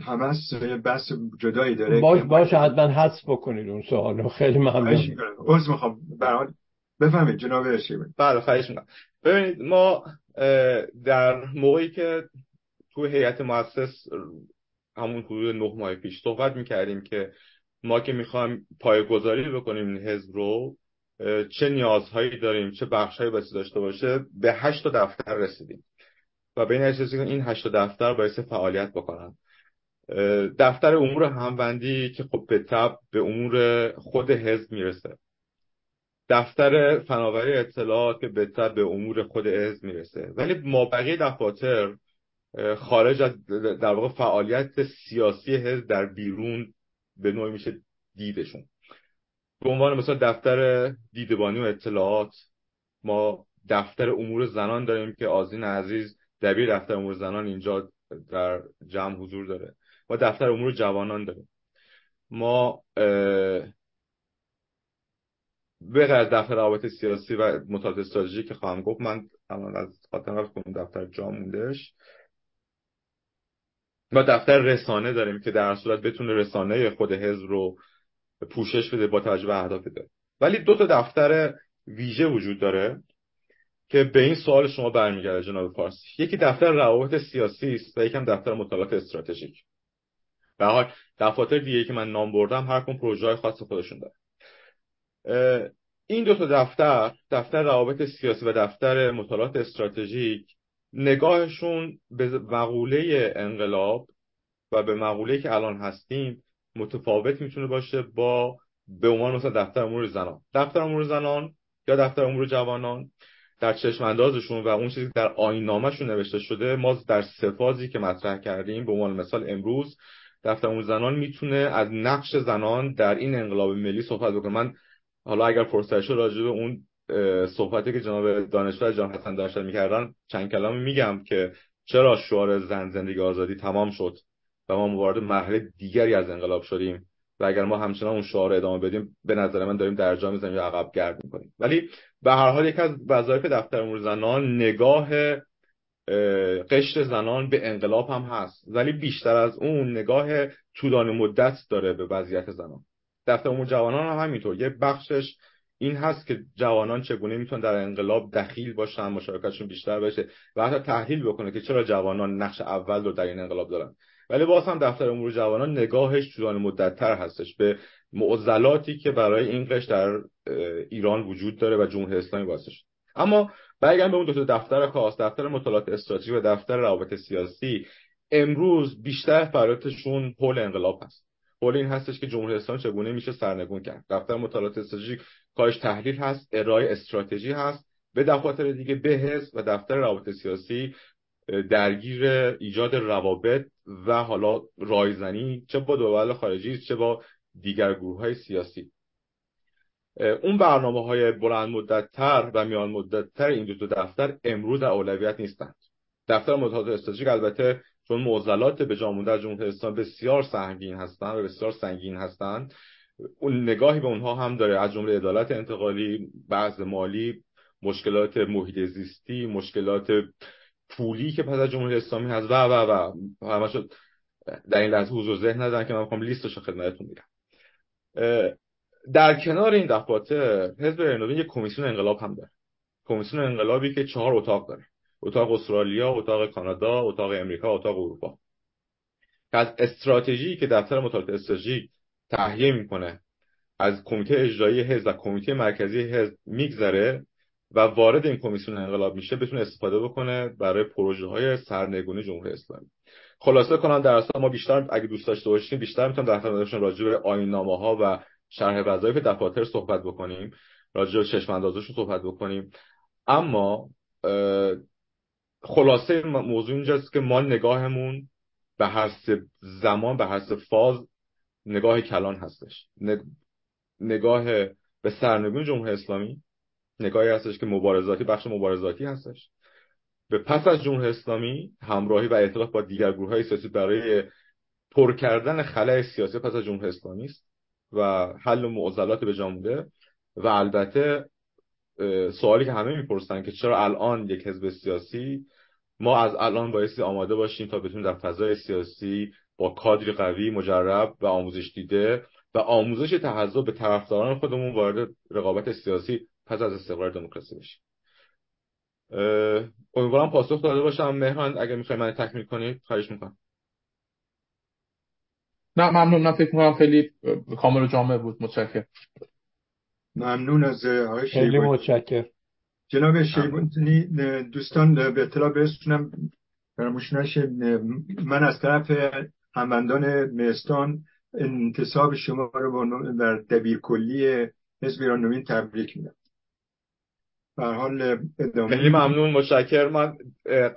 S1: همه بحث جدایی داره
S7: باش باش حتما حدس بکنید اون سوالو. خیلی ممنون.
S1: عذر می‌خوام. برحال بفهمید جناب
S9: بله خواهش می‌کنم. ببینید ما در موقعی که تو هیئت مؤسس همون حدود نه ماه پیش صحبت می‌کردیم که ما که می‌خوایم پایگذاری بکنیم این حزب رو چه نیازهایی داریم چه بخشهایی باید داشته باشه به هشت دفتر رسیدیم. و به این که این هشت دفتر باعث فعالیت بکنن. دفتر امور هموندی که خب به تب به امور خود حزب می‌رسه. دفتر فناوری اطلاعات که به تب به امور خود حزب می‌رسه. ولی ما بقیه دفاتر خارج از در واقع فعالیت سیاسی حزب در بیرون به نوعی میشه دیدشون. به عنوان مثلا دفتر دیدبانی و اطلاعات ما دفتر امور زنان داریم که آزین عزیز دبیر دفتر امور زنان اینجا در جمع حضور داره ما دفتر امور جوانان داریم ما به از دفتر روابط سیاسی و مطالعات استراتژی که خواهم گفت من الان از خاطر کنم دفتر جا موندهش ما دفتر رسانه داریم که در صورت بتونه رسانه خود حزب رو پوشش بده با توجه به اهداف داره ولی دو تا دفتر ویژه وجود داره. که به این سوال شما برمیگرده جناب فارسی یکی دفتر روابط سیاسی است و یکم دفتر مطالعات استراتژیک. به حال دفاتر دیگه که من نام بردم هر کدوم پروژه خاص خودشون داره. این دو تا دفتر دفتر روابط سیاسی و دفتر مطالعات استراتژیک نگاهشون به مقوله انقلاب و به مقوله که الان هستیم متفاوت می‌تونه باشه با به عنوان مثلا دفتر امور زنان. دفتر امور زنان یا دفتر امور جوانان. در چشم اندازشون و اون چیزی که در آیین نامشون نوشته شده ما در سفازی که مطرح کردیم به عنوان مثال امروز دفتر امور زنان می‌تونه از نقش زنان در این انقلاب ملی صحبت بکنه. من حالا اگر فرصت شد راجع به اون صحبتی که جناب دانشور جان حسن داشتن می‌کردن چند کلامی میگم که چرا شعار زن زندگی آزادی تمام شد و ما وارد مرحله دیگری از انقلاب شدیم و اگر ما همچنان اون شعار ادامه بدیم به نظر من داریم درجا می‌زنیم یا عقب گرد می‌کنیم. ولی به هر حال یکی از وظایف دفتر امور زنان نگاه قشر زنان به انقلاب هم هست. ولی بیشتر از اون نگاه طولانی مدت داره به وضعیت زنان. دفتر امور جوانان هم همینطور. یه بخشش این هست که جوانان چگونه می‌تونن در انقلاب دخیل باشن مشارکتشون بیشتر بشه و حتی تحلیل بکنه که چرا جوانان نقش اول رو در این انقلاب دارن. ولی باز هم دفتر امور جوانان نگاهش طولانی مدتتر هستش. به معضلاتی که برای این قش در ایران وجود داره و جمهوری اسلامی واسش اما برگردیم به اون دو دفتر خاص دفتر مطالعات استراتژی و دفتر روابط سیاسی. امروز بیشتر فعالیتشون حول انقلاب هست. حول این هستش که جمهوری اسلامی چگونه میشه سرنگون کرد. دفتر مطالعات استراتژی کارش تحلیل هست ارائه استراتژی هست به دفاتر دیگه بهز و دفتر روابط سیاسی درگیر ایجاد روابط و حالا رایزنی چه با دول خارجی چه با دیگر گروه های سیاسی اون برنامه های بلند مدت تر و میان مدت تر این دو دفتر امروز در اولویت نیستند. دفتر مطالعات استراتژیک البته چون معضلات به جامون در جمهوری اسلامی بسیار سنگین هستند و بسیار سنگین هستند اون نگاهی به اونها هم داره. از جمله عدالت انتقالی بعض مالی مشکلات محیط زیستی مشکلات پولی که پس از جمهوری اسلامی هست و و و. همش در این لحظه حضور ذهن ندارن که من می‌خوام لیستش خدمتتون میگم. در کنار این دفاتر حزب رنوین یک کمیسیون انقلاب هم داره. کمیسیون انقلابی که چهار اتاق داره. اتاق استرالیا اتاق کانادا اتاق امریکا اتاق اروپا. از استراتژی که دفتر مطالعات استراتژیک تهیه می‌کنه از کمیته اجرایی حزب و کمیته مرکزی حزب میگذره و وارد این کمیسیون انقلاب میشه بتونه استفاده بکنه برای پروژه های سرنگونی جمهوری اسلامی. خلاصه کنم در اصل ما بیشتر اگه دوست داشته باشیم بیشتر می‌تونم در خدمتتون راجع به آیین ها و شرح وظایف دفاتر صحبت بکنیم راجع به چشم صحبت بکنیم. اما خلاصه موضوع اینجاست که ما نگاهمون به هر زمان به هر فاز نگاه کلان هستش. نگاه به سرنگون جمهوری اسلامی نگاهی هستش که مبارزاتی بخش مبارزاتی هستش. به پس از جمهوری اسلامی همراهی و ائتلاف با دیگر گروه های سیاسی برای پر کردن خلای سیاسی پس از جمهوری اسلامی است و حل معضلات به جامده و البته سوالی که همه می‌پرسن که چرا الان یک حزب سیاسی ما از الان بایستی آماده باشیم تا بتونیم در فضای سیاسی با کادری قوی مجرب و آموزش دیده و آموزش تحضر به طرفداران خودمون وارد رقابت سیاسی پس از استقرار دموکراسی بشیم. امیدوارم پاسخ داده باشم. مهران اگر می‌خوای من تکمیل کنید خواهش می‌کنم.
S2: نه ممنون. من فکر می‌کنم خیلی کامل و جامع بود. متشکرم.
S1: ممنون از آقای
S7: خیلی متشکرم.
S1: جناب شیبونی دوستان به اطلاع برسونم. فراموش نشه من از طرف هموندان مهستان انتصاب شما رو در دبیر کلی حزب ایران نوین تبریک میدم حال ادامه
S9: خیلی ممنون متشکر من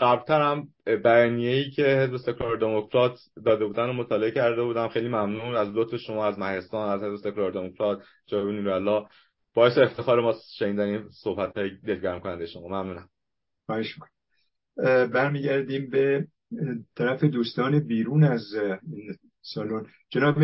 S9: قبلترم بیانیه ای که حزب سکولار دموکرات داده بودن رو مطالعه کرده بودم. خیلی ممنون از لطف شما از مهستان از حزب سکولار دموکرات جناب الله باعث افتخار ما شنیدن این صحبت های دلگرم کننده شما. ممنونم.
S1: خواهش برمیگردیم به طرف دوستان بیرون از سالن. جناب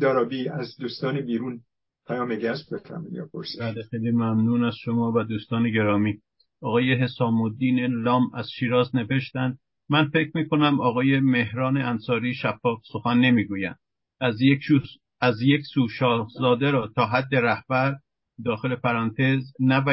S1: دارابی از دوستان بیرون پیام گست بفرمایید یا پرسش.
S5: بله خیلی ممنون از شما و دوستان گرامی. آقای حسام الدین لام از شیراز نوشتند من فکر می کنم آقای مهران انصاری شفاف سخن نمی‌گویند از یک از یک سو شاهزاده را تا حد رهبر داخل پرانتز نه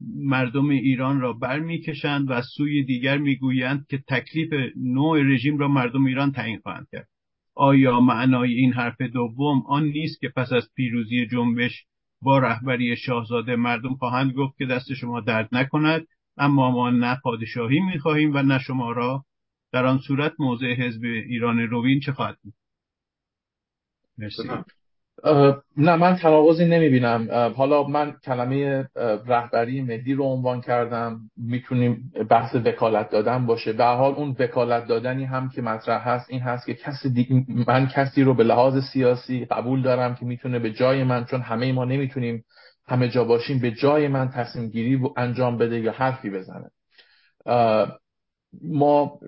S5: مردم ایران را برمیکشند و از سوی دیگر می‌گویند که تکلیف نوع رژیم را مردم ایران تعیین خواهند کرد. آیا معنای این حرف دوم آن نیست که پس از پیروزی جنبش با رهبری شاهزاده مردم خواهند گفت که دست شما درد نکند اما ما نه پادشاهی می‌خواهیم و نه شما را. در آن صورت موضع حزب ایران روین چه خواهد بود؟
S2: مرسی. نه من تناقضی نمی‌بینم. حالا من کلمه رهبری ملی رو عنوان کردم. می‌تونیم بحث وکالت دادن باشه. به حال اون وکالت دادنی هم که مطرح هست این هست که کسی من کسی رو به لحاظ سیاسی قبول دارم که می‌تونه به جای من چون همه ما نمی‌تونیم همه جا باشیم به جای من تصمیم گیری انجام بده یا حرفی بزنه. ما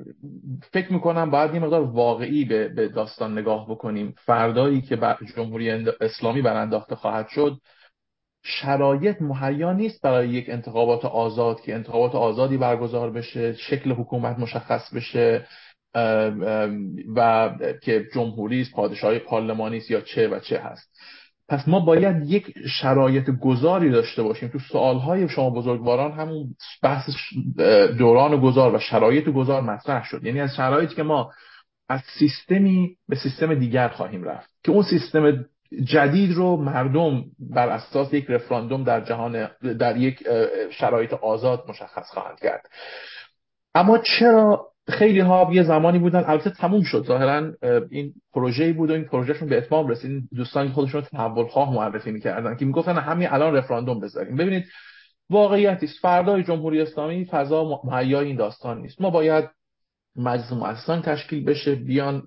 S2: فکر می‌کنم باید یه مقدار واقعی به, داستان نگاه بکنیم. فردایی که بر جمهوری اسلامی برانداخته خواهد شد شرایط مهیا نیست برای یک انتخابات آزاد که انتخابات آزادی برگزار بشه شکل حکومت مشخص بشه و که جمهوری است پادشاهی پارلمانی است یا چه و چه هست. پس ما باید یک شرایط گذاری داشته باشیم. تو سوالهای شما بزرگواران همون بحث دوران گذار و شرایط گذار مطرح شد. یعنی از شرایطی که ما از سیستمی به سیستم دیگر خواهیم رفت. که اون سیستم جدید رو مردم بر اساس یک رفراندوم در جهان در یک شرایط آزاد مشخص خواهند کرد. اما چرا خیلی ها یه زمانی بودن البته تموم شد. ظاهرا این پروژه‌ای بود و این پروژهشون به اتمام رسید. دوستان خودشون تحول خواه معرفی می‌کردن که می‌گفتن همین الان رفراندوم بذاریم. ببینید واقعیتی است. فردای جمهوری اسلامی فضا مهیا این داستان نیست. ما باید مجلس مؤسسان تشکیل بشه بیان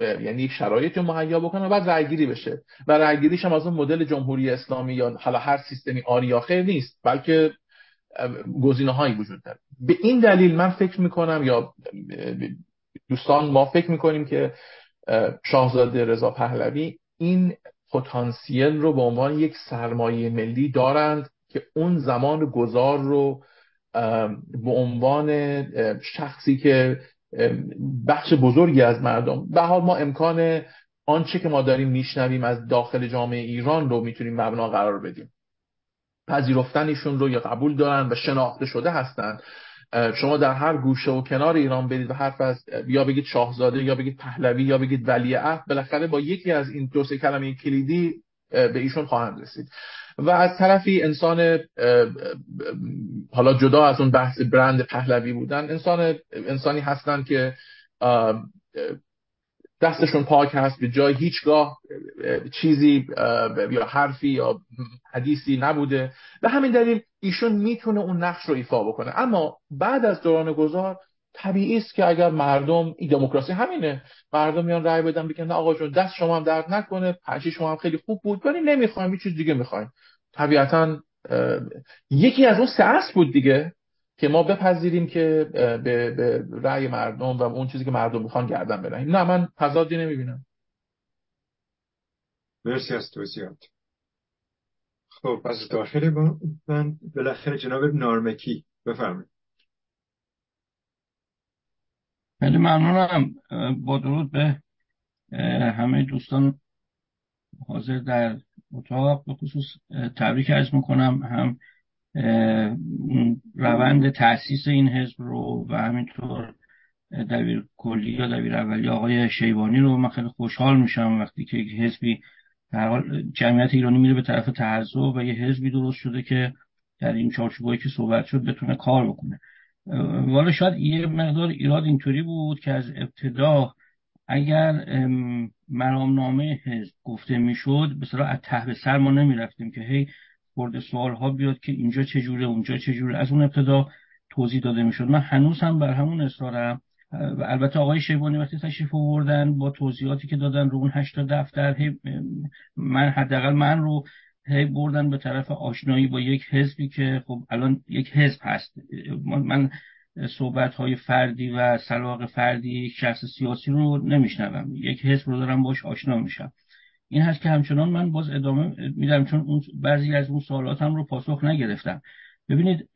S2: یعنی یک شرایط مهیا بکنن بعد رأیگیری بشه. و رأیگیریش هم از اون مدل جمهوری اسلامی یا حالا هر سیستمی آری نیست بلکه گزینه هایی وجود داره. به این دلیل من فکر می‌کنم یا دوستان ما فکر می‌کنیم که شاهزاده رضا پهلوی این پتانسیل رو به عنوان یک سرمایه ملی دارند که اون زمان گذار رو به عنوان شخصی که بخش بزرگی از مردم به حال ما امکان آنچه که ما داریم میشنویم از داخل جامعه ایران رو می‌تونیم مبنا قرار بدیم. پذیرفتنشون رو یا قبول دارن و شناخته شده هستند شما در هر گوشه و کنار ایران برید و حرف از یا بگید شاهزاده یا بگید پهلوی یا بگید ولیعهد بالاخره با یکی از این دو سه کلمه کلیدی به ایشون خواهند رسید. و از طرفی انسان حالا جدا از اون بحث برند پهلوی بودن انسان انسانی هستن که دستشون پاک هست به جای هیچگاه چیزی یا حرفی یا حدیثی نبوده. به همین دلیل ایشون می‌تونه اون نقش رو ایفا بکنه. اما بعد از دوران گذار طبیعی است که اگر مردم دموکراسی همینه. مردم میان رأی بدن بگن آقا جون دست شما هم درد نکنه پنجی شما هم خیلی خوب بود ولی نمی‌خوایم یه چیز دیگه می‌خوایم. طبیعتا یکی از اون سه بود دیگه. که ما بپذیریم که به, به رأی مردم و اون چیزی که مردم می‌خوان گردن بدهیم نه من تضادی نمی‌بینم.
S1: مرسی از توضیحات. خب از داخل من بالاخره جناب نارمکی بفرمایید.
S10: خیلی ممنونم. با درود به همه دوستان حاضر در اتاق. به خصوص تبریک ارز می‌کنم. هم روند تاسیس این حزب رو و همینطور دبیر کلی یا دبیر اولی آقای شیبانی رو من خیلی خوشحال میشم وقتی که یک حزبی در حال جمعیت ایرانی میره به طرف تحزب و یه حزبی درست شده که در این چارچوبایی که صحبت شد بتونه کار بکنه. والا شاید یه مقدار ایراد اینطوری بود که از ابتدا اگر مرامنامه حزب گفته می‌شد به از ته به سر ما نمی‌رفتیم که هی خورده سوال ها بیاد که اینجا چجوره اونجا چجوره از اون ابتدا توضیح داده می‌شد. من هنوز هم بر همون اصرارم و البته آقای شیبانی وقتی تشریف آوردن با توضیحاتی که دادن رو اون هشتا دفتر من حداقل من رو هی بردن به طرف آشنایی با یک حزبی که خب الان یک حزب هست. من صحبت های فردی و سلاق فردی شخص سیاسی رو نمیشنوم. یک حزب رو دارم باش آشنا میشم. این هست که همچنان من باز ادامه میدم چون اون بعضی از اون سوالاتم رو پاسخ نگرفتم. ببینید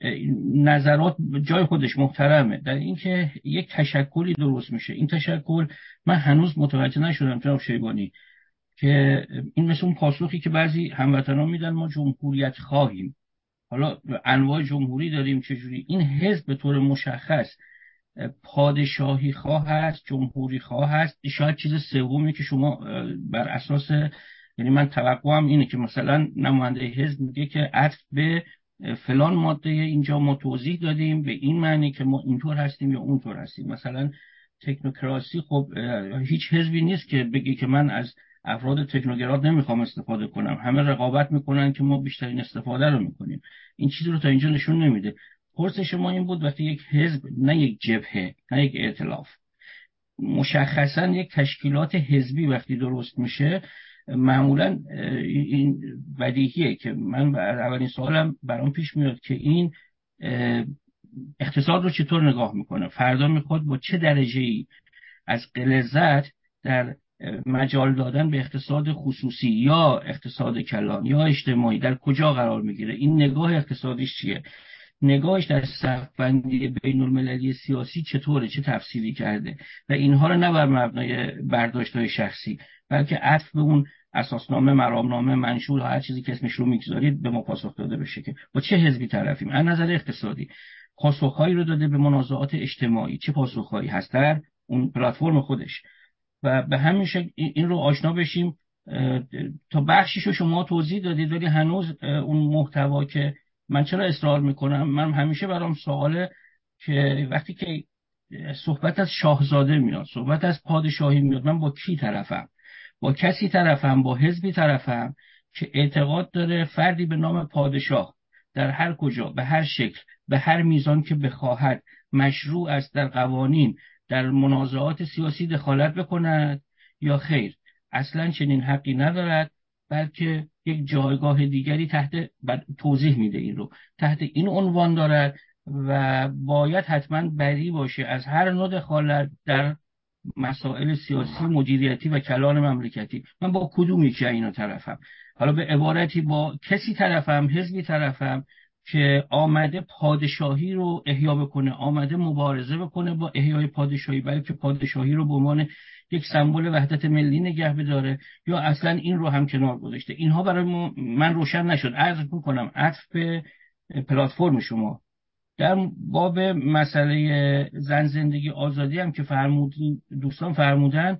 S10: نظرات جای خودش محترمه. در اینکه یک تشکلی درست میشه. این تشکل من هنوز متوجه نشدم جناب شیبانی که این مثل اون پاسخی که بعضی هموطنان میدن ما جمهوریت خواهیم. حالا انواع جمهوری داریم چجوری؟ این حزب به طور مشخص پادشاهی خواه هست جمهوری خواه هست شاید چیز سومی که شما بر اساس یعنی من توقعم اینه که مثلا نماینده حزب میگه که عطف به فلان ماده اینجا ما توضیح دادیم به این معنی که ما اینطور هستیم یا اونطور هستیم. مثلا تکنوکراسی خب هیچ حزبی نیست که بگه که من از افراد تکنوگرات نمی‌خوام استفاده کنم. همه رقابت می‌کنن که ما بیشترین استفاده رو می‌کنیم. این چیزی رو تا اینجا نشون نمیده. پرسش ما این بود وقتی یک حزب نه یک جبهه نه یک ائتلاف. مشخصا یک تشکیلات حزبی وقتی درست میشه معمولا این بدیهیه که من اولین سوالم برام پیش میاد که این اقتصاد رو چطور نگاه می‌کنه؟ فردا می‌خواد با چه درجه ای از قلزت در مجال دادن به اقتصاد خصوصی یا اقتصاد کلان یا اجتماعی در کجا قرار می‌گیره؟ این نگاه اقتصادیش چیه؟ نگاهش در صفبندی بین المللی سیاسی چطوره؟ چه تفسیری کرده؟ و اینها رو نه بر مبنای برداشت های شخصی بلکه عطف به اون اساسنامه مرامنامه منشور هر چیزی که اسمش رو می‌گذارید به ما پاسخ داده بشه که با چه حزبی طرفیم. از نظر اقتصادی پاسخهایی رو داده به منازعات اجتماعی. چه پاسخهایی؟ هست در اون پلتفرم خودش. و به همین شکل این رو آشنا بشیم. تا بخشیش رو شما توضیح دادید ولی هنوز اون محتوا که من چرا اصرار می‌کنم؟ من همیشه برام سواله که وقتی که صحبت از شاهزاده میاد صحبت از پادشاهی میاد من با کی طرفم؟ با کسی طرفم؟ با حزبی طرفم که اعتقاد داره فردی به نام پادشاه در هر کجا به هر شکل به هر میزان که بخواهد مشروع است در قوانین در منازعات سیاسی دخالت بکند یا خیر. اصلا چنین حقی ندارد. بلکه یک جایگاه دیگری تحت توضیح میده این رو. تحت این عنوان دارد و باید حتما بری باشه از هر نوع دخالت در مسائل سیاسی مدیریتی و کلان مملکتی. من با کدوم یکی اینا طرفم؟ حالا به عبارتی با کسی طرفم حزبی طرفم که آمده پادشاهی رو احیا بکنه آمده مبارزه بکنه با احیای پادشاهی بلکه پادشاهی رو به عنوان یک سمبل وحدت ملی نگه بداره یا اصلا این رو هم کنار گذاشته. اینها برای من روشن نشد. عرض کنم عطف به پلتفرم شما. در باب مسئله زن زندگی آزادی هم که فرمودین دوستان فرمودن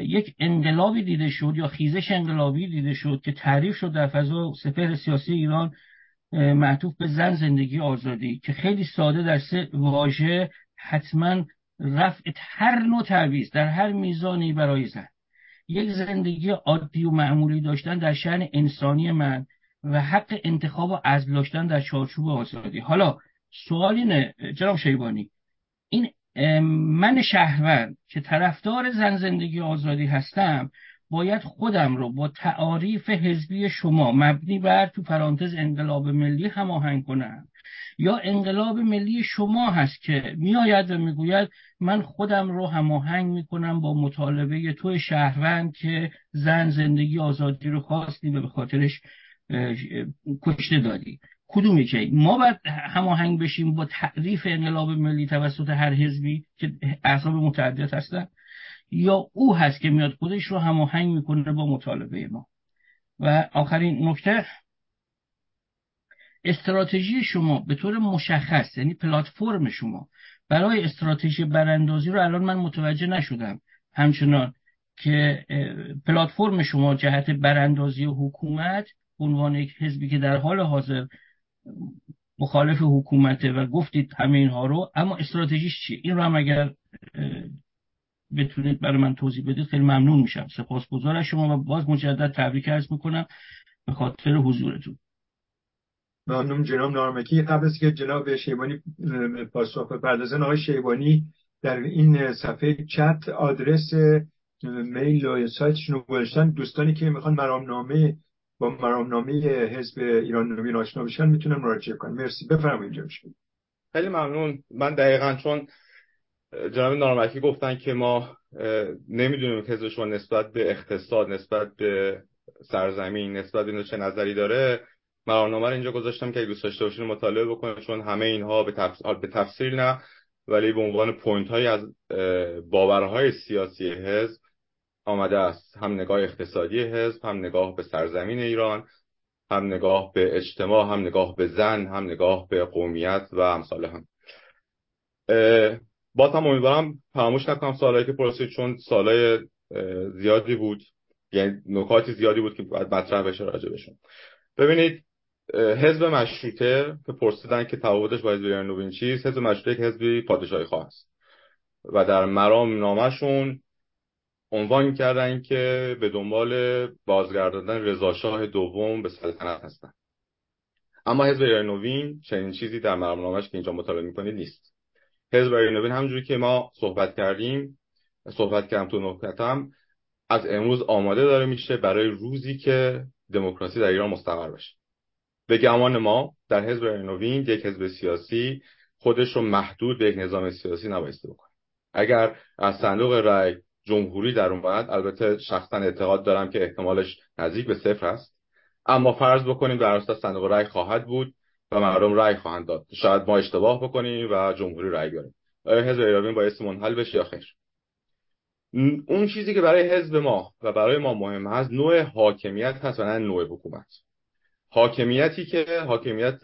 S10: یک انقلابی دیده شد یا خیزش انقلابی دیده شد که تعریف شد در فضا سپهر سیاسی ایران معطوف به زن زندگی آزادی که خیلی ساده در سه واژه حتما رفع هر نوع تعویز در هر میزانی برای زن. یک زندگی عادی و معمولی داشتن در شعن انسانی من و حق انتخاب و عزل داشتن در چارچوب آزادی. حالا سوال اینه جناب شیبانی این من شهروند که طرفدار زن زندگی آزادی هستم باید خودم رو با تعاریف حزبی شما مبنی بر تو پرانتز انقلاب ملی هماهنگ کنم. یا انقلاب ملی شما هست که میآید و می‌گوید من خودم رو هماهنگ می‌کنم با مطالبه تو شهروند که زن زندگی آزادی رو خواستی و به خاطرش کشته دادی. کدوم یکی ما باید هماهنگ بشیم با تعریف انقلاب ملی توسط هر حزبی که احزاب متعدد هستن؟ یا او هست که میاد خودش رو هماهنگ می‌کنه با مطالبه ما. و آخرین نکته استراتژی شما به طور مشخص یعنی پلتفرم شما برای استراتژی براندازی رو الان من متوجه نشدم. همچنان که پلتفرم شما جهت براندازی حکومت عنوان یک حزبی که در حال حاضر مخالف حکومته و گفتید همه اینها رو اما استراتژیش چیه؟ این رو هم اگر بتونید برای من توضیح بدید خیلی ممنون میشم. سپاسگزار از شما و باز مجدد تبریک عرض می‌کنم به خاطر حضورتون.
S1: ممنون جناب نارمکی. قبل از که جناب شیبانی پاسخ بپردازن آقای شیبانی در این صفحه چت آدرس میل و سایتشون رو گذاشتن. دوستانی که می‌خوان مرامنامه با مرامنامه حزب ایران نوین آشنا بشن می‌تونن مراجعه کنن. مرسی. بفرمایید جناب
S9: خیلی ممنون. من دقیقا چون جناب نارمکی گفتن که ما نمی‌دونیم حزب شما نسبت به اقتصاد نسبت به سرزمین نسبت به چه نظری داره. مرامنامه رو اینجا گذاشتم که دوست داشته باشین مطالعه بکنید چون همه اینها به, تفصیل, به تفصیل نه. ولی به عنوان پوینت های از باورهای سیاسی حزب آمده است. هم نگاه اقتصادی حزب هم نگاه به سرزمین ایران هم نگاه به اجتماع هم نگاه به زن هم نگاه به قومیت و امثال هم. با هم امیدوارم فراموش نکنم سالهایی که پرسید چون سالهای زیادی بود. یعنی نکاتی زیادی بود که باید مطرح بشه راجع بشون ببینید حزب مشروطه که پرسیدن که تفاوتش با حزب نوین چیست حزب مشروطه که حزبی پادشاهی خواه است. و در مرام نامشون عنوان کردن که به دنبال بازگرداندن رضاشاه دوم به سلطنت هستن. اما حزب نوین چنین چیزی در مرام نامش که اینجا مطالعه می‌کنید نیست. حزب نوین همجوری که ما صحبت کردیم صحبت کردم تو نکتم از امروز آماده داره میشه برای روزی که دموکراسی در ایران مستقر بشه به گمان ما در حزب نوین یک حزب سیاسی خودش رو محدود به یک نظام سیاسی نبایسته بکنه. اگر از صندوق رأی جمهوری در اومد البته شخصا اعتقاد دارم که احتمالش نزدیک به صفر است. اما فرض بکنیم در اساس صندوق رأی خواهد بود. و مردم رأی خواهند داد. شاید ما اشتباه بکنیم و جمهوری رأی بیاریم. آیا حزب نوین باعث منحل بشه یا خیر؟ اون چیزی که برای حزب ما و برای ما مهم هست نوع حاکمیت هست و نه نوع حکومت. حاکمیتی که حاکمیت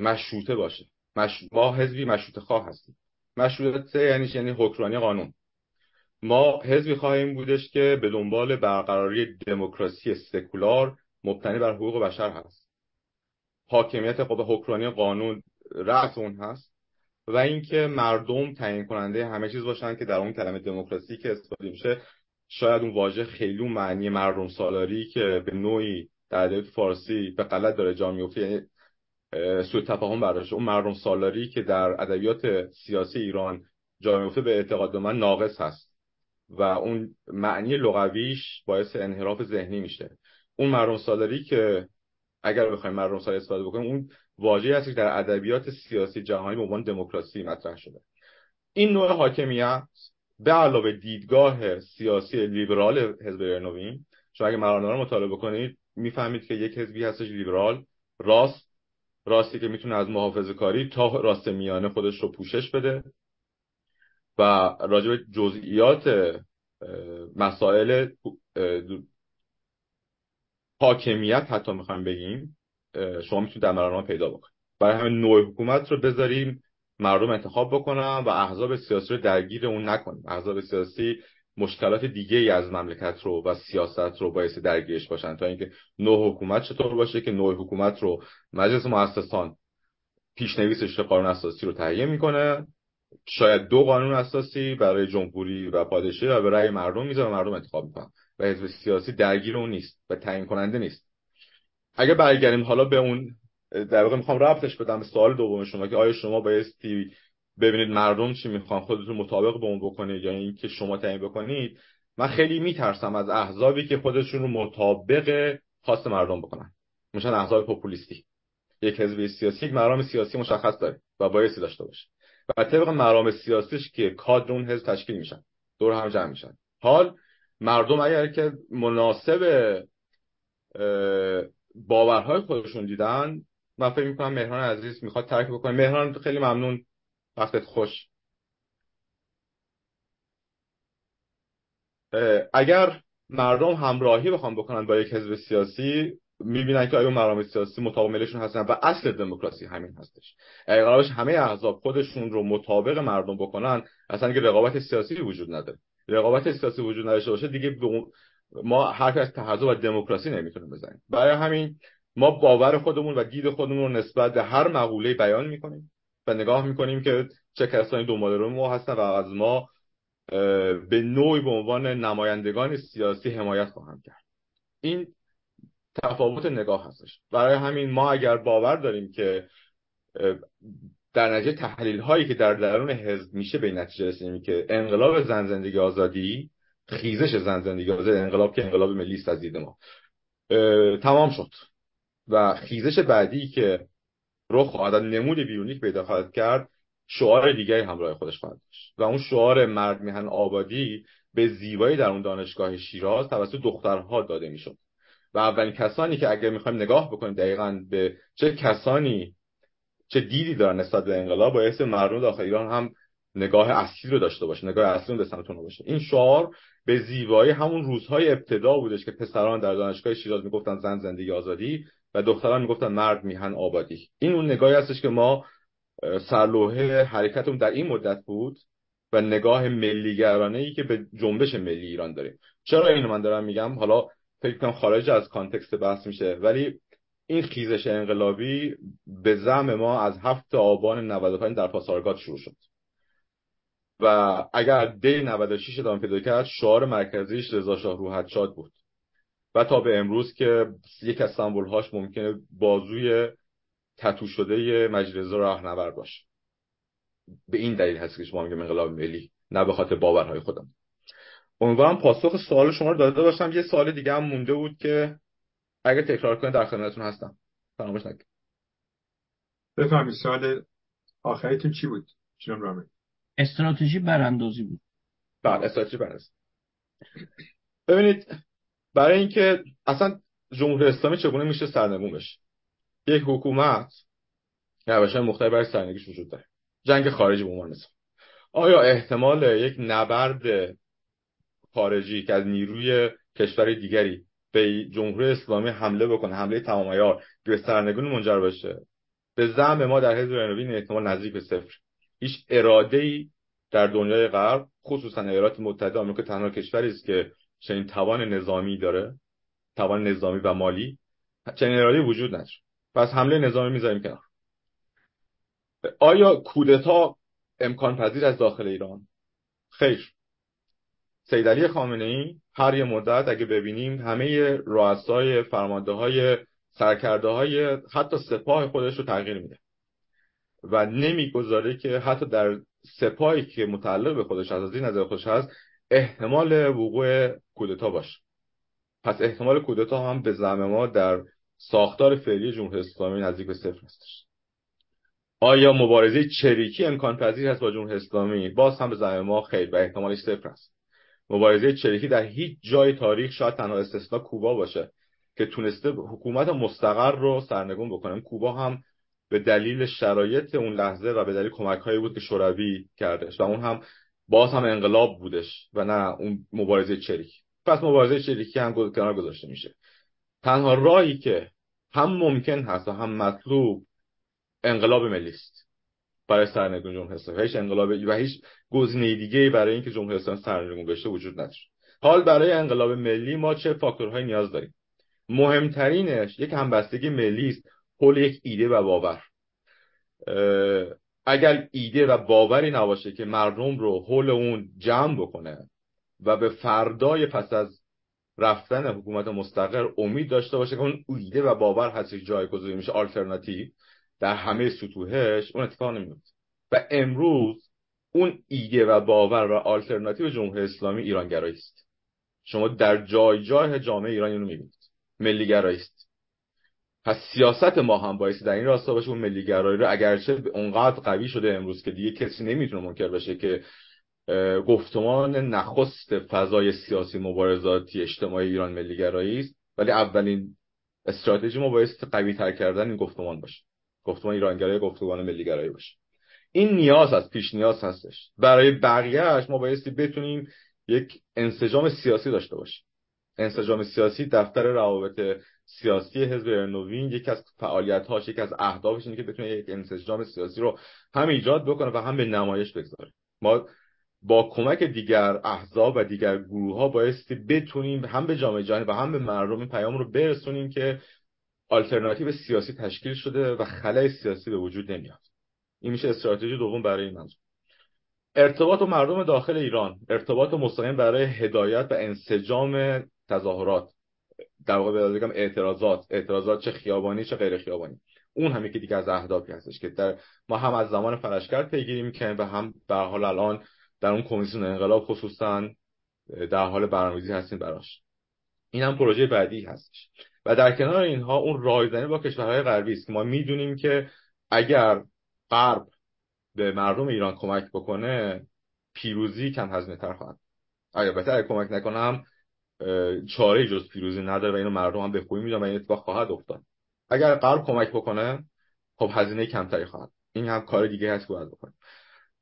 S9: مشروطه باشه. مش... ما حزبی مشروطه خواه هستیم. مشروطه یعنی یعنی حکمرانی قانون. ما حزبی خواهیم بودش که به دنبال برقراری دموکراسی سکولار مبتنی بر حقوق بشر هست. حاکمیت قوه حکمرانی قانون رأس اون هست و اینکه مردم تعیین کننده همه چیز باشن که در اون کلمه دموکراسی که استفاده میشه شاید اون واژه خیلی اون معنی مردم سالاری که به نوعی در ادبیات فارسی به غلط داره جا میفته یعنی سوء تفاهم برداشته اون مردم سالاری که در ادبیات سیاسی ایران جا میفته به اعتقاد من ناقص هست و اون معنی لغویش باعث انحراف ذهنی میشه. اون مردم سالاری که اگر بخوایم مردم سالاری استفاده بکنیم اون واژه‌ای هست که در ادبیات سیاسی جهانی به عنوان دموکراسی مطرح شده. این نوع حاکمیت به علاوه دیدگاه سیاسی لیبرال حزب نوین شما اگه مرانه رو مطالعه بکنید می‌فهمید که یک حزبی هستش لیبرال راست راستی که می‌تونه از محافظه کاری تا راست میانه خودش رو پوشش بده و راجع جزئیات مسائل حاکمیت حتی می‌خوایم بگیم شما می‌تونید در مرانه پیدا بکنید. برای همین نوع حکومت رو بذاریم مردم انتخاب بکنن و احزاب سیاسی رو درگیر اون نکنیم. احزاب سیاسی مشکلات دیگه ای از مملکت رو و سیاست رو باعث درگیرش باشن تا اینکه نوع حکومت چطور باشه که نوع حکومت رو مجلس مؤسسان پیشنویسش قانون اساسی رو تهیه می‌کنه. شاید دو قانون اساسی برای جمهوری و پادشاهی و به رأی مردم می‌ذاره مردم انتخاب می‌کنن. و حزب سیاسی درگیر اون نیست و تعیین کننده نیست. اگر برگردیم حالا به اون در واقع می‌خوام ربطش بدم به سوال دوم شما که آیا شما بایستی ببینید مردم چی می‌خوان خودتون مطابق به اون بکنید یا اینکه شما تعیین بکنید؟ من خیلی میترسم از احزابی که خودشون رو مطابق خواست مردم بکنن. میشن احزاب پوپولیستی. یک حزب سیاسی یک مرام سیاسی مشخص داره و بایستی داشته باشه. و طبق مرام سیاسیش که کادر اون حزب تشکیل میشن. دور هم جمع میشن. حال مردم اگر که مناسب باورهای خودشون دیدن من فکر می‌کنم مهران عزیز می‌خواد ترک بکنه. مهران خیلی ممنون. وقتت خوش. اگر مردم همراهی بخوام بکنن با یک حزب سیاسی می‌بینن که آیا مرام سیاسی مطابقشون هستن و اصل دموکراسی همین هستش. اگر همه احزاب خودشون رو مطابق مردم بکنن اصلا که رقابت سیاسی وجود نداره. رقابت سیاسی وجود نداشته باشه دیگه ما حرف از تحزب و دموکراسی نمی‌تونیم بزنیم. برای همین ما باور خودمون و دید خودمون رو نسبت به هر مقوله بیان می‌کنیم و نگاه می‌کنیم که چه کسانی دنبال رو ما هستن و از ما به نوعی به عنوان نمایندگان سیاسی حمایت خواهم کرد. این تفاوت نگاه هستش. برای همین ما اگر باور داریم که در نتیجه تحلیل هایی که در درون حزب میشه به نتیجه رسیدیم که انقلاب زن زندگی آزادی خیزش زن زندگی آزادی انقلاب که انقلاب ملی است از دید ما تمام شد. و خیزش بعدی که رخ خواهد نمود بیونیک پیدا خواهد کرد شعار دیگری همراه خودش خواهد داشت. و اون شعار مرد میهن آبادی به زیبایی در اون دانشگاه شیراز توسط دخترها داده می‌شد. و اولین کسانی که اگر می‌خوایم نگاه بکنیم دقیقا به چه کسانی چه دیدی دارن نسبت به انقلاب؟ باعث مردم داخل ایران هم نگاه اصلی رو داشته باشه نگاه اصلی رو به سمتون باشه. این شعار به زیبایی همون روزهای ابتدا بودش که پسران در دانشگاه شیراز می‌گفتن زن زندگی آزادی و دختران می‌گفتن مرد میهن آبادی. این اون نگاهی هستش که ما سرلوحه حرکتمون در این مدت بود و نگاه ملیگرانه ای که به جنبش ملی ایران داریم. چرا اینو من دارم میگم؟ حالا فکر کنم خارج از کانتکست بحث میشه ولی این خیزش انقلابی به زم ما از هفت آبان 95 در پاسارگاد شروع شد. و اگر دی 96 ادامه پیدا کرد شعار مرکزیش رضا شاه روحت شاد بود. و تا به امروز که یک از هاش ممکنه بازوی تتو شده مجلس راهنورد باشه. به این دلیل هست که شما میگم انقلاب ملی نه به خاطر باورهای خودم. امیدوارم پاسخ سوال شما رو داده باشم. یه سوال دیگه هم مونده بود که اگه تکرار کنید در خدمتتون هستم. فراموش نکنید
S1: بفهمید سوال آخریتون چی بود؟ جناب رامه
S10: استراتژی براندازی بود.
S9: بله استراتژی براندازی. ببینید برای اینکه اصلا جمهوری اسلامی چگونه میشه سرنگون بشه؟ یک حکومت روش مختلف برای سرنگیش وجود داره. جنگ خارجی به عنوان مثال. آیا احتمال یک نبرد خارجی که از نیروی کشور دیگری به جمهوری اسلامی حمله بکنه حمله تمام عیار به سرنگون منجر بشه. به زعم ما در حزب رنوین احتمال نزدیک به صفر. هیچ اراده ای در دنیای غرب خصوصا ایالات متحده آمریکا تنها کشوری است که چنین توان نظامی داره توان نظامی و مالی چنین اراده وجود نداره. پس حمله نظامی می‌ذاریم کنار. آیا کودتا امکان پذیر از داخل ایران؟ خیر. سید علی خامنه ای هر یه مدت اگه ببینیم همه رؤسای فرمانده های سرکرده های حتی سپاه خودش رو تغییر میده. و نمی‌گذاره که حتی در سپاهی که متعلق به خودش از این نظر خودش هست احتمال وقوع کودتا باشه. پس احتمال کودتا هم به زعم ما در ساختار فعلی جمهوری اسلامی نزدیک به صفر هستش. آیا مبارزه چریکی امکان پذیر هست با جمهوری اسلامی؟ باز هم به زعم ما خیر و احتمالش صفر است مبارزه چریکی در هیچ جای تاریخ شاید تنها استثنا کوبا باشه که تونسته حکومت مستقر رو سرنگون بکنه. کوبا هم به دلیل شرایط اون لحظه و به دلیل کمک هایی بود که شوروی کردش و اون هم باز هم انقلاب بودش و نه اون مبارزه چریکی. پس مبارزه چریکی هم کنار گذاشته میشه. تنها راهی که هم ممکن هست و هم مطلوب انقلاب ملی است برای سرنگون جمهوری هیچ انقلاب و هیچ گزینه دیگه برای اینکه جمهوری اسلامی سرنگون بشه وجود نداره. حال برای انقلاب ملی ما چه فاکتورهایی نیاز داریم؟ مهمترینش یک همبستگی ملی است. حول یک ایده و باور. اگر ایده و باوری نباشه که مردم رو حول اون جمع بکنه و به فردای پس از رفتن حکومت مستقر امید داشته باشه که اون ایده و باور هستش جایگزین میشه آلترناتیو در همه سطوحش اون اتفاق نمیفته. و امروز اون ایده و باور و آلترناتیو جمهوری اسلامی ایرانگرایی است. شما در جای جای جامعه ایران اینو می‌بینید. ملیگرایی است. پس سیاست ما هم باید در این راستا باشه اون ملیگرایی رو اگرچه اونقدر قوی شده امروز که دیگه کسی نمی‌تونه منکر بشه که گفتمان نخست فضای سیاسی مبارزاتی اجتماعی ایران ملیگرایی است. ولی اولین استراتژی ما باید قوی تر کردن این گفتمان باشه. گفتمان ایرانگرایی گفتمان ملیگرایی باشه. این نیاز هست پیش نیاز هستش. برای بقیهش ما بایستی بتونیم یک انسجام سیاسی داشته باشیم. انسجام سیاسی دفتر روابط سیاسی حزب نوین یکی از فعالیت هاش یکی از اهدافش اینه که بتونه یک انسجام سیاسی رو هم ایجاد بکنه و هم به نمایش بگذاره. ما با کمک دیگر احزاب و دیگر گروه ها بایستی بتونیم هم به جامعه جهانی و هم به مردم این پیام رو برسونیم که آلترناتیو سیاسی تشکیل شده و خلای سیاسی به وجود نمیاد. این میشه استراتژی دوم برای این منظور ارتباط و مردم داخل ایران ارتباط مستقیم برای هدایت و انسجام تظاهرات. در واقع بگم اعتراضات. اعتراضات چه خیابانی چه غیر خیابانی. اون هم یکی دیگه از اهدافی هستش که در ما هم از زمان فرشکرد پیگیری می‌کنیم و هم به حال الان در اون کمیسیون انقلاب خصوصا در حال برنامه‌ریزی هستیم براش. این هم پروژه بعدی هستش. و در کنار اینها اون رایزنی با کشورهای غربی است که ما می‌دونیم که اگر غرب به مردم ایران کمک بکنه پیروزی کم هزینه تر خواهد. اگر کمک نکنم چاره جز پیروزی نداره و اینو مردم هم به خوبی می‌دونن و این اتفاق خواهد افتاد. اگر غرب کمک بکنه خب هزینه کمتری خواهد. این هم کار دیگه هست که باید بکنیم.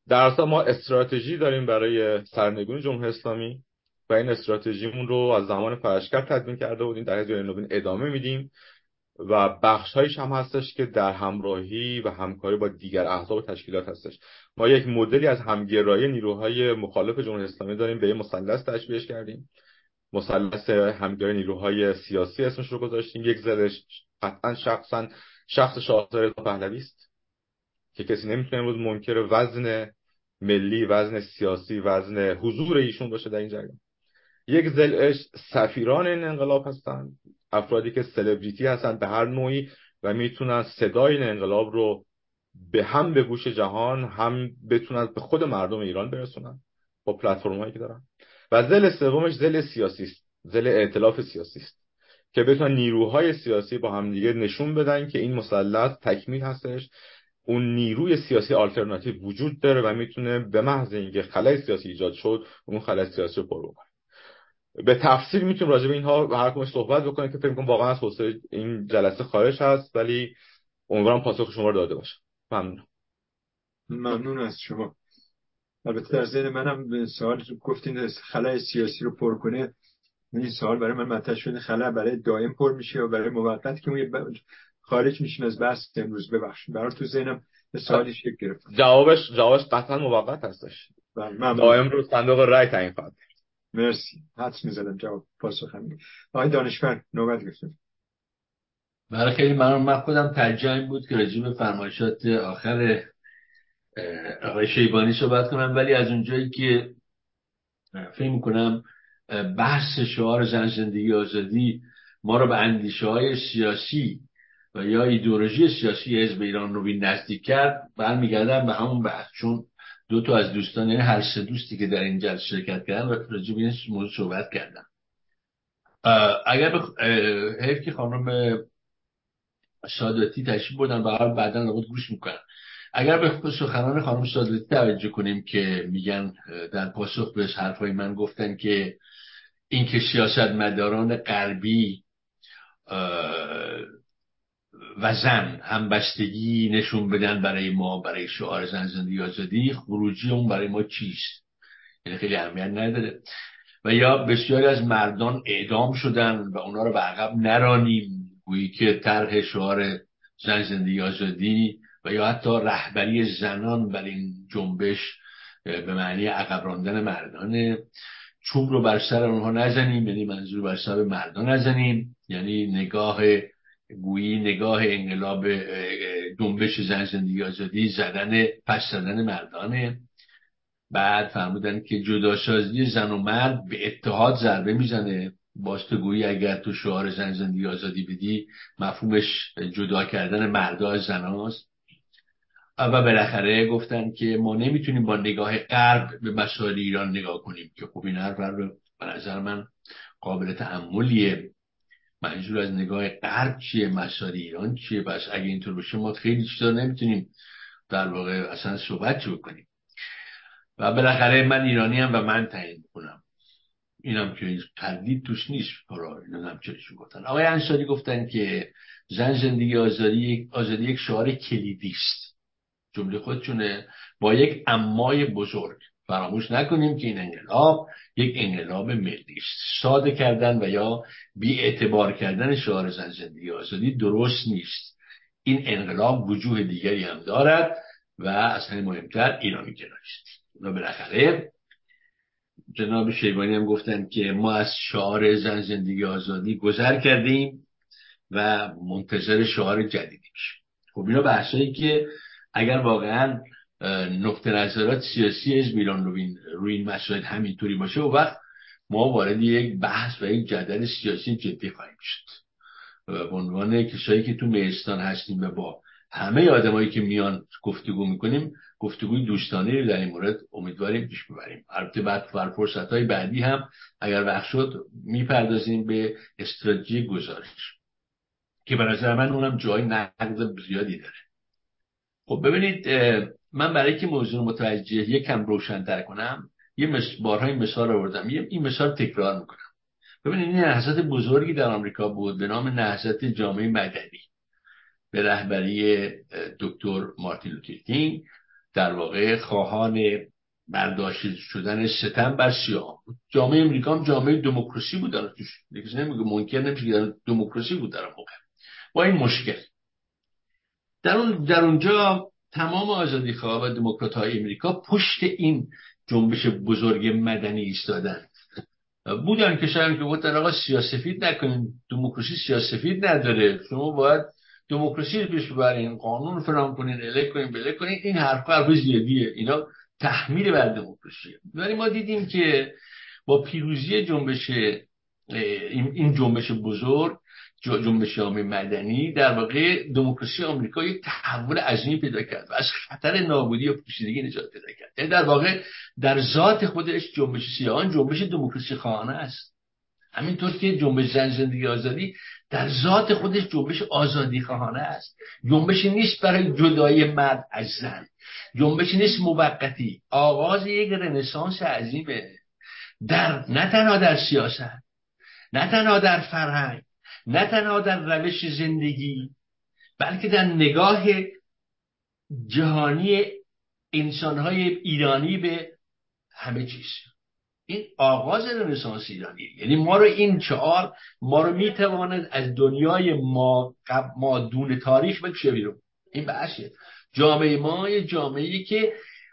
S9: در اصل ما استراتژی داریم برای سرنگونی جمهوری اسلامی و این استراتژیمون رو از زمان فرشکر تدوین کرده بودیم. در حزب نوین ادامه میدیم. و بخش هم هستش که در همراهی و همکاری با دیگر احزاب و تشکیلات هستش. ما یک مدلی از همگرایی نیروهای مخالف جمهوری اسلامی داریم به این مثلث تشبیهش کردیم. مثلث همگرایی نیروهای سیاسی اسمش رو گذاشتیم. یک زلش قطعا شخصا شخص شاهزاده پهلوی است که کسی نمی‌تونه امروز منکر وزن ملی وزن سیاسی وزن حضور ایشون باشه در این جریان. یک زلش سفیران این انقلاب هستن. افرادی که سلبریتی هستن به هر نوعی و می‌تونن صدای این انقلاب رو به هم به گوش جهان هم بتونن به خود مردم ایران برسونن با پلتفرم هایی که دارن. و زل سومش زل سیاسی است زل ائتلاف سیاسی است که بتونن نیروهای سیاسی با هم دیگه نشون بدن که این مثلث تکمیل هستش. اون نیروی سیاسی آلترناتیو وجود داره و می‌تونه به محض اینکه خلای سیاسی ایجاد شد اون خلای سیاسی رو پر بکنه به تفصیل می‌تونیم راجع به اینها هر کمش صحبت بکنیم که فکر کنم واقعا از این جلسه خارج هست ولی امیدوارم پاسخ شما رو داده باشم ممنون.
S1: ممنون از شما. البته در ذهن منم سوال گفتین خلای سیاسی رو پر کنه. این سوال برای من مطرح شده خلا برای دائم پر میشه و برای موقت که خارج میشیم از بحث امروز؟ ببخشید. برای تو ذهنم سوالی شکل گرفت.
S9: جوابش جوابش قطعا موقت هستش. بله دائم رو صندوق رای تعیین خواهد
S1: مرسی. حدس می‌زدم جواب پاسخ همین آقای دانشور نوبت گرفتم.
S6: برای خیلی ممنون من خودم ترجیح بود که رجیم فرمایشات آخر آقای شیبانی صحبت کنم. ولی از اونجایی که فکر می‌کنم بحث شعار زن زندگی آزادی ما رو به اندیشه های سیاسی و یا ایدئولوژی سیاسی حزب ایران رو نزدیک کرد برمیگردم به همون بحث. چون دو تا از دوستان یعنی هر سه دوستی که در این جلسه شرکت کردن راجع به این موضوع صحبت کردن. اگر بخ... حیف که خانم ساداتی تشریف بودن و بعدا لابد گوش می‌کنن. اگر به سخنان خانم ساداتی توجه کنیم که میگن در پاسخ به حرفای من گفتن که اینکه سیاست مداران غربی و زن همبستگی نشون بدن برای ما برای شعار زن زندگی آزادی خروجی اون برای ما چیست؟ یعنی خیلی اهمیت نداره. و یا بسیاری از مردان اعدام شدن و اونا رو به عقب نرانیم. گویی که طرح شعار زن زندگی آزادی و یا حتی رهبری زنان بر این جنبش به معنی عقب راندن مردانه. چوب رو بر سر اونها نزنیم یعنی منظور بر سر مردان نزنیم. یعنی نگاه گویی نگاه انقلاب جنبش زن زندگی آزادی زدن پس زدن مردانه. بعد فرمودن که جداسازی زن و مرد به اتحاد ضربه می‌زنه. باست گویی اگر تو شعار زن زندگی آزادی بدی مفهومش جدا کردن مردا از زناست. و بالاخره گفتن که ما نمی‌تونیم با نگاه غرب به مسائل ایران نگاه کنیم که خوب این حرف به نظر من قابل تعملیه منظور از نگاه غرب چیه؟ مسائل ایران چیه؟ پس اگه اینطور باشه ما خیلی چیزا نمی‌تونیم در واقع اصلا صحبت کنیم. و بالاخره من ایرانی هم و من تعیین کنم اینم که تردید توش نیست. نمی‌دونم چرشون گفتن. آقای انصاری گفتن که زن زندگی آزادی آزادی یک شعار کلیدی است. جمله خودشونه با یک امای بزرگ. فراموش نکنیم که این انقلاب یک انقلاب ملی است. ساده کردن و یا بی اعتبار کردن شعار زن زندگی آزادی درست نیست. این انقلاب وجوه دیگری هم دارد و اصلا مهمتر ایرانی گراییست و بالاخره جناب شیبانی هم گفتن که ما از شعار زن زندگی آزادی گذر کردیم و منتظر شعار جدیدی خب اینا بحثایی که اگر واقعا نقطه نظرات سیاسی از میلان روی, این مسائل همینطوری باشه و وقت ما وارد یک بحث و یک جدل سیاسی جدی خواهیم شد. به عنوان کسایی که تو میستان هستیم و با همه آدمایی که میان گفتگو می‌کنیم گفتگوی دوستانه در این مورد امیدواریم پیش ببریم. البته بعد بر فرصت های بعدی هم اگر وقت شد می‌پردازیم به استراتژی گزارش که به نظر من اونم جای نقد زیادی داره. خب ببینید من برای که موضوع متوجه یکم روشنتر کنم یه مس... بارهای مثال آوردم. یه این مثال تکرار می‌کنم. ببینید این نهضت بزرگی در آمریکا بود به نام نهضت جامعه مدنی به رهبری دکتر مارتین لوتر کینگ در واقع خواهان برداشت شدن ستم بر سیاه جامعه امریکا هم جامعه دموکراسی بود در توش. نمیگه منکر نمیشه که دموکراسی بود در موقع. با این مشکل. در, اون در اونجا تمام آزادی خواه و دموکرات های امریکا پشت این جنبش بزرگ مدنی ایستادن بودن که شاید که گفتن آقا سیاسفید نکنین. دموکراسی سیاسفید نداره. شما باید دموکراسی رو پیش ببرین قانون فلان کنین اله کنین بله کنین. این حرف حرف زیادیه. اینا تحمیل بر دموکراسی. ولی ما دیدیم که با پیروزی جنبش این جنبش بزرگ جنبش جامعه مدنی در واقع دموکراسی آمریکا یک تحول عظیمی پیدا کرد و از خطر نابودی و پوشیدگی نجات پیدا کرد. یعنی در واقع در ذات خودش جنبش سیاهان جنبش دموکراسی خانه است. همینطور که جنبش زن زندگی آزادی در ذات خودش جنبش آزادی خواهانه است. جنبش نیست برای جدای مرد از زن. جنبش نیست موقتی. آغاز یک رنسانس عظیمه. در نه تنها در سیاست نه تنها در فرهنگ نه تنها در روش زندگی بلکه در نگاه جهانی انسانهای ایرانی به همه چیز. این آغاز رنسانس ایرانی یعنی ما رو این چهار ما رو می‌تواند از دنیای ما ما دون تاریخ بکشه بیرون. این بحثه جامعه ما یه جامعه که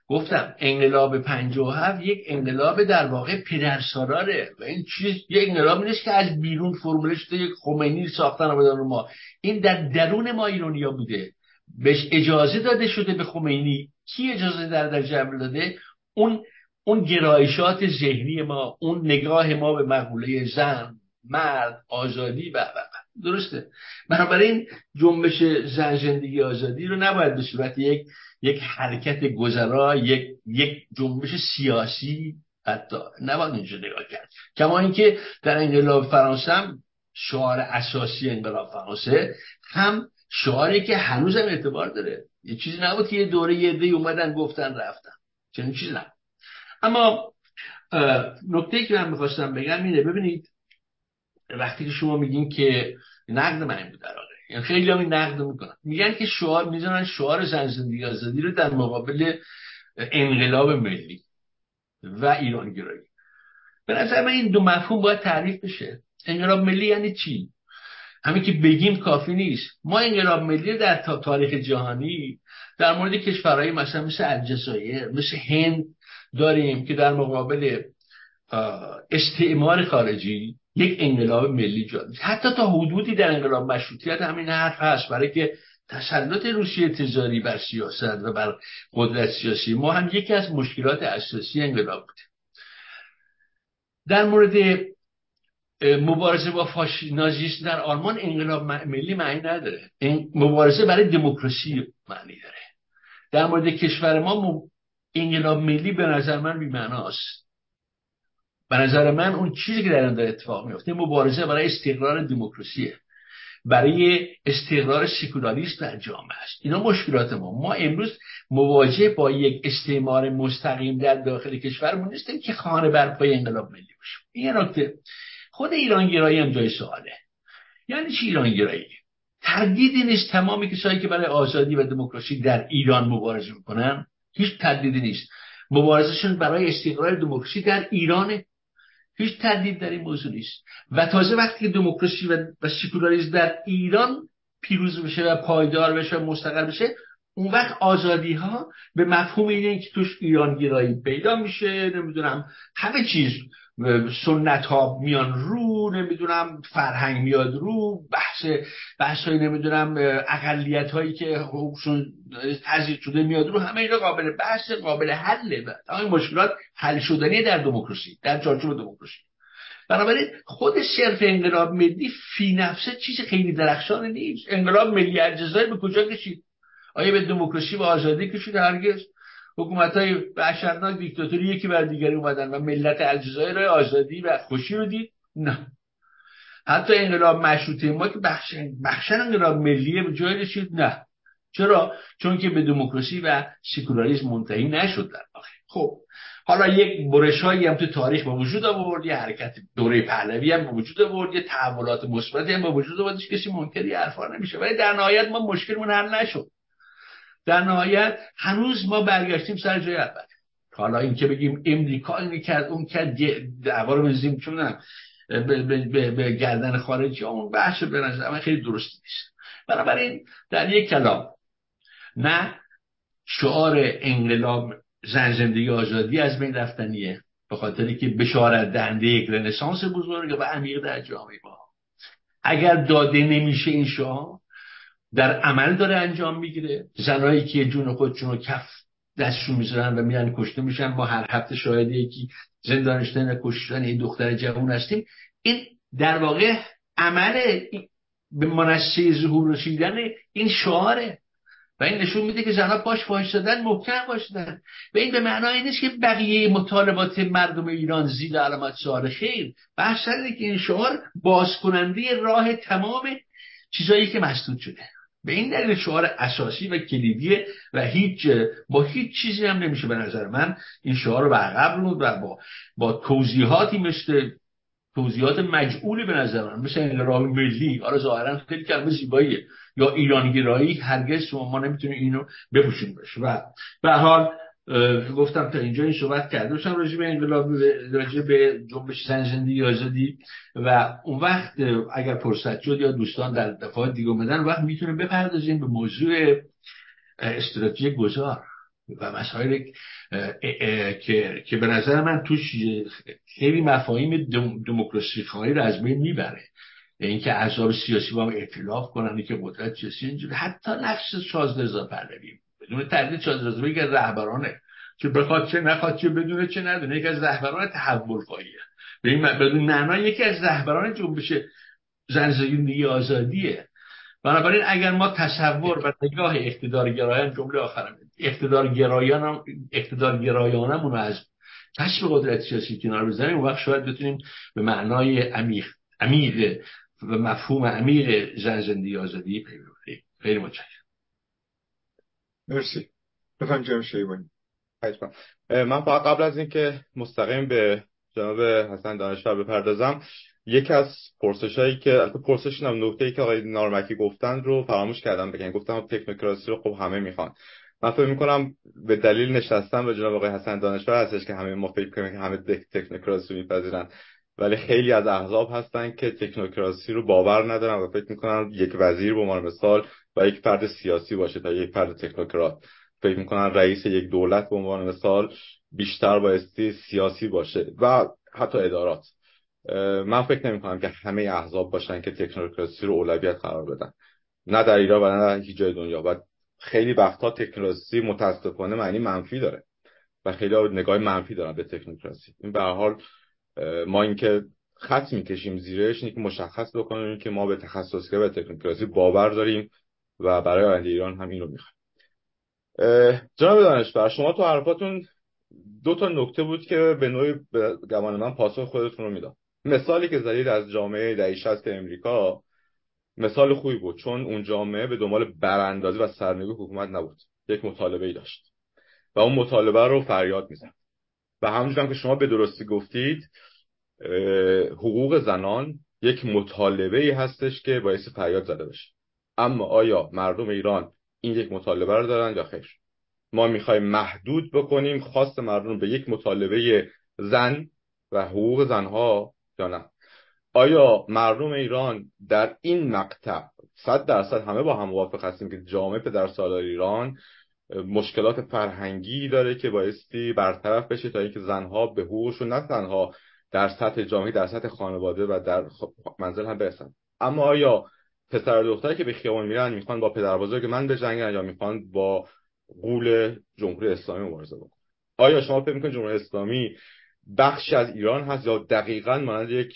S6: گفتم انقلاب 57 یک انقلاب در واقع پدرسالاره و این چیز یک انقلاب نیست که از بیرون فرموله شده یک خمینی ساختن رو ما. این در درون ما ایرانیا بوده. بهش اجازه داده شده به خمینی. کی اجازه در در جبر داده؟ اون اون گرایشات ذهنی ما اون نگاه ما به مقوله زن مرد آزادی و. درسته. بنابراین جنبش زن زندگی آزادی رو نباید به صورت یک یک حرکت گذرا یک یک جنبش سیاسی حتی. نباید اینجا نگاه کرد. کما اینکه در انقلاب فرانسه هم شعار اساسی انقلاب فرانسه هم شعاری که هنوز هم اعتبار داره. یه چیزی نبود که یه دوره یه دی اومدن گفتن رفتن. چنین چیزی نبود. اما نکته که من می‌خواستم بگم اینه. ببینید وقتی که شما میگین که نقد من بود در خیلی هم نقد می‌کنن. میگن که شعار می‌زنن شعار زن زندگی آزادی رو در مقابل انقلاب ملی و ایران گرایی. به نظر من این دو مفهوم باید تعریف بشه. انقلاب ملی یعنی چی؟ همین که بگیم کافی نیست. ما انقلاب ملی در تاریخ جهانی در مورد کشورهای مثلا مثل الجزایر مثل هند داریم که در مقابل استعمار خارجی یک انقلاب ملی جاری حتی تا حدودی در انقلاب مشروطیت همین حرف هست. برای که تسلط روسیه تجاری بر سیاست و بر قدرت سیاسی ما هم یکی از مشکلات اساسی انقلاب بوده. در مورد مبارزه با فاش نازیست در آلمان انقلاب ملی معنی نداره. مبارزه برای دموکراسی معنی داره. در مورد کشور ما انقلاب ملی به نظر من بی‌معناست. به نظر من اون چیزی که در آن اتفاق میفته مبارزه برای استقرار دموکراسیه. برای استقرار سکولاریسم در جامعه است. اینا مشکلات ما. ما امروز مواجه با یک استعمار مستقیم در داخل کشورمون نیستیم که خانه بر پای انقلاب ملی باشیم. این نکته. خود ایرانگرایی هم جای سواله. یعنی چی ایرانگرایی؟ تردیدی نیست تمامی کسایی که برای آزادی و دموکراسی در ایران مبارزه می‌کنن. هیچ تردیدی نیست. مبارزشون برای استقرار دموکراسی در ایرانه هیچ تردید در این موضوع نیست. و تازه وقتی که دموکراسی و, و سکولاریسم در ایران پیروز بشه و پایدار بشه و مستقر بشه اون وقت آزادی ها به مفهوم اینه که توش ایرانگرایی پیدا میشه نمی‌دونم همه چیز سنت ها میان رو نمی‌دونم فرهنگ میاد رو بحث بحث های نمی‌دونم اقلیت هایی که حقوقشون تزیید شده میاد رو همه اینا قابل بحث قابل حله. این مشکلات حل شدنی در دموکراسی در چارچوب دموکراسی. بنابراین خود صرف انقلاب ملی فی نفسه چیز خیلی درخشان نیست. انقلاب ملی الجزایر به کجا کشید؟ آیا به دموکراسی و آزادی کشید هرگز؟ حکومت های وحشتناک دیکتاتوری یکی بر دیگری اومدن و ملت الجزایر آزادی و خوشی رو دید. نه. حتی انقلاب مشروطه ما که بخشن انقلاب ملیه به جای رسید. نه. چرا؟ چون که به دموکراسی و سکولاریسم منتهی نشد در خب. حالا یک برش هایی هم تو تاریخ به وجود آورد یه حرکت دوره پهلوی هم به وجود آورد یه تحولات مثبتی هم به وجود آورد کسی منکری حرفا نمیشه. ولی در نهایت ما مشکلمون حل نشد. در نهایت هنوز ما برگشتیم سر جای اول. حالا اینکه بگیم امریکا اینی کرد اون کرد دعوا رو بزنیم چون به, به, به, گردن خارجی اون بحث به نظر خیلی درست نیست. بنابراین در یک کلام نه شعار انقلاب زن زندگی آزادی از بین رفتنیه به خاطری که بشارت دهنده یک رنسانس بزرگ و عمیق در جامعه ما. اگر داده نمیشه این شعار در عمل داره انجام می‌گیره. زنایی که جون خودشون رو کف دستشون می‌ذارن و میرن کشته میشن ما هر هفته شاهد یکی زندانشتن کشتن این دختر جوان هستیم. این در واقع عمل به منصه ظهور رسیدن این شعاره. و این نشون میده که زنها پاش وایسادن محکم وایسادن و این به معنای نیست که بقیه مطالبات مردم ایران زیر علامت سوال خیر. بحث که این شعار باز کننده راه تمام چیزایی که مسدود شده. به این دلیل شعار اساسی و کلیدیه و هیچ با هیچ چیزی هم نمیشه به نظر من این شعار رو به عقب و با با توضیحاتی مثل توضیحات مجعولی به نظر من مثل انقلاب ملی آره ظاهرا خیلی کلمه زیباییه. یا ایرانگرایی هرگز شما ما نمی‌تونیم اینو بپوشیم بشه و به حال گفتم تا اینجا این صحبت کرده باشم راجع به انقلاب راجع به جنبش زن زندگی آزادی. و اون وقت اگر فرصت شد یا دوستان در دفعات دیگه اومدن وقت می‌تونه بپردازیم به موضوع استراتژی گذار و مسائل که که به نظر من توش خیلی مفاهیم دموکراسی خواهی رو از بین می‌بره. اینکه احزاب سیاسی با هم ائتلاف کنن که قدرت سیاسی اینجوری حتی نقش شازده رضا پهلوی. بدون تردید یکی از رهبرانه. که بخواد چه نخواد چه بدونه چه ندونه یکی از رهبران تحول خواهیه به این معنا یکی از رهبران جنبش زن زندگی آزادیه. بنابراین اگر ما تصور و نگاه اقتدارگرایان جمله آخرم اقتدارگرایان اقتدارگرایانمون رو از کشف قدرت سیاسی کنار بزنیم اون وقت شاید بتونیم به معنای عمیق عمیق و مفهوم عمیق زن زندگی آزادی پیدا خیلی متشکرم.
S1: مرسی. بفهم جناب شیبانی.
S9: من فقط قبل از اینکه مستقیم به جناب حسن دانشور بپردازم یکی از پرسش هایی که پرسش نم نکته ای که آقای نارمکی گفتن رو فراموش کردم بگم گفتم تکنوکراسی رو خب همه می‌خوان. من فکر می‌کنم به دلیل نشستم به جناب آقای حسن دانشور هستش که همه ما فکر کنیم که همه تکنوکراسی میپذیرن. ولی خیلی از احزاب هستن که تکنوکراسی رو باور ندارن و فکر می‌کنن یک وزیر به عنوان مثال یک فرد سیاسی باشه تا یک فرد تکنوکرات. فکر می‌کنن رئیس یک دولت به عنوان مثال بیشتر بایستی سیاسی باشه و حتی ادارات. من فکر نمی کنم که همه احزاب باشن که تکنوکراسی رو اولویت قرار بدن. نه در ایران و نه در هیچ جای دنیا. و خیلی وقتها تکنوکراسی متاسفانه معنی منفی داره و خیلی نگاه منفی دارن به تکنوکراسی. این به حال ما اینکه خط می‌کشیم زیرش اینه که مشخص بکنیم که ما به تخصصگری و تکنوکراسی باور داریم و برای آینده ایران هم این رو می‌خوایم. جناب دانشور شما تو حرفاتون دو تا نکته بود که به نوعی گمان من پاسخ خودتون رو می‌داد مثالی که زدید از جامعه دهه 60 امریکا مثال خوبی بود چون اون جامعه به دنبال براندازی و سرنگون حکومت نبود. یک مطالبه ای داشت و اون مطالبه رو فریاد می‌زد. و همونجور که شما به درستی گفتید حقوق زنان یک مطالبه ای هستش که باعث فریاد زده بشه. اما آیا مردم ایران این یک مطالبه رو دارن یا خیر؟ ما می‌خوایم محدود بکنیم خواست مردم به یک مطالبه زن و حقوق زنها یا نه. آیا مردم ایران در این مقطع صد درصد همه با هم موافق هستیم که جامعه در سالار ایران مشکلات فرهنگی داره که بایستی برطرف بشه تا اینکه زنها به حقوقشون نه تنها در سطح جامعه در سطح خانواده و در منزل هم برسن؟ اما آیا پسر دختری که به خیابان میرن می‌خوان با پدر بزرگ من بجنگن یا می‌خوان با قول جمهوری اسلامی مبارزه بکنن. آیا شما فکر می‌کنید جمهوری اسلامی بخشی از ایران هست یا دقیقا مانند یک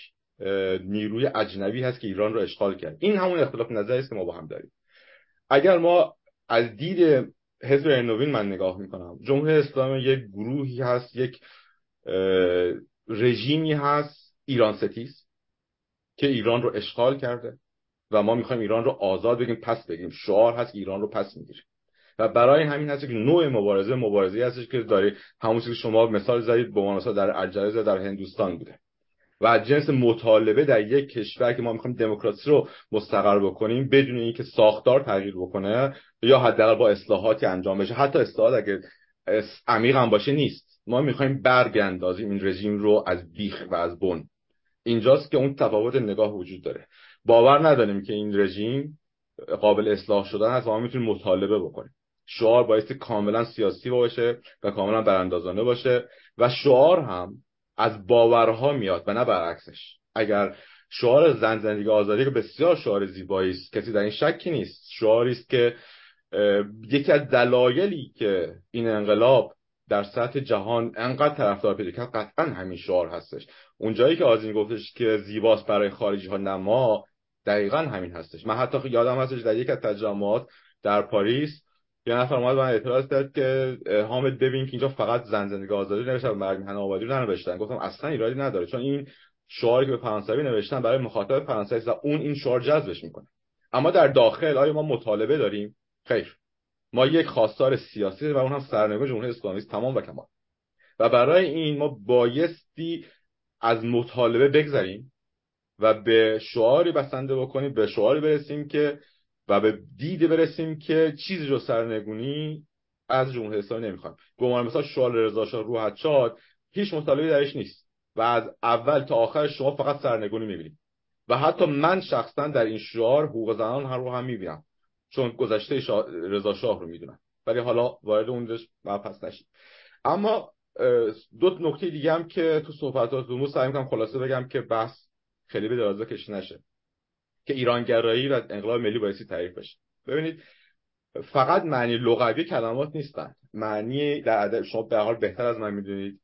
S9: نیروی اجنبی هست که ایران رو اشغال کرد؟ این همون اختلاف نظری است که ما با هم داریم. اگر ما از دید حزب نوین من نگاه می‌کنم جمهوری اسلامی یک گروهی هست یک رژیمی هست ایران ستیز که ایران رو اشغال کرده. و ما می‌خوایم ایران رو آزاد بگیم پس بگیم. شعار هست ایران رو پس می‌گیریم و برای همین هست که نوع مبارزه مبارزه هستش که داره همون که شما مثال زدید به مثلا در الجزایر در هندوستان بوده. و جنس مطالبه در یک کشور که ما می‌خوایم دموکراسی رو مستقر بکنیم بدون اینکه ساختار تغییر بکنه یا حداقل با اصلاحاتی انجام بشه. حتی اصلاحات اگه عمیق هم باشه نیست. ما می‌خوایم برگ اندازیم این رژیم رو از بیخ و از بن. اینجاست که اون تفاوت نگاه وجود داره. باور نداریم که این رژیم قابل اصلاح شدن هست و ما می‌تونیم مطالبه بکنیم. شعار بایستی کاملا سیاسی باشه و کاملا براندازانه باشه و شعار هم از باورها میاد و نه برعکسش. اگر شعار زن زندگی آزادی که بسیار شعار زیبایی است کسی در این شکی نیست. شعاری است که یکی از دلایلی که این انقلاب در سطح جهان انقدر طرفدار پیدا کرد قطعا همین شعار هستش. اونجایی که آزین گفتش که زیباست برای خارجی ها نما دقیقا همین هستش. من حتی یادم هستش در یک از تجمعات در پاریس یه نفر اومد من اعتراض کرد که حامد ببین که اینجا فقط زن زندگی آزادی نوشتن مرگ میهن آبادی رو ننوشتن. گفتم اصلا ایرادی نداره چون این شعاری که به فرانسوی نوشتن برای مخاطب فرانسوی و اون این شعار جذبش می‌کنه. اما در داخل آیا ما مطالبه داریم؟ خیر. ما یک خواستار سیاسی و اون هم سرنگون جمهوری اسلامی تمام و کمال. و برای این ما بایستی از مطالبه بگذریم. و به شعاری بسنده بکنیم به شعاری برسیم که و به دیده برسیم که چیزی رو سرنگونی از جمهوری اسلامی نمی‌خوایم. گمان مثلا شعار رضا شاه روحت شاد هیچ مطالبه درش نیست. و از اول تا آخر شما فقط سرنگونی می‌بینید. و حتی من شخصا در این شعار حقوق زنان هم رو هم می‌بینم. چون گذشته شا... رضا شاه رو می‌دونم. ولی حالا وارد اون پس نشید اما دو نکته دیگه هم که تو صحبتاتون سعی می‌کنم خلاصه بگم که بحث خیلی به درازه کشی نشه. که ایرانگرایی و انقلاب ملی بایستی تعریف بشه. ببینید فقط معنی لغوی کلمات نیستن. معنی در ادب شما به حال بهتر از من می‌دونید.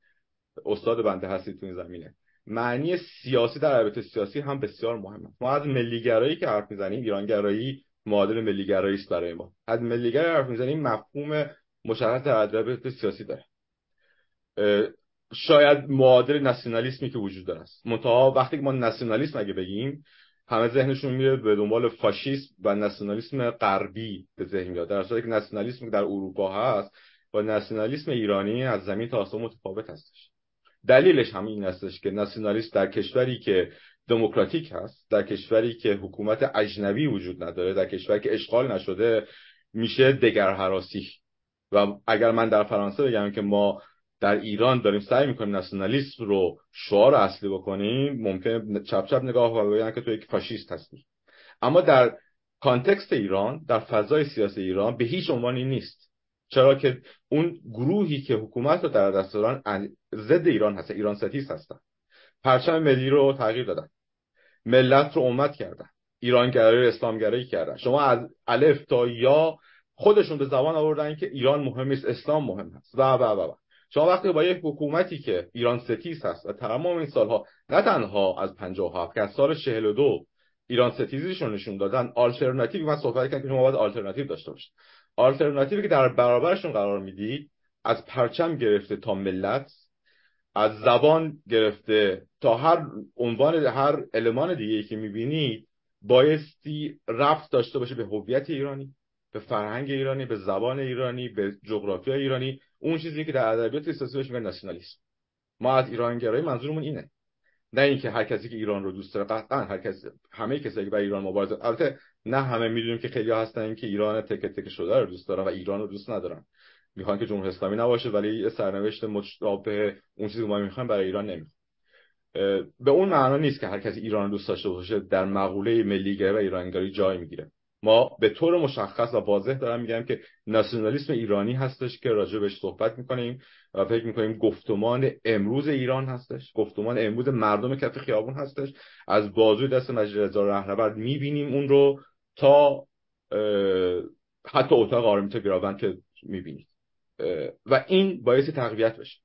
S9: استاد بنده هستید تو این زمینه. معنی سیاسی در رابطه سیاسی هم بسیار مهمه ما از ملیگرایی که حرف می‌زنیم ایرانگرایی معادل ملیگرایی است برای ما. از ملیگرایی حرف می‌زنیم مفهوم مشخص در رابطه سیاسی داره. شاید معادل ناسیونالیسمی که وجود داره است. منتها وقتی که ما ناسیونالیسم اگه بگیم همه ذهنشون میره به دنبال فاشیسم و ناسیونالیسم غربی به ذهن میاد. در صورتی که ناسیونالیسم در اروپا هست با ناسیونالیسم ایرانی از زمین تا آسمان متفاوت هستش. دلیلش همین این هستش که ناسیونالیسم در کشوری که دموکراتیک هست در کشوری که حکومت اجنبی وجود نداره در کشوری که اشغال نشده میشه دگرهراسی و اگر من در فرانسه بگم که ما در ایران داریم سعی می‌کنیم ناسیونالیسم رو شعار اصلی بکنیم ممکن چپ چپ نگاه و بگن که تو یک فاشیست هستی. اما در context ایران در فضای سیاسی ایران به هیچ عنوانی نیست. چرا که اون گروهی که حکومت رو در دست دارن ضد ایران هست ایران ستیز هستن. پرچم ملی رو تغییر دادن. ملت رو امت کردن. ایرانگرایی اسلامگرایی کردن. شما از الف تا یا خودشون به زبان آوردن که ایران مهم است اسلام مهم است و و و. شما وقتی با یک حکومتی که ایران ستیز هست و تمام این سالها نه تنها از 57 که از سال 42 ایران ستیزیشون نشون دادن آلترناتیو من صحبت کردم که شما باید آلترناتیو داشته باشید. آلترناتیوی که در برابرشون قرار می‌دید از پرچم گرفته تا ملت از زبان گرفته تا هر عنوان هر المان دیگه که می‌بینید بایستی رفت داشته باشه به هویت ایرانی به فرهنگ ایرانی به زبان ایرانی به جغرافیا ایرانی. اون چیزی که در ادبیات سیاسی بهش میگن ناسیونالیسم. ما از ایرانگرایی منظورمون اینه. نه اینکه هر کسی که ایران رو دوست داره قطعا هر کسی همه کسایی که برای ایران مبارزه البته نه همه می‌دونیم که خیلی هستن که ایران تک تک شده رو دوست دارن و ایران رو دوست ندارن. می‌خوان که جمهوری اسلامی نباشه ولی سرنوشت مشابه اون چیزی که ما می‌خوایم برای ایران نمی‌خوام. به اون معنا نیست که هر کسی ایران دوست داشته باشه در مقوله ملیگرایی و ایرانگری جای می‌گیره. ما به طور مشخص و واضح دارم میگم که ناسیونالیسم ایرانی هستش که راجع بهش صحبت می‌کنیم و فکر می‌کنیم گفتمان امروز ایران هستش گفتمان امروز مردم کف خیابون هستش. از بازوی دست مجلس رضا رهنورد می‌بینیم اون رو تا حتی اتاق آرمیتا گراوند که می‌بینید. و این باعث تقویت بشه.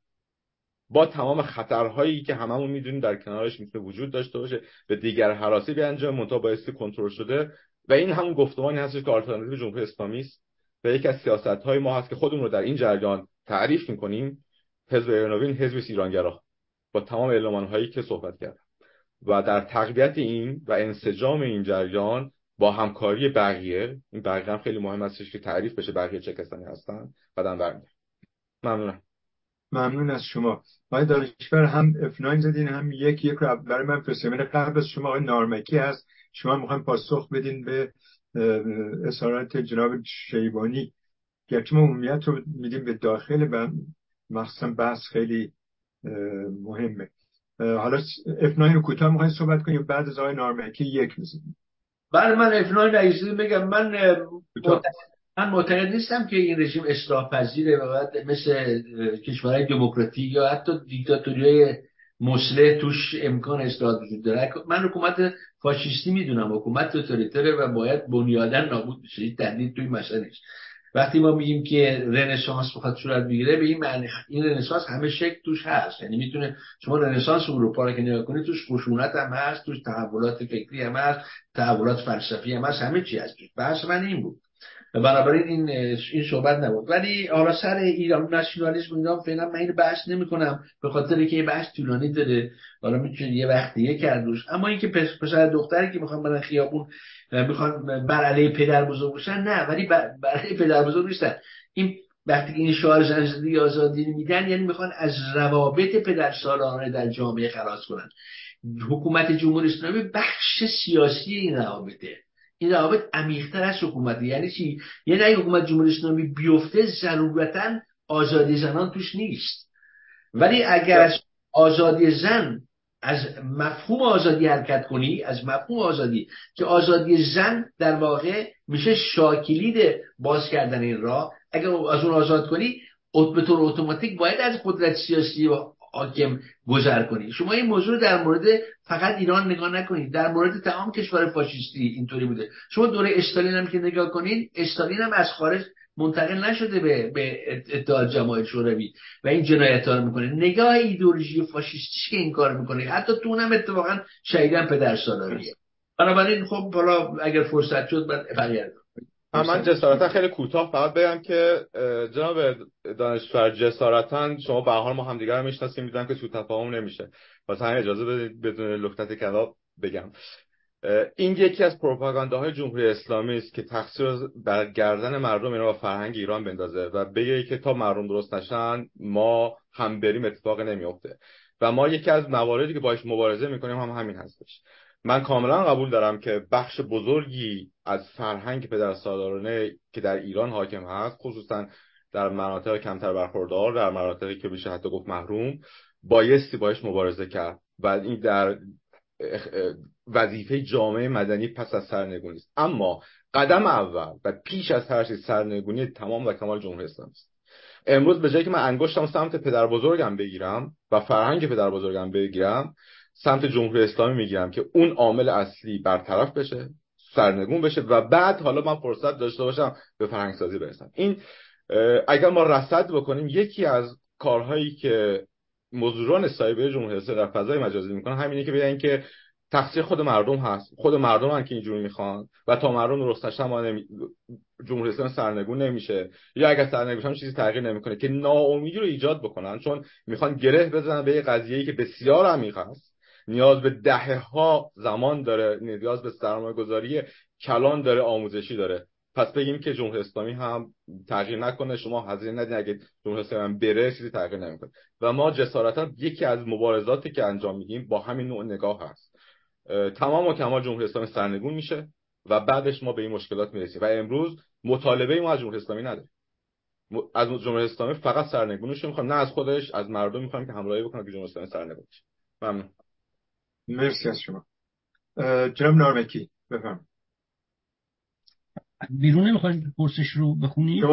S9: با تمام خطرهایی که هممون می‌دونیم در کنارش می‌تونه وجود داشته باشه به دیگر حراسی بیانجام منتها باعث کنترل شده و این همون گفتمانی هستش که آلترناتیو جمهوری اسلامی است و یکی از سیاست های ما هست که خودمون رو در این جریان تعریف می‌کنیم. حزب ایرانوین حزب ایرانگرا. با تمام علمان هایی که صحبت کردم. و در تقویت این و انسجام این جریان با همکاری بقیه این بقیه هم خیلی مهم هستش که تعریف بشه بقیه چه کسانی هستن بعدم برمیگردم ممنونم.
S1: ممنون از شما. آقای دانشور هم F9 زدین هم یک یک رو برای من فرستمین قبل از شما آقای نارمکی هست. شما می‌خوایم پاسخ بدین به اصارات جناب شیبانی. گرچه ما عمومیت رو میدیم به داخل و مخصوصا بحث خیلی مهمه. حالا F9 رو کوتاه می‌خوایم صحبت کنیم بعد از آقای نارمکی یک می‌زنیم؟
S6: بله من F9 رئیسی بگم من من معتقد نیستم که این رژیم اصلاح پذیره و باید مثل کشورهای دموکراتیک یا حتی دیکتاتوری مسلح توش امکان اصلاحات وجود داره. من حکومت فاشیستی می‌دونم حکومت توتالیتره و باید بنیادن نابود بشه. این تردید توی مسئله نیست. وقتی ما میگیم که رنسانس بخواد صورت بگیره به این معنی این رنسانس همه شکل توش هست. یعنی می‌تونه شما رنسانس اروپا رو که نگاه کنید توش خشونت هم هست توش تحولات فکری هم هست تحولات فلسفی هم هست همه چی هست. بحث من این بود. بنابراین این این صحبت نبود. ولی حالا سر ایران ناسیونالیسم اینا فعلا من این بحث نمی کنم به خاطر که این بحث طولانی داره. حالا می‌تونه یه وقت دیگه کردوش. اما اینکه پسر دختری که می‌خوان برن خیابون می‌خوان بر علیه پدر بزرگ باشن نه ولی بر علیه پدر بزرگ نیستن. این وقتی این شعار زنجیره آزادی میدن یعنی می‌خوان از روابط پدر سالانه در جامعه خلاص کنن. حکومت جمهوری اسلامی بخش سیاسی این روابطه. این روابط عمیقتر از حکومت یعنی چی؟ یعنی اگه حکومت جمهوری اسلامی بیفته ضرورتا آزادی زنان توش نیست. ولی اگر از آزادی زن از مفهوم آزادی حرکت کنی از مفهوم آزادی که آزادی زن در واقع میشه شاکلید باز کردن این راه اگر از اون آزاد کنی به طور اتوماتیک باید از قدرت سیاسی و حاکم گذر کنید شما این موضوع در مورد فقط ایران نگاه نکنید. در مورد تمام کشور فاشیستی اینطوری بوده. شما دوره استالین هم که نگاه کنید استالین هم از خارج منتقل نشده به, به اتحاد جماهیر شوروی و این جنایت ها رو می‌کنه. نگاه ایدولوژی فاشیستی که این کار می‌کنه. حتی تو اونم اتفاقا شهیدن پدر سالاریه بنابراین خب حالا اگر فرصت شد بعد برگردم
S9: من جسارتا خیلی کوتاه فقط بگم که جناب دانشور جسارتا شما به حال ما همدیگه رو می‌شناسیم می‌دونم که تو تفاهم نمیشه. واسه همین اجازه بدید بدون لختت کلاب بگم. این یکی از پروپاگانداهای جمهوری اسلامی است که تقصیر بر گردن مردم اینا و فرهنگ ایران بندازه و بگه که تا مردم درست نشن ما هم بریم اتفاق نمیفته و ما یکی از مواردی که باش مبارزه می‌کنیم هم همین هستش. من کاملا قبول دارم که بخش بزرگی از فرهنگ پدر سالارانه که در ایران حاکم هست خصوصا در مناطق کمتر برخوردار در مناطقی که بشه حتی گفت محروم بایستی باش مبارزه کرد و این در وظیفه جامعه مدنی پس از سرنگونی است. اما قدم اول و پیش از هر چیز سرنگونی تمام و کمال جمهوری اسلامی است. امروز به جایی که من انگشتم سمت پدر بزرگم بگیرم و فرهنگ پدر بزرگم بگیرم سمت جمهوری اسلامی می‌گیرم که اون عامل اصلی برطرف بشه سرنگون بشه و بعد حالا من فرصت داشته باشم به فرهنگ سازی برسم. این اگر ما رصد بکنیم یکی از کارهایی که مزدوران سایبر جمهوری اسلامی در فضای مجازی می‌کنن همینه که بگن که تقصیر خود مردم هست. خود مردم هم که اینجوری می‌خوان و تا مردم نشن ما نمی... جمهوری اسلامی سرنگون نمیشه. یا اگر سرنگون چیزی تغییر نمی‌کنه که ناامیدی رو ایجاد بکنن چون می‌خوان گره بزنن به یه قضیه‌ای که بسیار عمیق است نیاز به دهه ها زمان داره نیاز به سرمایه گذاری کلان داره آموزشی داره. پس بگیم که جمهوری اسلامی هم تغییر نکنه شما حاضر ندین اگه جمهوری اسلامی هم بره چیزی تغییر نمی‌کنه. و ما جسارتا یکی از مبارزاتی که انجام میدیم با همین نوع نگاه هست. تمام و کمال جمهوری اسلامی سرنگون میشه و بعدش ما به این مشکلات می‌رسیم. و امروز مطالبه ما از جمهوری اسلامی نداریم. از جمهوری اسلامی فقط سرنگونش می‌خوام نه از خودش از مردم می‌خوام که همراهی بکنه که جمهوری اسلامی سرنگون ممنون.
S1: مرسی از شما. جناب نارمکی بفهم
S10: بیرون نمی‌خواید پرسش رو بخونید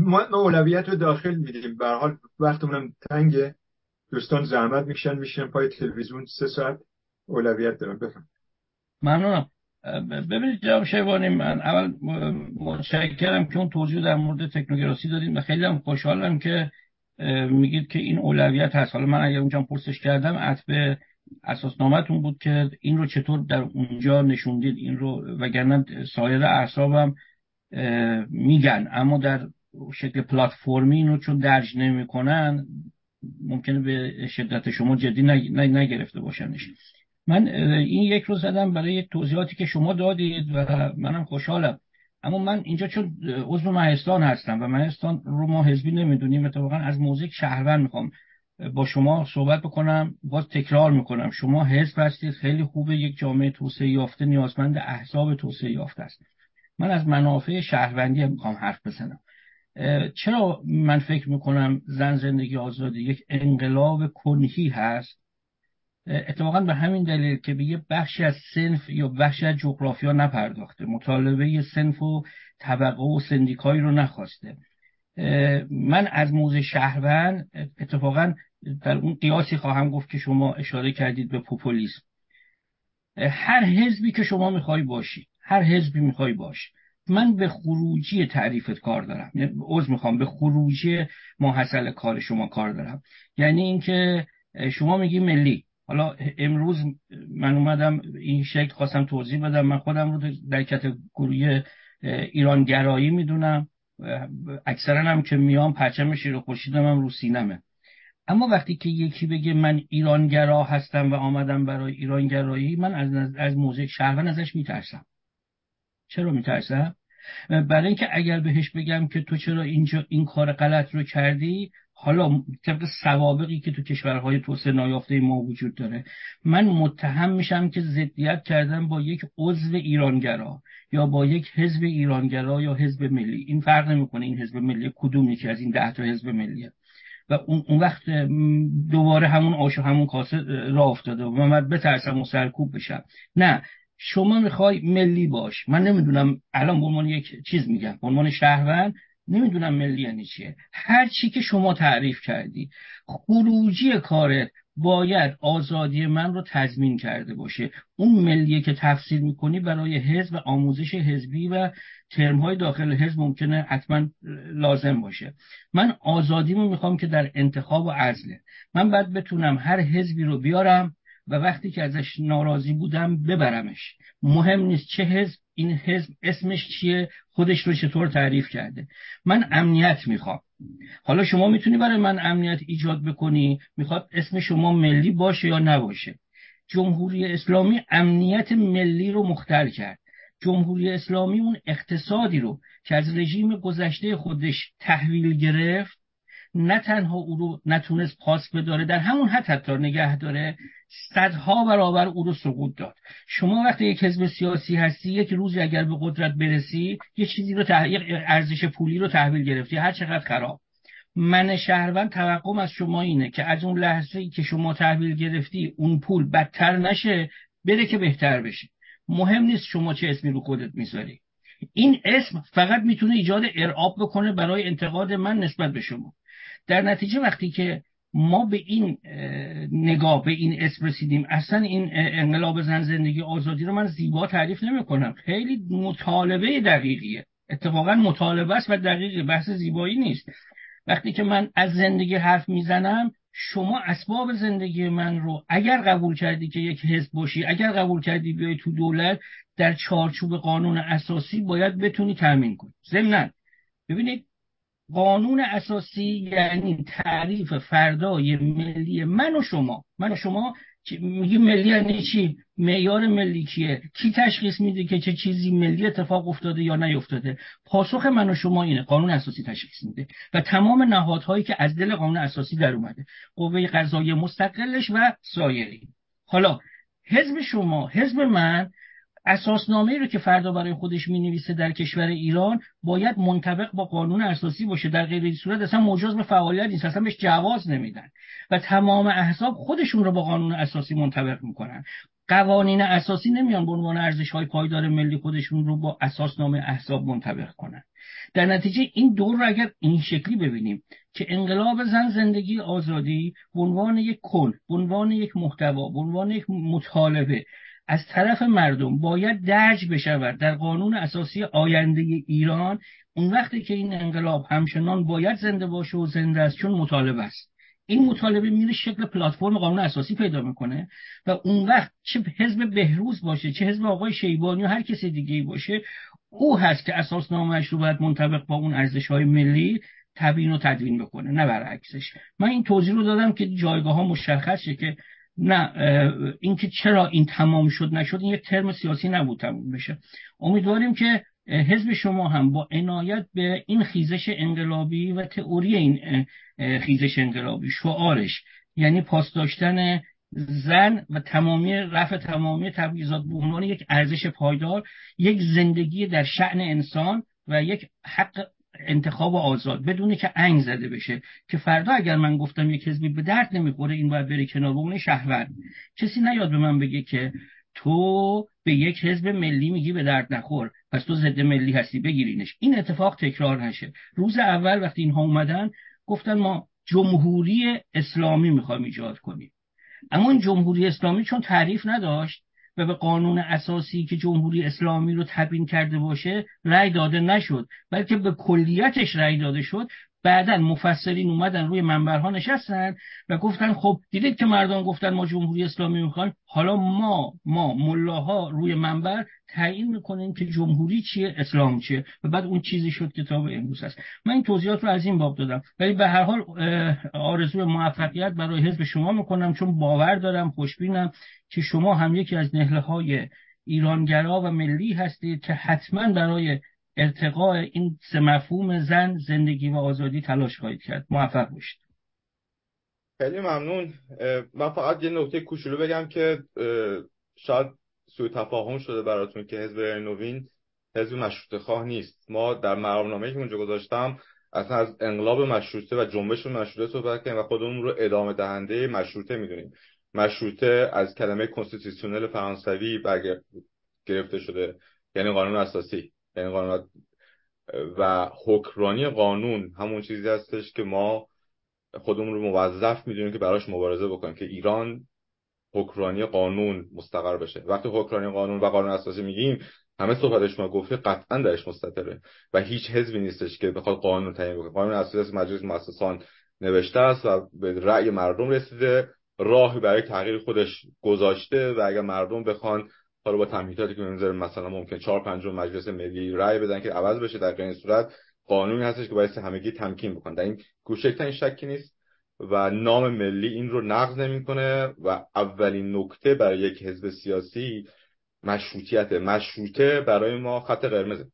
S1: ما اولویت رو داخل میدیم. به حال وقتمونم تنگه دوستان زحمت می‌کشن میشن پای تلویزیون. سه ساعت اولویت دارم بفهم
S10: ممنونم. ببینید جناب شیوانی من اول متشکرم که اون توضیح در مورد تکنوگراسی دادیم و خیلی هم خوشحالم که میگید که این اولویت هست. حالا من اگر اونجا پرسش کردم عطب اساسنامتون بود که این رو چطور در اونجا نشوندید؟ این رو وگرنه سایر اعصابم میگن. اما در شکل پلتفرمی اینو چون درج نمی‌کنن ممکنه به شدت شما جدی نگرفته باشنش. من این یک رو زدم برای توضیحاتی که شما دادید و منم خوشحالم. اما من اینجا چون عضو مهستان هستم و مهستان رو ما حزبی نمی‌دونیم اتفاقا از موزیک شهروند می‌خوام با شما صحبت بکنم باز تکرار می‌کنم. شما حزب هستید خیلی خوبه. یک جامعه توسعه یافته نیازمند احزاب توسعه یافته است. من از منافع شهروندی می‌خوام حرف بزنم. چرا من فکر می‌کنم زن زندگی آزادی یک انقلاب کنهی هست؟ اتفاقا به همین دلیل که به یه بخشی از سنف یا بخشی از جغرافیا نپرداخته. مطالبه سنف و طبقه و سندیکایی رو نخواسته. من از موزه شهروند اتفاقا در اون قیاسی خواهم گفت که شما اشاره کردید به پوپولیسم هر حزبی که شما می‌خوای باشی هر حزبی می‌خوای باش. من به خروجی تعریفت کار دارم. یعنی عضو می‌خوام به خروجی ماحصل کار شما کار دارم. یعنی اینکه شما میگی ملی. حالا امروز من اومدم این شکل خواستم توضیح بدم. من خودم رو در کتگوری ایرانگرایی می‌دونم. اکثرا هم که میام پرچم شیر خورشیدم هم رو سینمه. اما وقتی که یکی بگه من ایرانگرا هستم و آمدم برای ایرانگرایی من از از موضع شهروند ازش میترسم. چرا میترسم؟ برای اینکه اگر بهش بگم که تو چرا اینجا این کار غلط رو کردی حالا طبق سوابقی که تو کشورهای توسعه نایافته ما وجود داره من متهم میشم که ضدیت کردم با یک عضو ایرانگرا یا با یک حزب ایرانگرا یا حزب ملی. این فرق نمی‌کنه این حزب ملی کدوم یکی از این ده تا حزب ملیه. و اون وقت دوباره همون آش و همون کاسه راه افتاده و من بترسم و سرکوب بشم. نه شما می‌خوای ملی باش. من نمی‌دونم الان به عنوان یک چیز میگم به عنوان شهروند نمی‌دونم ملی یعنی چیه. هر چی که شما تعریف کردی خروجی کارت باید آزادی من رو تضمین کرده باشه. اون ملیه که تفسیر می‌کنی برای حزب آموزش حزبی و ترمهای داخل حزب ممکنه حتما لازم باشه. من آزادیمو می‌خوام که در انتخاب و عزله. من باید بتونم هر حزبی رو بیارم و وقتی که ازش ناراضی بودم ببرمش. مهم نیست چه حزب این حزب اسمش چیه؟ خودش رو چطور تعریف کرده؟ من امنیت می‌خوام. حالا شما می‌تونی برای من امنیت ایجاد بکنی؟ می‌خواد اسم شما ملی باشه یا نباشه؟ جمهوری اسلامی امنیت ملی رو مختل کرد. جمهوری اسلامی اون اقتصادی رو که از رژیم گذشته خودش تحویل گرفت نه تنها او رو نتونست پاس بداره در همون حد حتی نگه داره صدها برابر او رو سقوط داد. شما وقتی یک حزب سیاسی هستی یک روزی اگر به قدرت برسی یه چیزی رو. ارزش پولی رو تحویل گرفتی هر چقدر خراب. من شهروند توقعم از شما اینه که از اون لحظه ای که شما تحویل گرفتی اون پول بدتر نشه بره که بهتر بشه. مهم نیست شما چه اسمی رو خودت می‌ذاری. این اسم فقط می‌تونه ایجاد ارعاب بکنه برای انتقاد من نسبت به شما. در نتیجه وقتی که ما به این نگاه به این اسم رسیدیم. اصلا این انقلاب زن زندگی آزادی رو من زیبا تعریف نمی کنم خیلی مطالبه دقیقیه. اتفاقا مطالبه است و دقیقی بحث زیبایی نیست. وقتی که من از زندگی حرف می‌زنم شما اسباب زندگی من رو اگر قبول کردی که یک حزب باشی اگر قبول کردی بیای تو دولت در چارچوب قانون اساسی باید بتونی تامین کنی. ضمن ببینید قانون اساسی یعنی تعریف فردای ملی من و شما. من و شما میگه ملی یعنی چی؟ معیار ملی کیه؟ کی تشخیص میده که چه چیزی ملی اتفاق افتاده یا نیفتاده؟ پاسخ من و شما اینه. قانون اساسی تشخیص میده. و تمام نهادهایی که از دل قانون اساسی در اومده. قوه قضایی مستقلش و سایری حالا حزب شما حزب من اساسنامه رو که فردا برای خودش می نویسه در کشور ایران باید منطبق با قانون اساسی باشه. در غیر این صورت اصلا مجاز به فعالیت نیست. اصلا بهش جواز نمیدن. و تمام احزاب خودشون رو با قانون اساسی منطبق می‌کنن. قوانین اساسی نمیان به عنوان ارزش های پایدار ملی خودشون رو با اساسنامه احزاب منطبق کنن. در نتیجه این دور رو اگر این شکلی ببینیم که انقلاب زن زندگی آزادی به عنوان یک کل به عنوان یک محتوا به عنوان یک مطالبه از طرف مردم باید درج بشود. در قانون اساسی آینده ایران اون وقتی که این انقلاب همچنان باید زنده باشه و زنده است چون مطالبه است. این مطالبه میره شکل پلتفرم قانون اساسی پیدا می‌کنه و اون وقت چه حزب بهروز باشه چه حزب آقای شیبانی و هر کسی دیگه باشه او هست که اساسنامهش رو باید منطبق با اون ارزش های ملی تبیین و تدوین بکنه نه برعکسش. من این توضیح رو دادم که جایگاه ها مشخصه که نه اینکه چرا این تمام شد نشد این یک ترم سیاسی نبود تمام بشه. امیدواریم که حزب شما هم با عنایت به این خیزش انقلابی و تئوری این خیزش انقلابی شعارش یعنی پاس داشتن زن و تمامی رفع تمامی تبعیضات به عنوان یک ارزش پایدار یک زندگی در شعن انسان و یک حق انتخاب آزاد بدونه که انگ زده بشه که فردا اگر من گفتم یک حزبی به درد نمی‌خوره این باید بره کنار بمونه شهرور کسی نیاد به من بگه که تو به یک حزب ملی میگی به درد نخور پس تو ضد ملی هستی بگیرینش. این اتفاق تکرار نشه. روز اول وقتی اینها اومدن گفتن ما جمهوری اسلامی می‌خوایم ایجاد کنیم. اما این جمهوری اسلامی چون تعریف نداشت و به قانون اساسی که جمهوری اسلامی رو تبیین کرده باشه رأی داده نشد بلکه به کلیتش رأی داده شد بعدا مفسرین اومدن روی منبرها نشستن و گفتن خب دیدید که مردم گفتن ما جمهوری اسلامی می‌خوایم؟ حالا ما ما ملاها روی منبر تعیین می‌کنیم که جمهوری چیه اسلام چیه و بعد اون چیزی شد کتاب امروز هست من این توضیحات رو از این باب دادم. ولی به هر حال آرزو موفقیت برای حزب شما می‌کنم چون باور دارم خوشبینم که شما هم یکی از نهله های ایرانگرا و ملی هستید که حتما برای ارتقاء این سه مفهوم زن زندگی و آزادی تلاش خواهید کرد. موفق باشید.
S9: خیلی ممنون. من فقط یه نکته کوچولو بگم که شاید سوء تفاهم شده براتون که حزب نوین حزب مشروط خواه نیست. ما در مرامنامه که اونجا گذاشتم اصلا از انقلاب مشروطه و جنبش مشروطه صحبت کردیم و خودمون رو ادامه دهنده مشروطه می‌دونیم. مشروطه از کلمه کنستیتوشنل فرانسوی برگرفته گرفته شده یعنی قانون اساسی. یعنی قانون و حکرانی قانون همون چیزی هستش که ما خودمون رو موظف می‌دونیم که براش مبارزه بکنیم که ایران حکرانی قانون مستقر بشه. وقتی حکرانی قانون و قانون اساسی میگیم همه صحبتش ما گفته قطعا درش مستطره و هیچ حزبی نیستش که بخواد قانون تعیین بکنه. قانون اساسی مجلس مؤسسان نوشته است و به رأی مردم رسیده راهی برای تغییر خودش گذاشته و اگر مردم بخوان حالا با تمهیداتی که می‌ذاره مثلا ممکن چهار پنجم مجلس ملی رأی بدن که عوض بشه در این صورت قانونی هستش که باید همگی تمکین بکن در این کوچکترین شکی نیست و نام ملی این رو نقض نمی‌کنه و اولین نکته برای یک حزب سیاسی مشروطیت مشروطه برای ما خط قرمزه.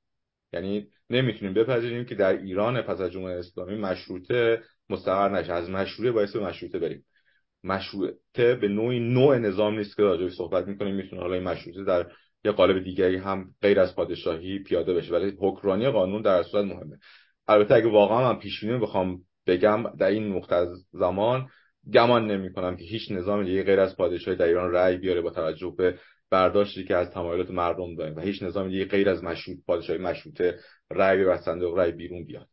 S9: یعنی نمی‌تونیم بپذیریم که در ایران پس از جمهوری اسلامی مشروطه مستقر نشه. از مشروطه باعث مشروطه بریم. مشروطه به نوعی نوع نظام نیست که راجعش صحبت می‌کنیم. می‌تونه حالا این مشروطه در یه قالب دیگری هم غیر از پادشاهی پیاده بشه. ولی حکمرانی قانون در صورت مهمه. البته اگه واقعا من پیش بخوام بگم در این نقطه زمان گمان نمی کنم که هیچ نظام دیگه غیر از پادشاهی در ایران رأی بیاره با توجه به برداشتی که از تمایلات مردم داریم و هیچ نظام دیگه غیر از مشروط پادشاهی مشروطه رأی و صندوق رأی بیرون بیاد.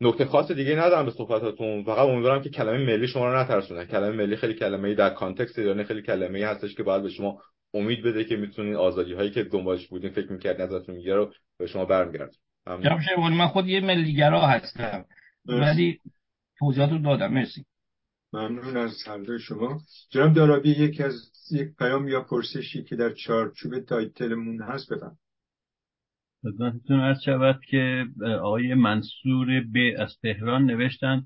S9: نکته خاص دیگه ندارم به صحبتاتون. فقط امیدوارم که کلمه ملی شما رو نترسونه کلمه ملی خیلی کلمه در context ایرانی خیلی کلمه ای هستش که باید به شما امید بده که می‌تونید آزادی هایی که دنبالش بودین فکر می‌کردین ازتون می‌گیره رو به شما برمیگرد
S10: من خود یه ملیگرا هستم. ولی توضیحات رو دادم. مرسی.
S1: ممنون از هر شما. جناب دارابی یکی از یک پیام یا پرسشی که در چارچوب title مون هست بدم
S5: خدمتتون عرض شود که آقای منصور ب از تهران نوشتن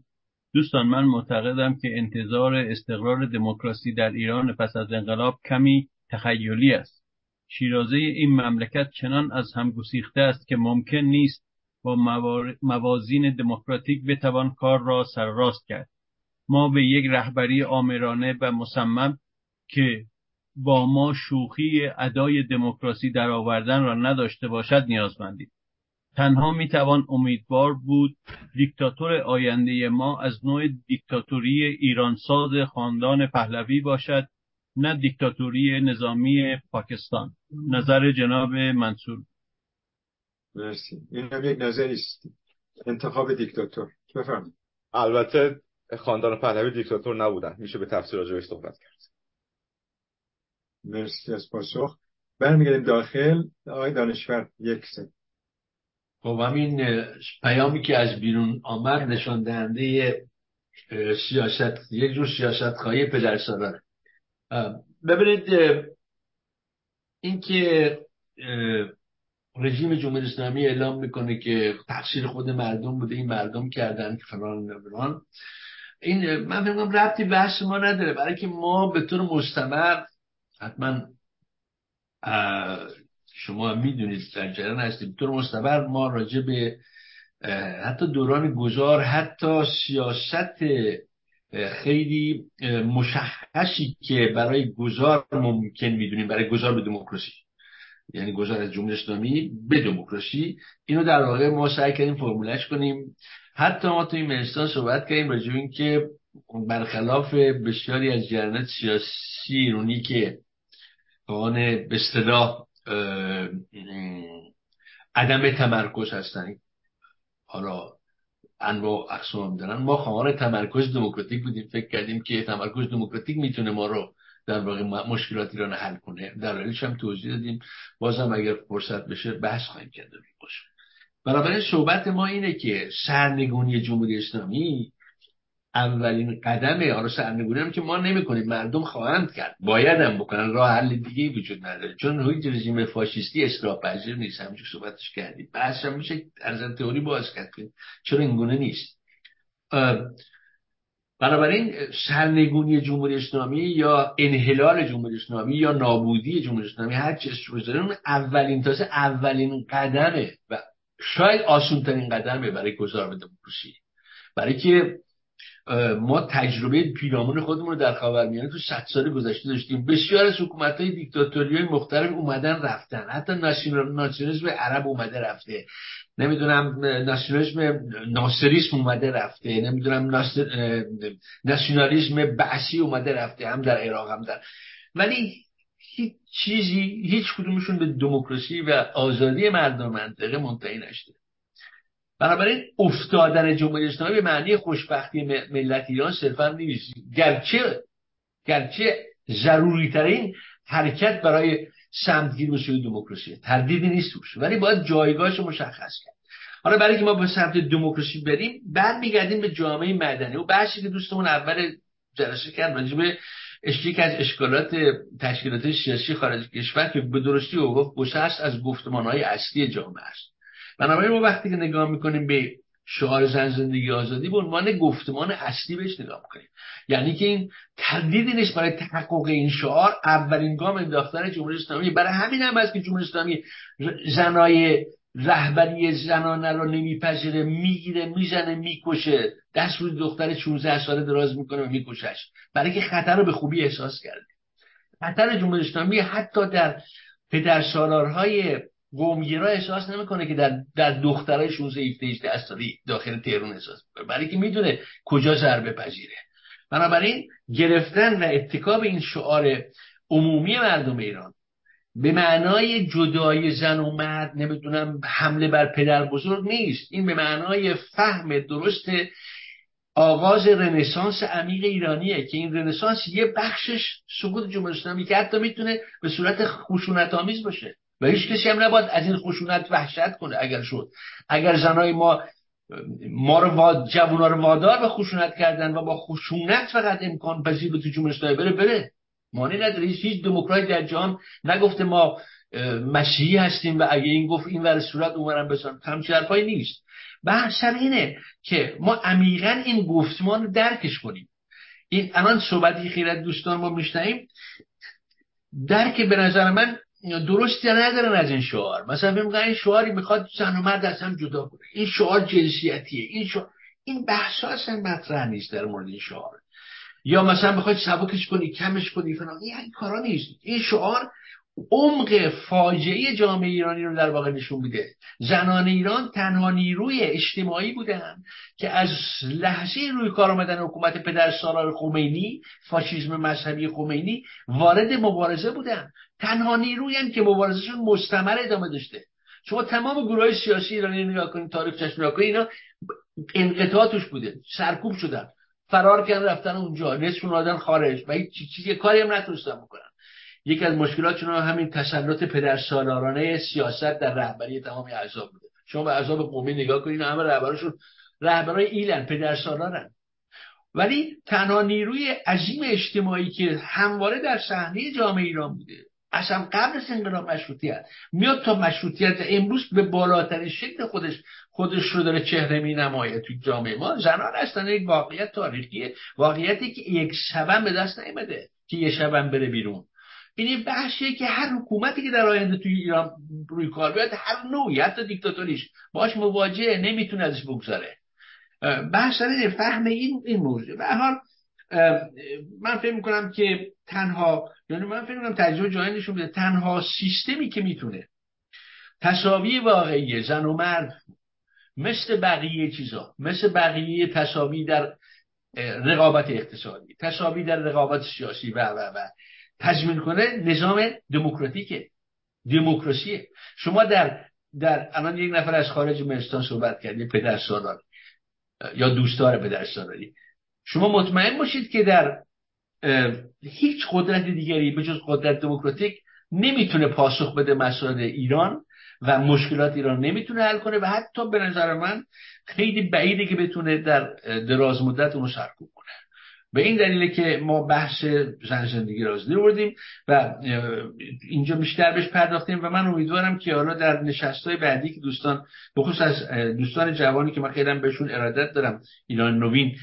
S5: دوستان من معتقدم که انتظار استقرار دموکراسی در ایران پس از انقلاب کمی تخیلی است. شیرازه این مملکت چنان از هم گسیخته است که ممکن نیست با موازین دموکراتیک بتوان کار را سرراست کرد. ما به یک رهبری آمرانه و مصمم که با ما شوخی ادای دموکراسی در آوردن را نداشته باشد نیازمندیم تنها می‌توان امیدوار بود دیکتاتور آینده ما از نوع دیکتاتوری ایرانساز خاندان پهلوی باشد نه دیکتاتوری نظامی پاکستان. نظر جناب منصور.
S1: مرسی. این هم یک نظری است. انتخاب دیکتاتور. بفرمایید.
S9: البته خاندان پهلوی دیکتاتور نبودن. میشه به تفسیر راجعش صحبت کرد.
S1: مرسی از پاسخ. برمیگردیم داخل. آقای دانشور یک سن
S6: خب همین پیامی که از بیرون آمد نشان دهنده سیاست یک جور سیاست خواهی پدر سالاره ببینید اینکه رژیم جمهوری اسلامی اعلام می‌کنه که تقصیر خود مردم بوده این مردم کردن که فلان فلان. این من فکر ربطی بحث ما نداره. برای که ما به طور مستمر حتما شما می‌دونید در جریان هستید طور مستمر ما راجع به حتی دوران گذار حتی سیاست خیلی مشخصی که برای گذار ممکن می‌دونیم برای گذار به دموکراسی. یعنی گذار از جمهوری اسلامی به دموکراسی. اینو در واقع ما سعی کردیم فرمولش کنیم. حتی ما تو این صحبت کردیم راجع این که برخلاف بسیاری از جریانات سیاسی ایرونی که آن به اصطلاح عدم تمرکز هستن. حالا انواع اقسام دارن. ما خواهان تمرکز دموکراتیک بودیم. فکر کردیم که تمرکز دموکراتیک می‌تونه ما رو در واقع مشکلات ایران حل کنه. در حالیش هم توضیح دادیم. بازم اگر فرصت بشه بحث خواهیم کرد. بنابراین صحبت ما اینه که سرنگونی جمهوری اسلامی اولین قدمه حالا سرنگونی هم که ما نمی‌کنیم مردم خواهند کرد. باید هم بکنن راه حل دیگه وجود نداره. چون روی رژیم فاشیستی اصلاح پذیر نیست. همونجور صحبتش کردیم. بحث هم میشه از تئوری باز کرد چرا اینگونه نیست. بنابراین سرنگونی جمهوری اسلامی یا انحلال جمهوری اسلامی یا نابودی جمهوری اسلامی هر چیز اون اولین تازه اولین قدمه و شاید آسون ترین قدمه برای گذار به دموکراسی. برای که ما تجربه پیرامون خودمون رو در خاورمیانه تو 100 سال گذشته داشتیم. بسیار از حکومت های دیکتاتوری های مختلف اومدن رفتن. حتی ناسیونالیسم عرب اومده رفته. نمی‌دونم ناسیونالیسم ناصریسم اومده رفته. نمی‌دونم ناسیونالیسم بعثی اومده رفته. هم در عراق هم در ولی هیچ چیزی هیچ کدومشون به دموکراسی و آزادی مردم منطقه منتهی نشده. بنابراین افتادن جمهوری اسلامی به معنی خوشبختی ملت ایران صرفا نیست. گرچه گرچه ضروری ترین حرکت برای سمتگیری به سوی دموکراسی. تردیدی نیست توش. ولی باید جایگاهش مشخص کرد. حالا برای که ما به سمت دموکراسی بریم بعد میگردیم به جامعه مدنی و بحثی که دوستمون اول جلسه کرد راجع به از اشکالات تشکیلات سیاسی خارج کشور که به درستی او گفت از گفتمان های اصلی جامعه است. بنابراین ما وقتی که نگاه می‌کنیم به شعار زن زندگی آزادی به عنوان گفتمان اصلی بهش نگاه می‌کنیم. یعنی که این تردیدی نیست برای تحقق این شعار اولین گام انداختن جمهوری اسلامی. برای همین هم است که جمهوری اسلامی زنای رهبری زنانه رو نمیپذیره می‌گیره می‌زنه می‌کشه. دست روی دختر 16 ساله دراز می‌کنه و میکشش. برای که خطر رو به خوبی احساس کرده خطر جمهوری اسلامی حتی در پدر سالارهای قومگیرا احساس نمی‌کنه که در در دخترای 16 17 سالی داخل تهران احساس برای که می‌دونه کجا ضربه پذیره. بنابراین گرفتن و اتکاب این شعار عمومی مردم ایران به معنای جدای زن و مرد نمی‌دونم حمله بر پدر بزرگ نیست. این به معنای فهم درست آغاز رنسانس عمیق ایرانیه که این رنسانس یه بخشش سقوط جمهوری اسلامی که حتی می‌تونه به صورت خشونت باشه. و هیچ کسی هم نباید از این خشونت وحشت کنه اگر شد. اگر زنای ما ما رو واد... جوونا رو وادار به خشونت کردن و با خشونت فقط امکان پذیر تو جمهوری بره بره. مانع نداره. هیچ دموکرات در جهان نگفته ما مسیحی هستیم و اگه این گفت این ور صورت اونورم بزن. همچه حرفایی نیست. بحث اینه که ما عمیقا این گفتمان رو درکش کنیم. این الان صحبتی خیلی دوستان ما میشنیم درک به نظر من درستی ندارن از این شعار. مثلا میگن این شعاری می‌خواد زن و مرد از هم جدا کنه. این شعار جنسیتیه. این شعار این بحث اصلا مطرح نیست در مورد این شعار. یا مثلا بخواید سبکش کنی کمش کنی فلان. این کارا نیست. این شعار عمق فاجعه جامعه ایرانی رو در واقع نشون میده. زنان ایران تنها نیروی اجتماعی بودن که از لحظه روی کار آمدن حکومت پدر سالار خمینی فاشیسم مذهبی خمینی وارد مبارزه بودن. تنها نیروی که مبارزهشون مستمر ادامه داشته. شما تمام گروه سیاسی ایرانی نگاه کنید تاریخ چشم نگاه اینا انقطاع توش بوده سرکوب شدن فرار کردن رفتن اونجا نصف اون خارج و هیچ چیزی کاری هم نتونستن بکنن. یکی از مشکلاتشون همین تسلط پدر سالارانه سیاست در رهبری تمام احزاب بوده. شما به احزاب قومی نگاه کنید همه رهبرشون رهبرای ایلن پدر سالارن ولی تنها نیروی عظیم اجتماعی که همواره در صحنه جامعه ایران بوده اصلا قبل از انقلاب مشروطیت. میاد تا مشروطیت امروز به بالاترین شکل خودش خودش رو داره چهره می نمایه توی جامعه. ما زنان هستن یک واقعیت تاریخیه واقعیتی که یک شبم به دست نیمده که یه شبم بره بیرون. این بحثیه که هر حکومتی که در آینده توی ایران روی کار بیاد هر نوعی حتی دیکتاتوریش باش مواجهه نمی‌تونه ازش بگذاره بحث فهم این این موضوع. به حال من فکر می‌کنم که تنها یعنی من فکر می‌کنم تجربه جایی نشون بده تنها سیستمی که می‌تونه تصاوی واقعی زن و مرد مثل بقیه چیزا مثل بقیه تصاوی در رقابت اقتصادی تصاوی در رقابت سیاسی و و و تضمین کنه نظام دموکراتیکه دموکراسیه. شما در در الان یک نفر از خارج مهستان صحبت کردی پدر سالار یا دوستدار پدر سالاری. شما مطمئن باشید که در هیچ قدرت دیگری به جز قدرت دموکراتیک نمی‌تونه پاسخ بده مسائل ایران و مشکلات ایران نمی‌تونه حل کنه و حتی به نظر من خیلی بعیده که بتونه در دراز مدت اونو سرکوب کنه. به این دلیله که ما بحث زن زندگی را بردیم و اینجا بیشتر بهش پرداختیم و من امیدوارم که حالا در نشست های بعدی که دوستان بخصوص از دوستان جوانی که من خیلی بهشون ارادت دارم ایران نوین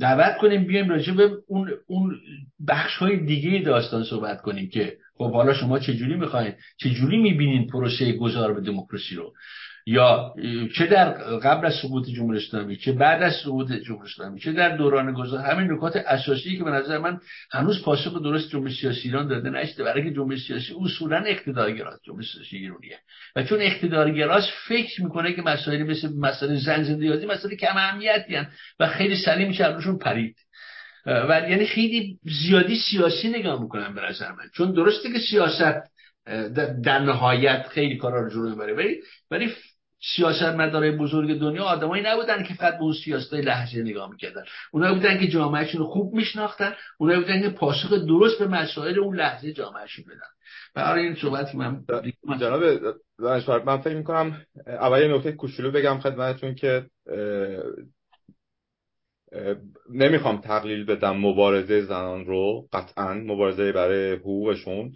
S6: دعوت کنیم بیایم راجع به اون اون بخش های دیگه داستان صحبت کنیم که خب حالا شما چجوری می‌خواین چجوری می‌بینین پروسه گذار به دموکراسی رو؟ یا چه در قبل از سقوط جمهوری اسلامی چه بعد از سقوط جمهوری اسلامی چه در دوران گذار همین نکات اساسی که به نظر من هنوز پاسخ درست جمهوری سیاسی ایران داده نشده برای که جمهوری سیاسی اصولا اقتدارگراست جمهوری سیاسی ایرانیه. و چون اقتدارگراست فکر می‌کنه که مسائلی مثل مسائل زن زندگی مسائل کم اهمیتی و خیلی سریع میشه روشون پرید. و یعنی خیلی زیادی سیاسی نگاه می‌کنن به نظر من. چون درسته که سیاست در نهایت خیلی کارا رو جلو می‌بره ولی ولی سیاست مدارای بزرگ دنیا آدمایی نبودن که فقط به اون سیاست لحظه نگاه می‌کردن. اونا بودن که جامعهشون رو خوب میشناختن اونا بودن که پاسخ درست به مسائل اون لحظه جامعهشون بدن. برای این صحبت من
S9: جناب من فکر می‌کنم اول یه نکته کوچولو بگم خدمتتون که نمی‌خوام تقلیل بدم مبارزه زنان رو قطعا مبارزه برای حقوقشون.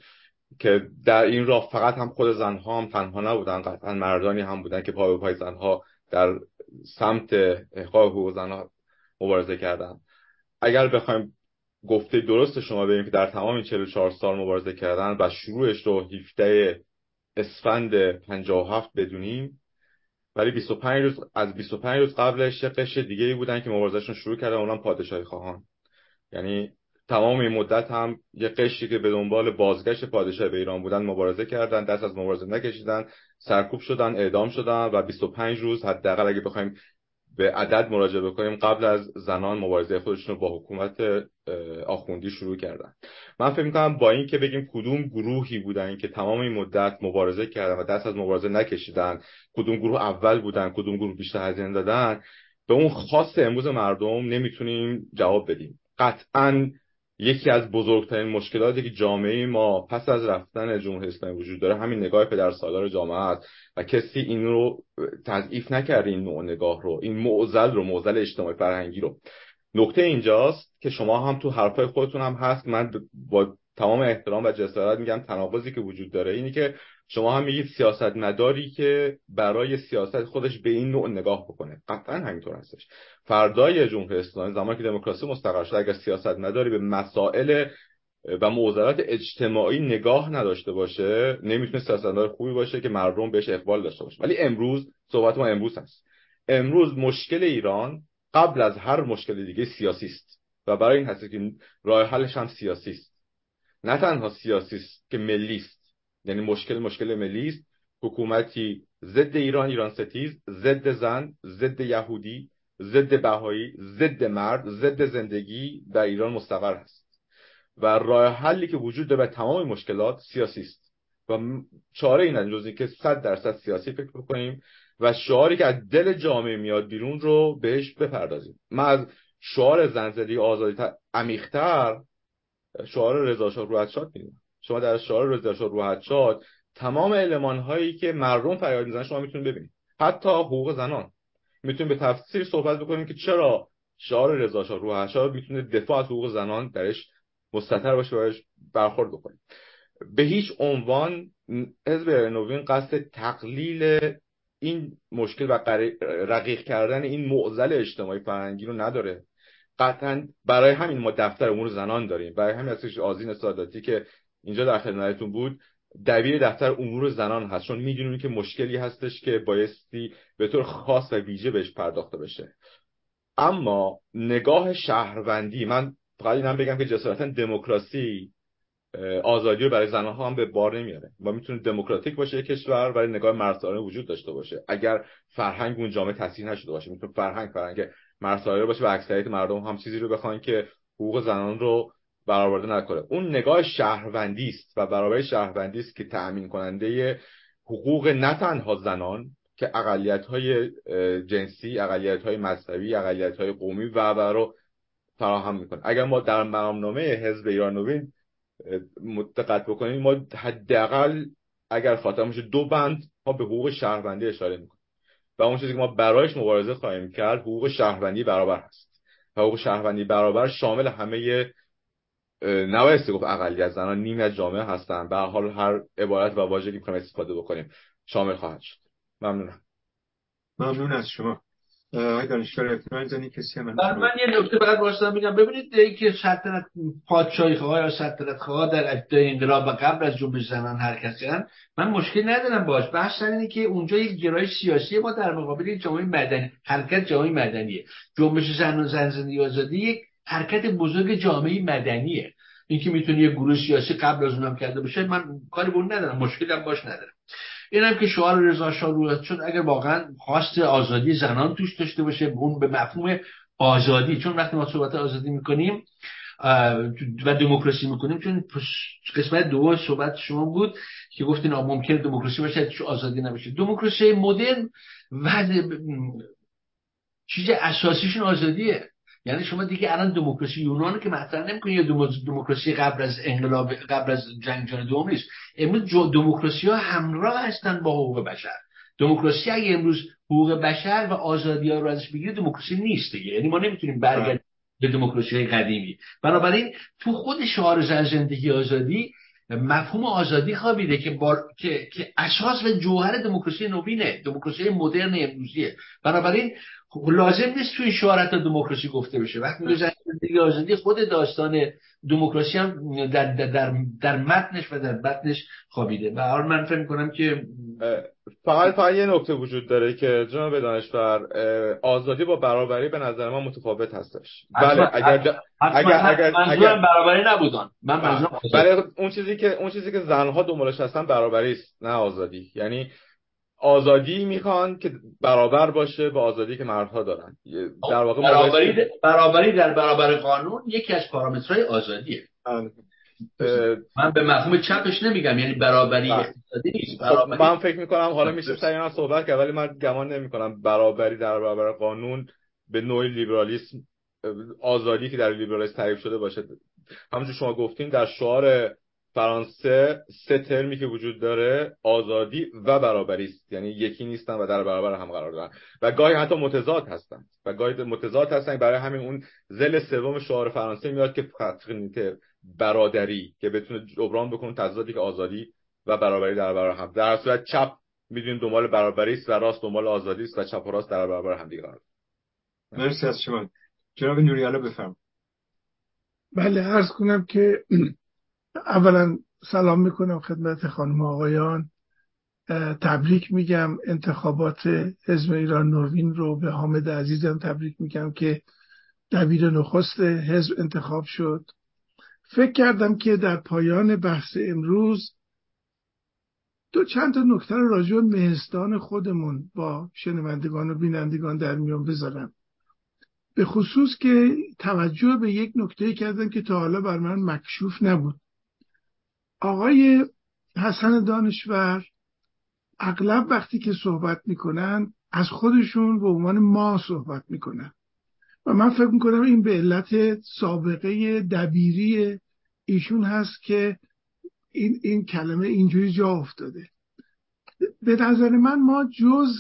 S9: که در این راه فقط هم خود زنها هم تنها نبودن قطعا مردانی هم بودن که پای به پای زنها در سمت احقاق حقوق زنها مبارزه کردن. اگر بخوایم گفته درست شما ببینیم که در تمام این 44 سال مبارزه کردن و شروعش رو 17 اسفند 57 بدونیم ولی 25 روز از 25 روز قبلش یه دیگه ای بودن که مبارزهشون شروع کردن اونم پادشاهی خواهان. یعنی تمام این مدت هم یه قشری که به دنبال بازگشت پادشاه به ایران بودن مبارزه کردن دست از مبارزه نکشیدن سرکوب شدن اعدام شدن و 25 روز حداقل اگه بخوایم به عدد مراجعه بکنیم قبل از زنان مبارزه خودشون رو با حکومت آخوندی شروع کردن. من فکر می‌کنم با این که بگیم کدوم گروهی بودن که تمام این مدت مبارزه کردن و دست از مبارزه نکشیدن کدوم گروه اول بودن کدوم گروه بیشتر هزینه دادن به اون خاص امروز مردم نمی‌تونیم جواب بدیم. قطعا یکی از بزرگترین مشکلاتی که جامعه ما پس از رفتن جمهوری اسلامی وجود داره همین نگاه پدر سالار جامعه است و کسی این رو تضعیف نکرده این نوع نگاه رو این معضل رو معضل اجتماعی فرهنگی رو. نکته اینجاست که شما هم تو حرفای خودتون هم هست. من با تمام احترام و جسارت میگم تناقضی که وجود داره اینی که شما هم میگید سیاست مداری که برای سیاست خودش به این نوع نگاه بکنه. قطعا همینطور هستش. فردای جمهوری اسلامی زمانی که دموکراسی مستقر شد اگر سیاست مداری به مسائل و معضلات اجتماعی نگاه نداشته باشه نمی‌تونه سیاستمدار خوبی باشه که مردم بهش اقبال داشته باشه. ولی امروز صحبت ما امروز هست. امروز مشکل ایران قبل از هر مشکل دیگه سیاسی است. و برای این هست که راه حلش هم سیاسی است. نه تنها سیاسی است که ملی است. یعنی مشکل مشکل ملی است. حکومتی ضد ایران ایران ستیز ضد زن ضد یهودی ضد بهایی ضد مرد ضد زندگی در ایران مستقر هست. و راه حلی که وجود داره تمام مشکلات سیاسی است. و چاره این جز که صد درصد سیاسی فکر بکنیم و شعاری که از دل جامعه میاد بیرون رو بهش بپردازیم. من از شعار زنزلی آزادی عمیقتر شعار رضا شاه شاد می‌دونم. شما در شعار رضا شاه روحت شاد تمام علمان هایی که مردم فریاد می‌زنن شما می‌تونید ببینید. حتی حقوق زنان. می‌تونیم به تفسیر صحبت بکنیم که چرا شعار رضا شاه روحت شاد می‌تونه دفاع از حقوق زنان درش مستتر باشه و برخورد بکنیم به هیچ عنوان حزب نوین قصد تقلیل این مشکل و رقیق کردن این معضل اجتماعی فرهنگی رو نداره. قطعا برای همین ما دفتر امور زنان داریم. برای همین هستش آزین ساداتی که اینجا در خدمتتون بود. دبیر دفتر امور زنان هست چون می‌دونیم که مشکلی هستش که بایستی به طور خاص و ویژه بهش پرداخته بشه. اما نگاه شهروندی من فقط اینم بگم که جسارتا دموکراسی آزادی رو برای زنها هم به بار نمیاره. و می‌تونه دموکراتیک باشه کشور ولی نگاه مرسانه وجود داشته باشه. اگر فرهنگ اون جامعه تاثیر نشده باشه می‌تونه فرهنگ فرهنگ مرسانه باشه و اکثریت مردم هم چیزی رو بخوان که حقوق زنان رو برآورده نکنه. اون نگاه شهروندی است و برابر شهروندی است که تأمین کننده حقوق نه تنها زنان که اقلیت های جنسی اقلیت های مذهبی اقلیت های قومی و رو فراهم می‌کنه. اگر ما در مرامنامه حزب ایران نوین دقت بکنیم ما حداقل اگر خاطر باشه دو بند ما به حقوق شهروندی اشاره می‌کنیم. و اون چیزی که ما برایش مبارزه خواهیم کرد حقوق شهروندی برابر هست. حقوق شهروندی برابر شامل همه نبایستی گفت اقلیت زنان نیمی از جامعه هستن به حال هر عبارت و واژه‌ای که استفاده بکنیم شامل خواهد شد. ممنونم.
S1: ممنون از شما. دانشگاه زنی کسی من
S6: من یه نکته فقط واسه میگم. ببینید ای که سلطنت پادشاهی خواه یا سلطنت خواه در ابتدای انقلاب و قبل از جنبش زنان حرکت کردن من مشکل ندارم باش بحث اینه که اونجا یک گرایش سیاسی ما در مقابل جامعه مدنی حرکت جامعه مدنیه. جنبش زنان زن زندگی آزادی یک حرکت بزرگ جامعه مدنیه. اینکه می‌تونه یه گروه سیاسی قبل از اونم کرده باشه من کاری به اون ندارم مشکلم باش ندارم. اینم که شعار رضا شاه شد اگر واقعا خواست آزادی زنان توش داشته باشه اون به مفهوم آزادی چون وقتی ما صحبت آزادی می‌کنیم و دموکراسی می‌کنیم چون قسمت دو صحبت شما بود که گفتین ممکن دموکراسی باشه آزادی نباشه. دموکراسی مدرن و چیز اساسیشون آزادیه. یعنی شما دیگه الان دموکراسی یونان که مطرح نمی‌کنید یا دموکراسی قبل از انقلاب قبل از جنگ جهانی دوم نیست. امروز دموکراسی ها همراه هستن با حقوق بشر. دموکراسی اگه امروز حقوق بشر و آزادی ها رو ازش بگیره دموکراسی نیست دیگه. یعنی ما نمی‌تونیم برگردیم به دموکراسی قدیمی. بنابراین تو خود شعار زن زندگی آزادی مفهوم آزادی خوابیده که, بار... که... که اساس و جوهر دموکراسی نوینه. دموکراسی مدرن امروزیه. بنابراین خب لازم نیست توی شعارت دموکراسی گفته بشه. وقتی میگه زندگی آزادی خود داستان دموکراسی هم در, در, در, در متنش و در بطنش خوابیده. و حال من فکر می‌کنم که
S9: فقط فقط یه نکته وجود داره که جناب دانشور آزادی با برابری به نظر من متفاوت هستش. بله اگر
S6: اگر اگر اگر برابری نبودن من
S9: بله اون چیزی که اون چیزی که زنها دنبالش هستن برابری است نه آزادی. یعنی آزادی می‌خوان که برابر باشه با آزادی که مردها دارن.
S6: در واقع برابری, برابری در برابر قانون یکی از پارامترهای آزادیه. من به مفهوم چپش نمیگم یعنی برابری بله. اقتصادی نیست
S9: خب، برابری... من فکر می‌کنم حالا میشه سریعا صحبت کرد ولی من گمان نمی‌کنم برابری در برابر قانون به نوعی لیبرالیسم آزادی که در لیبرالیسم تعریف شده باشه. همونجور شما گفتین در شعار فرانسه سه ترمی که وجود داره آزادی و برابری است. یعنی یکی نیستن و در برابر هم قرار دارن. و گاهی حتی متضاد هستن و گاهی متضاد هستن. برای همین اون زل سوم شعار فرانسه میاد که فقط برادری که بتونه جبران بکنه تضادی که آزادی و برابری در برابر هم. در صورت چپ می‌دونیم دنبال برابری است و راست دنبال آزادی است و چپ و راست در برابر هم دیگه قرار
S1: مرسی از شما. جناب نوریالا بفرم
S11: بله عرض کنم که اولا سلام می‌کنم خدمت خانم آقایان. تبریک میگم. انتخابات حزب ایران نوین رو به حامد عزیزم تبریک میگم که دبیر نخست حزب انتخاب شد. فکر کردم که در پایان بحث امروز دو چند تا نکته رو راجع مهستان خودمون با شنوندگان و بینندگان در میان بذارم. به خصوص که توجه به یک نکته کردم که تا حالا بر من مکشوف نبود. آقای حسن دانشور اغلب وقتی که صحبت می‌کنن از خودشون به عنوان ما صحبت می‌کنن. و من فکر می‌کنم این به علت سابقه دبیری ایشون هست که این, این کلمه اینجوری جا افتاده. به نظر من ما جز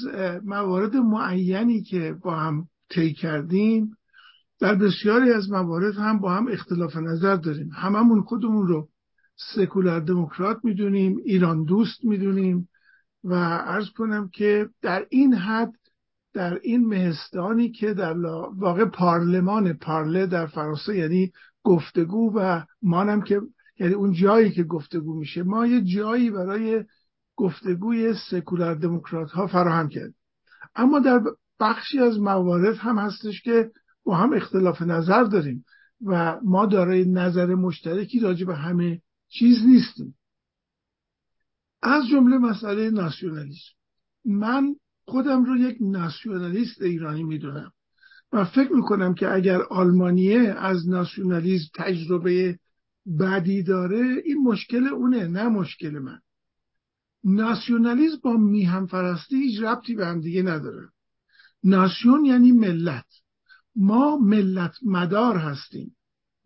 S11: موارد معینی که با هم طی کردیم در بسیاری از موارد هم با هم اختلاف نظر داریم. هممون خودمون رو سکولار دموکرات می‌دونیم ایران دوست می‌دونیم و عرض کنم که در این حد در این مهستانی که در واقع پارلمان پارله در فرانسه یعنی گفتگو و مانم که یعنی اون جایی که گفتگو میشه ما یه جایی برای گفتگوی سکولار دموکرات ها فراهم کرد اما در بخشی از موارد هم هستش که با هم اختلاف نظر داریم و ما دارای نظر مشترکی راجع به همه چیز نیستیم. از جمله مسئله ناسیونالیسم. من خودم رو یک ناسیونالیست ایرانی می‌دونم و فکر می‌کنم که اگر آلمانیه از ناسیونالیسم تجربه بدی داره این مشکل اونه نه مشکل من. ناسیونالیسم با میهم فرستی هیچ ربطی به هم دیگه نداره. ناسیون یعنی ملت. ما ملت مدار هستیم.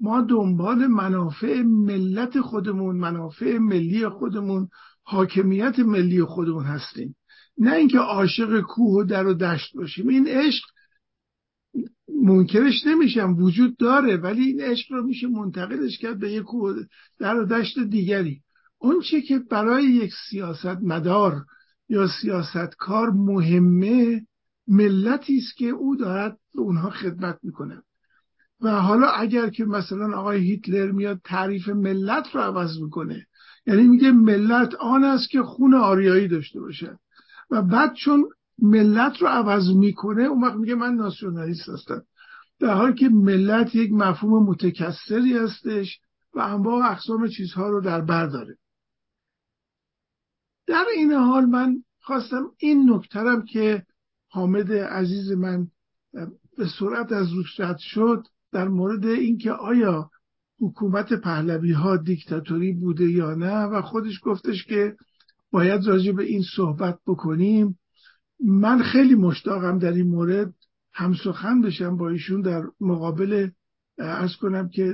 S11: ما دنبال منافع ملت خودمون منافع ملی خودمون حاکمیت ملی خودمون هستیم. نه اینکه عاشق کوه و در و دشت باشیم. این عشق منکرش نمیشم وجود داره ولی این عشق رو میشه منتقلش کرد به یک کوه در و دشت دیگری. اون چی که برای یک سیاست مدار یا سیاستکار مهمه ملتی است که او دارد به اونها خدمت می‌کنه و حالا اگر که مثلا آقای هیتلر میاد تعریف ملت رو عوض می‌کنه یعنی میگه ملت آن است که خون آریایی داشته باشه و بعد چون ملت رو عوض می‌کنه اون وقت میگه من ناسیونالیست هستم. در حالی که ملت یک مفهوم متکثری هستش و انواع اقسام چیزها رو در بر داره. در این حال من خواستم این نکترم که حامد عزیز من به سرعت از روش رد شد در مورد اینکه آیا حکومت پهلوی ها دیکتاتوری بوده یا نه و خودش گفتش که باید راجع به این صحبت بکنیم من خیلی مشتاقم در این مورد همسخن بشم با ایشون در مقابل ارز کنم که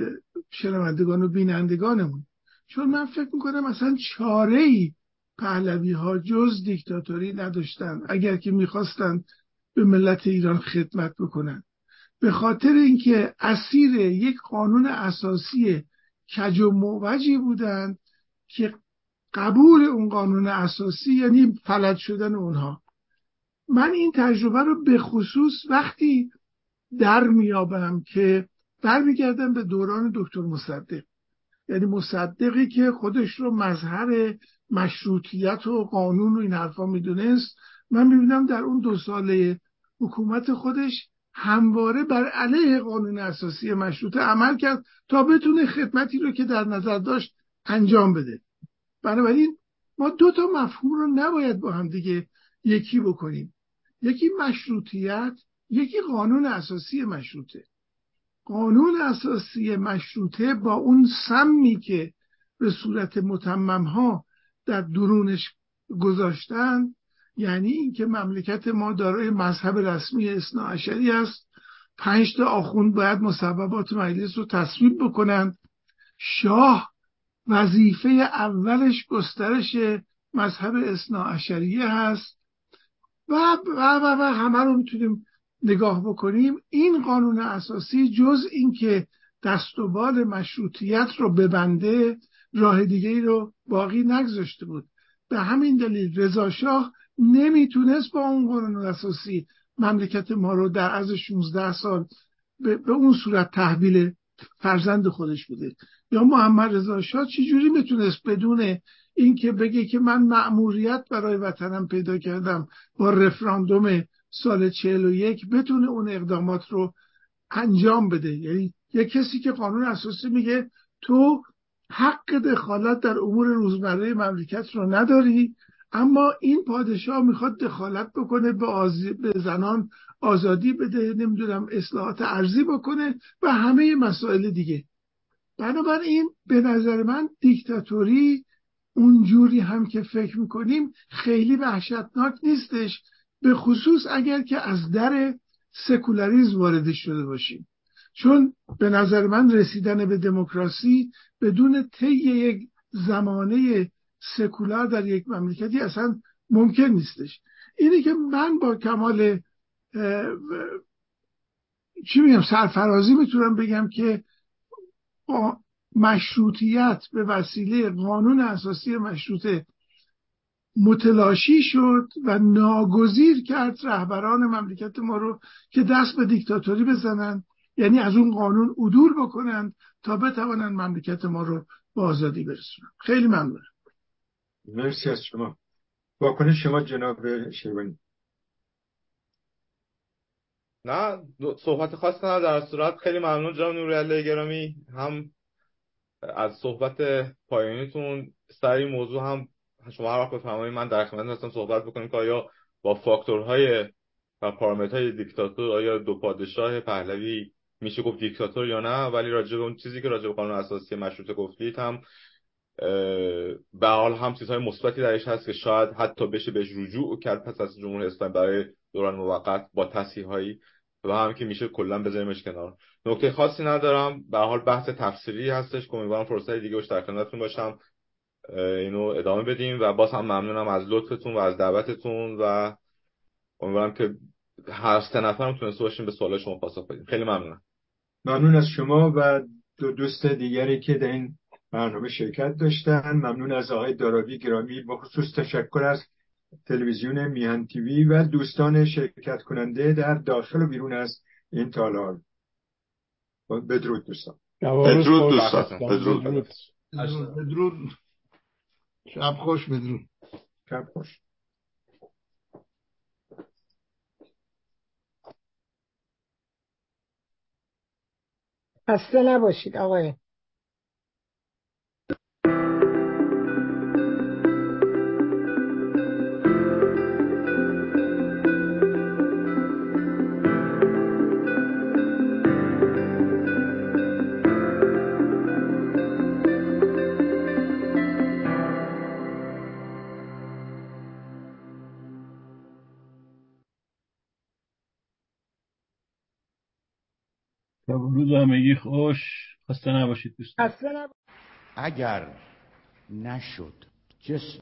S11: شنوندگان و بینندگانمون. چون من فکر می‌کنم اصلا چاره ای پهلوی ها جز دیکتاتوری نداشتن اگر که می‌خواستند به ملت ایران خدمت بکنن. به خاطر اینکه اسیر یک قانون اساسی کج و موجی بودند که قبول اون قانون اساسی یعنی فلج شدن اونها. من این تجربه رو به خصوص وقتی در میابم که برمیگردم به دوران دکتر مصدق. یعنی مصدقی که خودش رو مظهر مشروطیت و قانون و این حرفا می‌دونست. من می‌بینم در اون دو ساله حکومت خودش همواره بر علیه قانون اساسی مشروطه عمل کرد تا بتونه خدمتی رو که در نظر داشت انجام بده. بنابراین ما دو تا مفهوم رو نباید با هم دیگه یکی بکنیم. یکی مشروطیت یکی قانون اساسی مشروطه. قانون اساسی مشروطه با اون سمی که به صورت متمم ها در درونش گذاشتن یعنی اینکه مملکت ما دارای مذهب رسمی اصناعشری است. پنج تا آخوند باید مصوبات مجلس رو تصویب بکنند شاه وظیفه اولش گسترش مذهب اصناعشریه هست. و و و, و همه رو می‌تونیم نگاه بکنیم. این قانون اساسی جز اینکه دست و بال مشروطیت رو ببنده راه دیگه ای رو باقی نگذاشته بود. به همین دلیل رضا شاه نمی‌تونست با اون قانون اساسی مملکت ما رو در از 16 سال به, به اون صورت تحویل فرزند خودش بوده یا محمد رضا شاه چجوری می‌تونست بدون اینکه بگه که من مأموریت برای وطنم پیدا کردم با رفراندوم سال 41 بتونه اون اقدامات رو انجام بده؟ یعنی یه کسی که قانون اساسی میگه تو حق دخالت در امور روزمره مملکت رو نداری اما این پادشاه می‌خواد دخالت بکنه به, به زنان آزادی بده نمی‌دونم اصلاحات ارزی بکنه و همه مسائل دیگه. بنابراین به نظر من دیکتاتوری اونجوری هم که فکر می‌کنیم خیلی وحشتناک نیستش به خصوص اگر که از در سکولاریزم وارد شده باشیم. چون به نظر من رسیدن به دموکراسی بدون طی یک زمانه سکولار در یک مملکتی اصلا ممکن نیستش. اینه که من با کمال چی میگم سرفرازی می‌تونم بگم که مشروطیت به وسیله قانون اساسی مشروطه متلاشی شد و ناگزیر کرد رهبران مملکت ما رو که دست به دیکتاتوری بزنند. یعنی از اون قانون عدول بکنند تا بتوانند مملکت ما رو به آزادی برسونن خیلی ممنونم.
S1: مرسی از شما. واکنش شما جناب شیبانی
S9: نه صحبت خاص نه در صورت خیلی ممنون جناب نوری گرامی. هم از صحبت پایانیتون سر این موضوع هم شما هر وقت بفرمایید من در خدمت هستم صحبت بکنیم که آیا با فاکتورهای و پارامترهای دیکتاتور آیا دو پادشاه پهلوی میشه گفت دیکتاتور یا نه؟ ولی راجع به اون چیزی که راجع به قانون اساسی مشروطه گفتید هم به حال هم چیزهای مثبتی درش هست که شاید حتی بشه بهش رجوع کرد پس از جمهوری اسلامی برای دوران موقت با تصحیح هایی و هم که میشه کلا بذاریمش کنار. نکته خاصی ندارم. به حال بحث تفسیری هستش. که امیدوارم فرصت دیگه در خدمتتون باشم. اینو ادامه بدیم و باز هم ممنونم از لطفتون و از دعوتتون و امیدوارم که هر سه نفرم تونسته باشیم به سوال شما پاسخ بدیم. خیلی ممنونم.
S1: ممنون از شما و دو دوست دیگری که در این برنامه شرکت داشتن. ممنون از آقای داراوی گرامی. با خصوص تشکر از تلویزیون میهن تیوی و دوستان شرکت کننده در داخل و بیرون از این تالار. بدرود دوستان.
S8: بدرود دوستان. بدرود.
S11: بدرود. شب خوش بدرود.
S1: شب خوش.
S12: خسته نباشید آقای.
S5: روز همگی خوش. خسته نباشید دوست
S13: اگر نشد جسم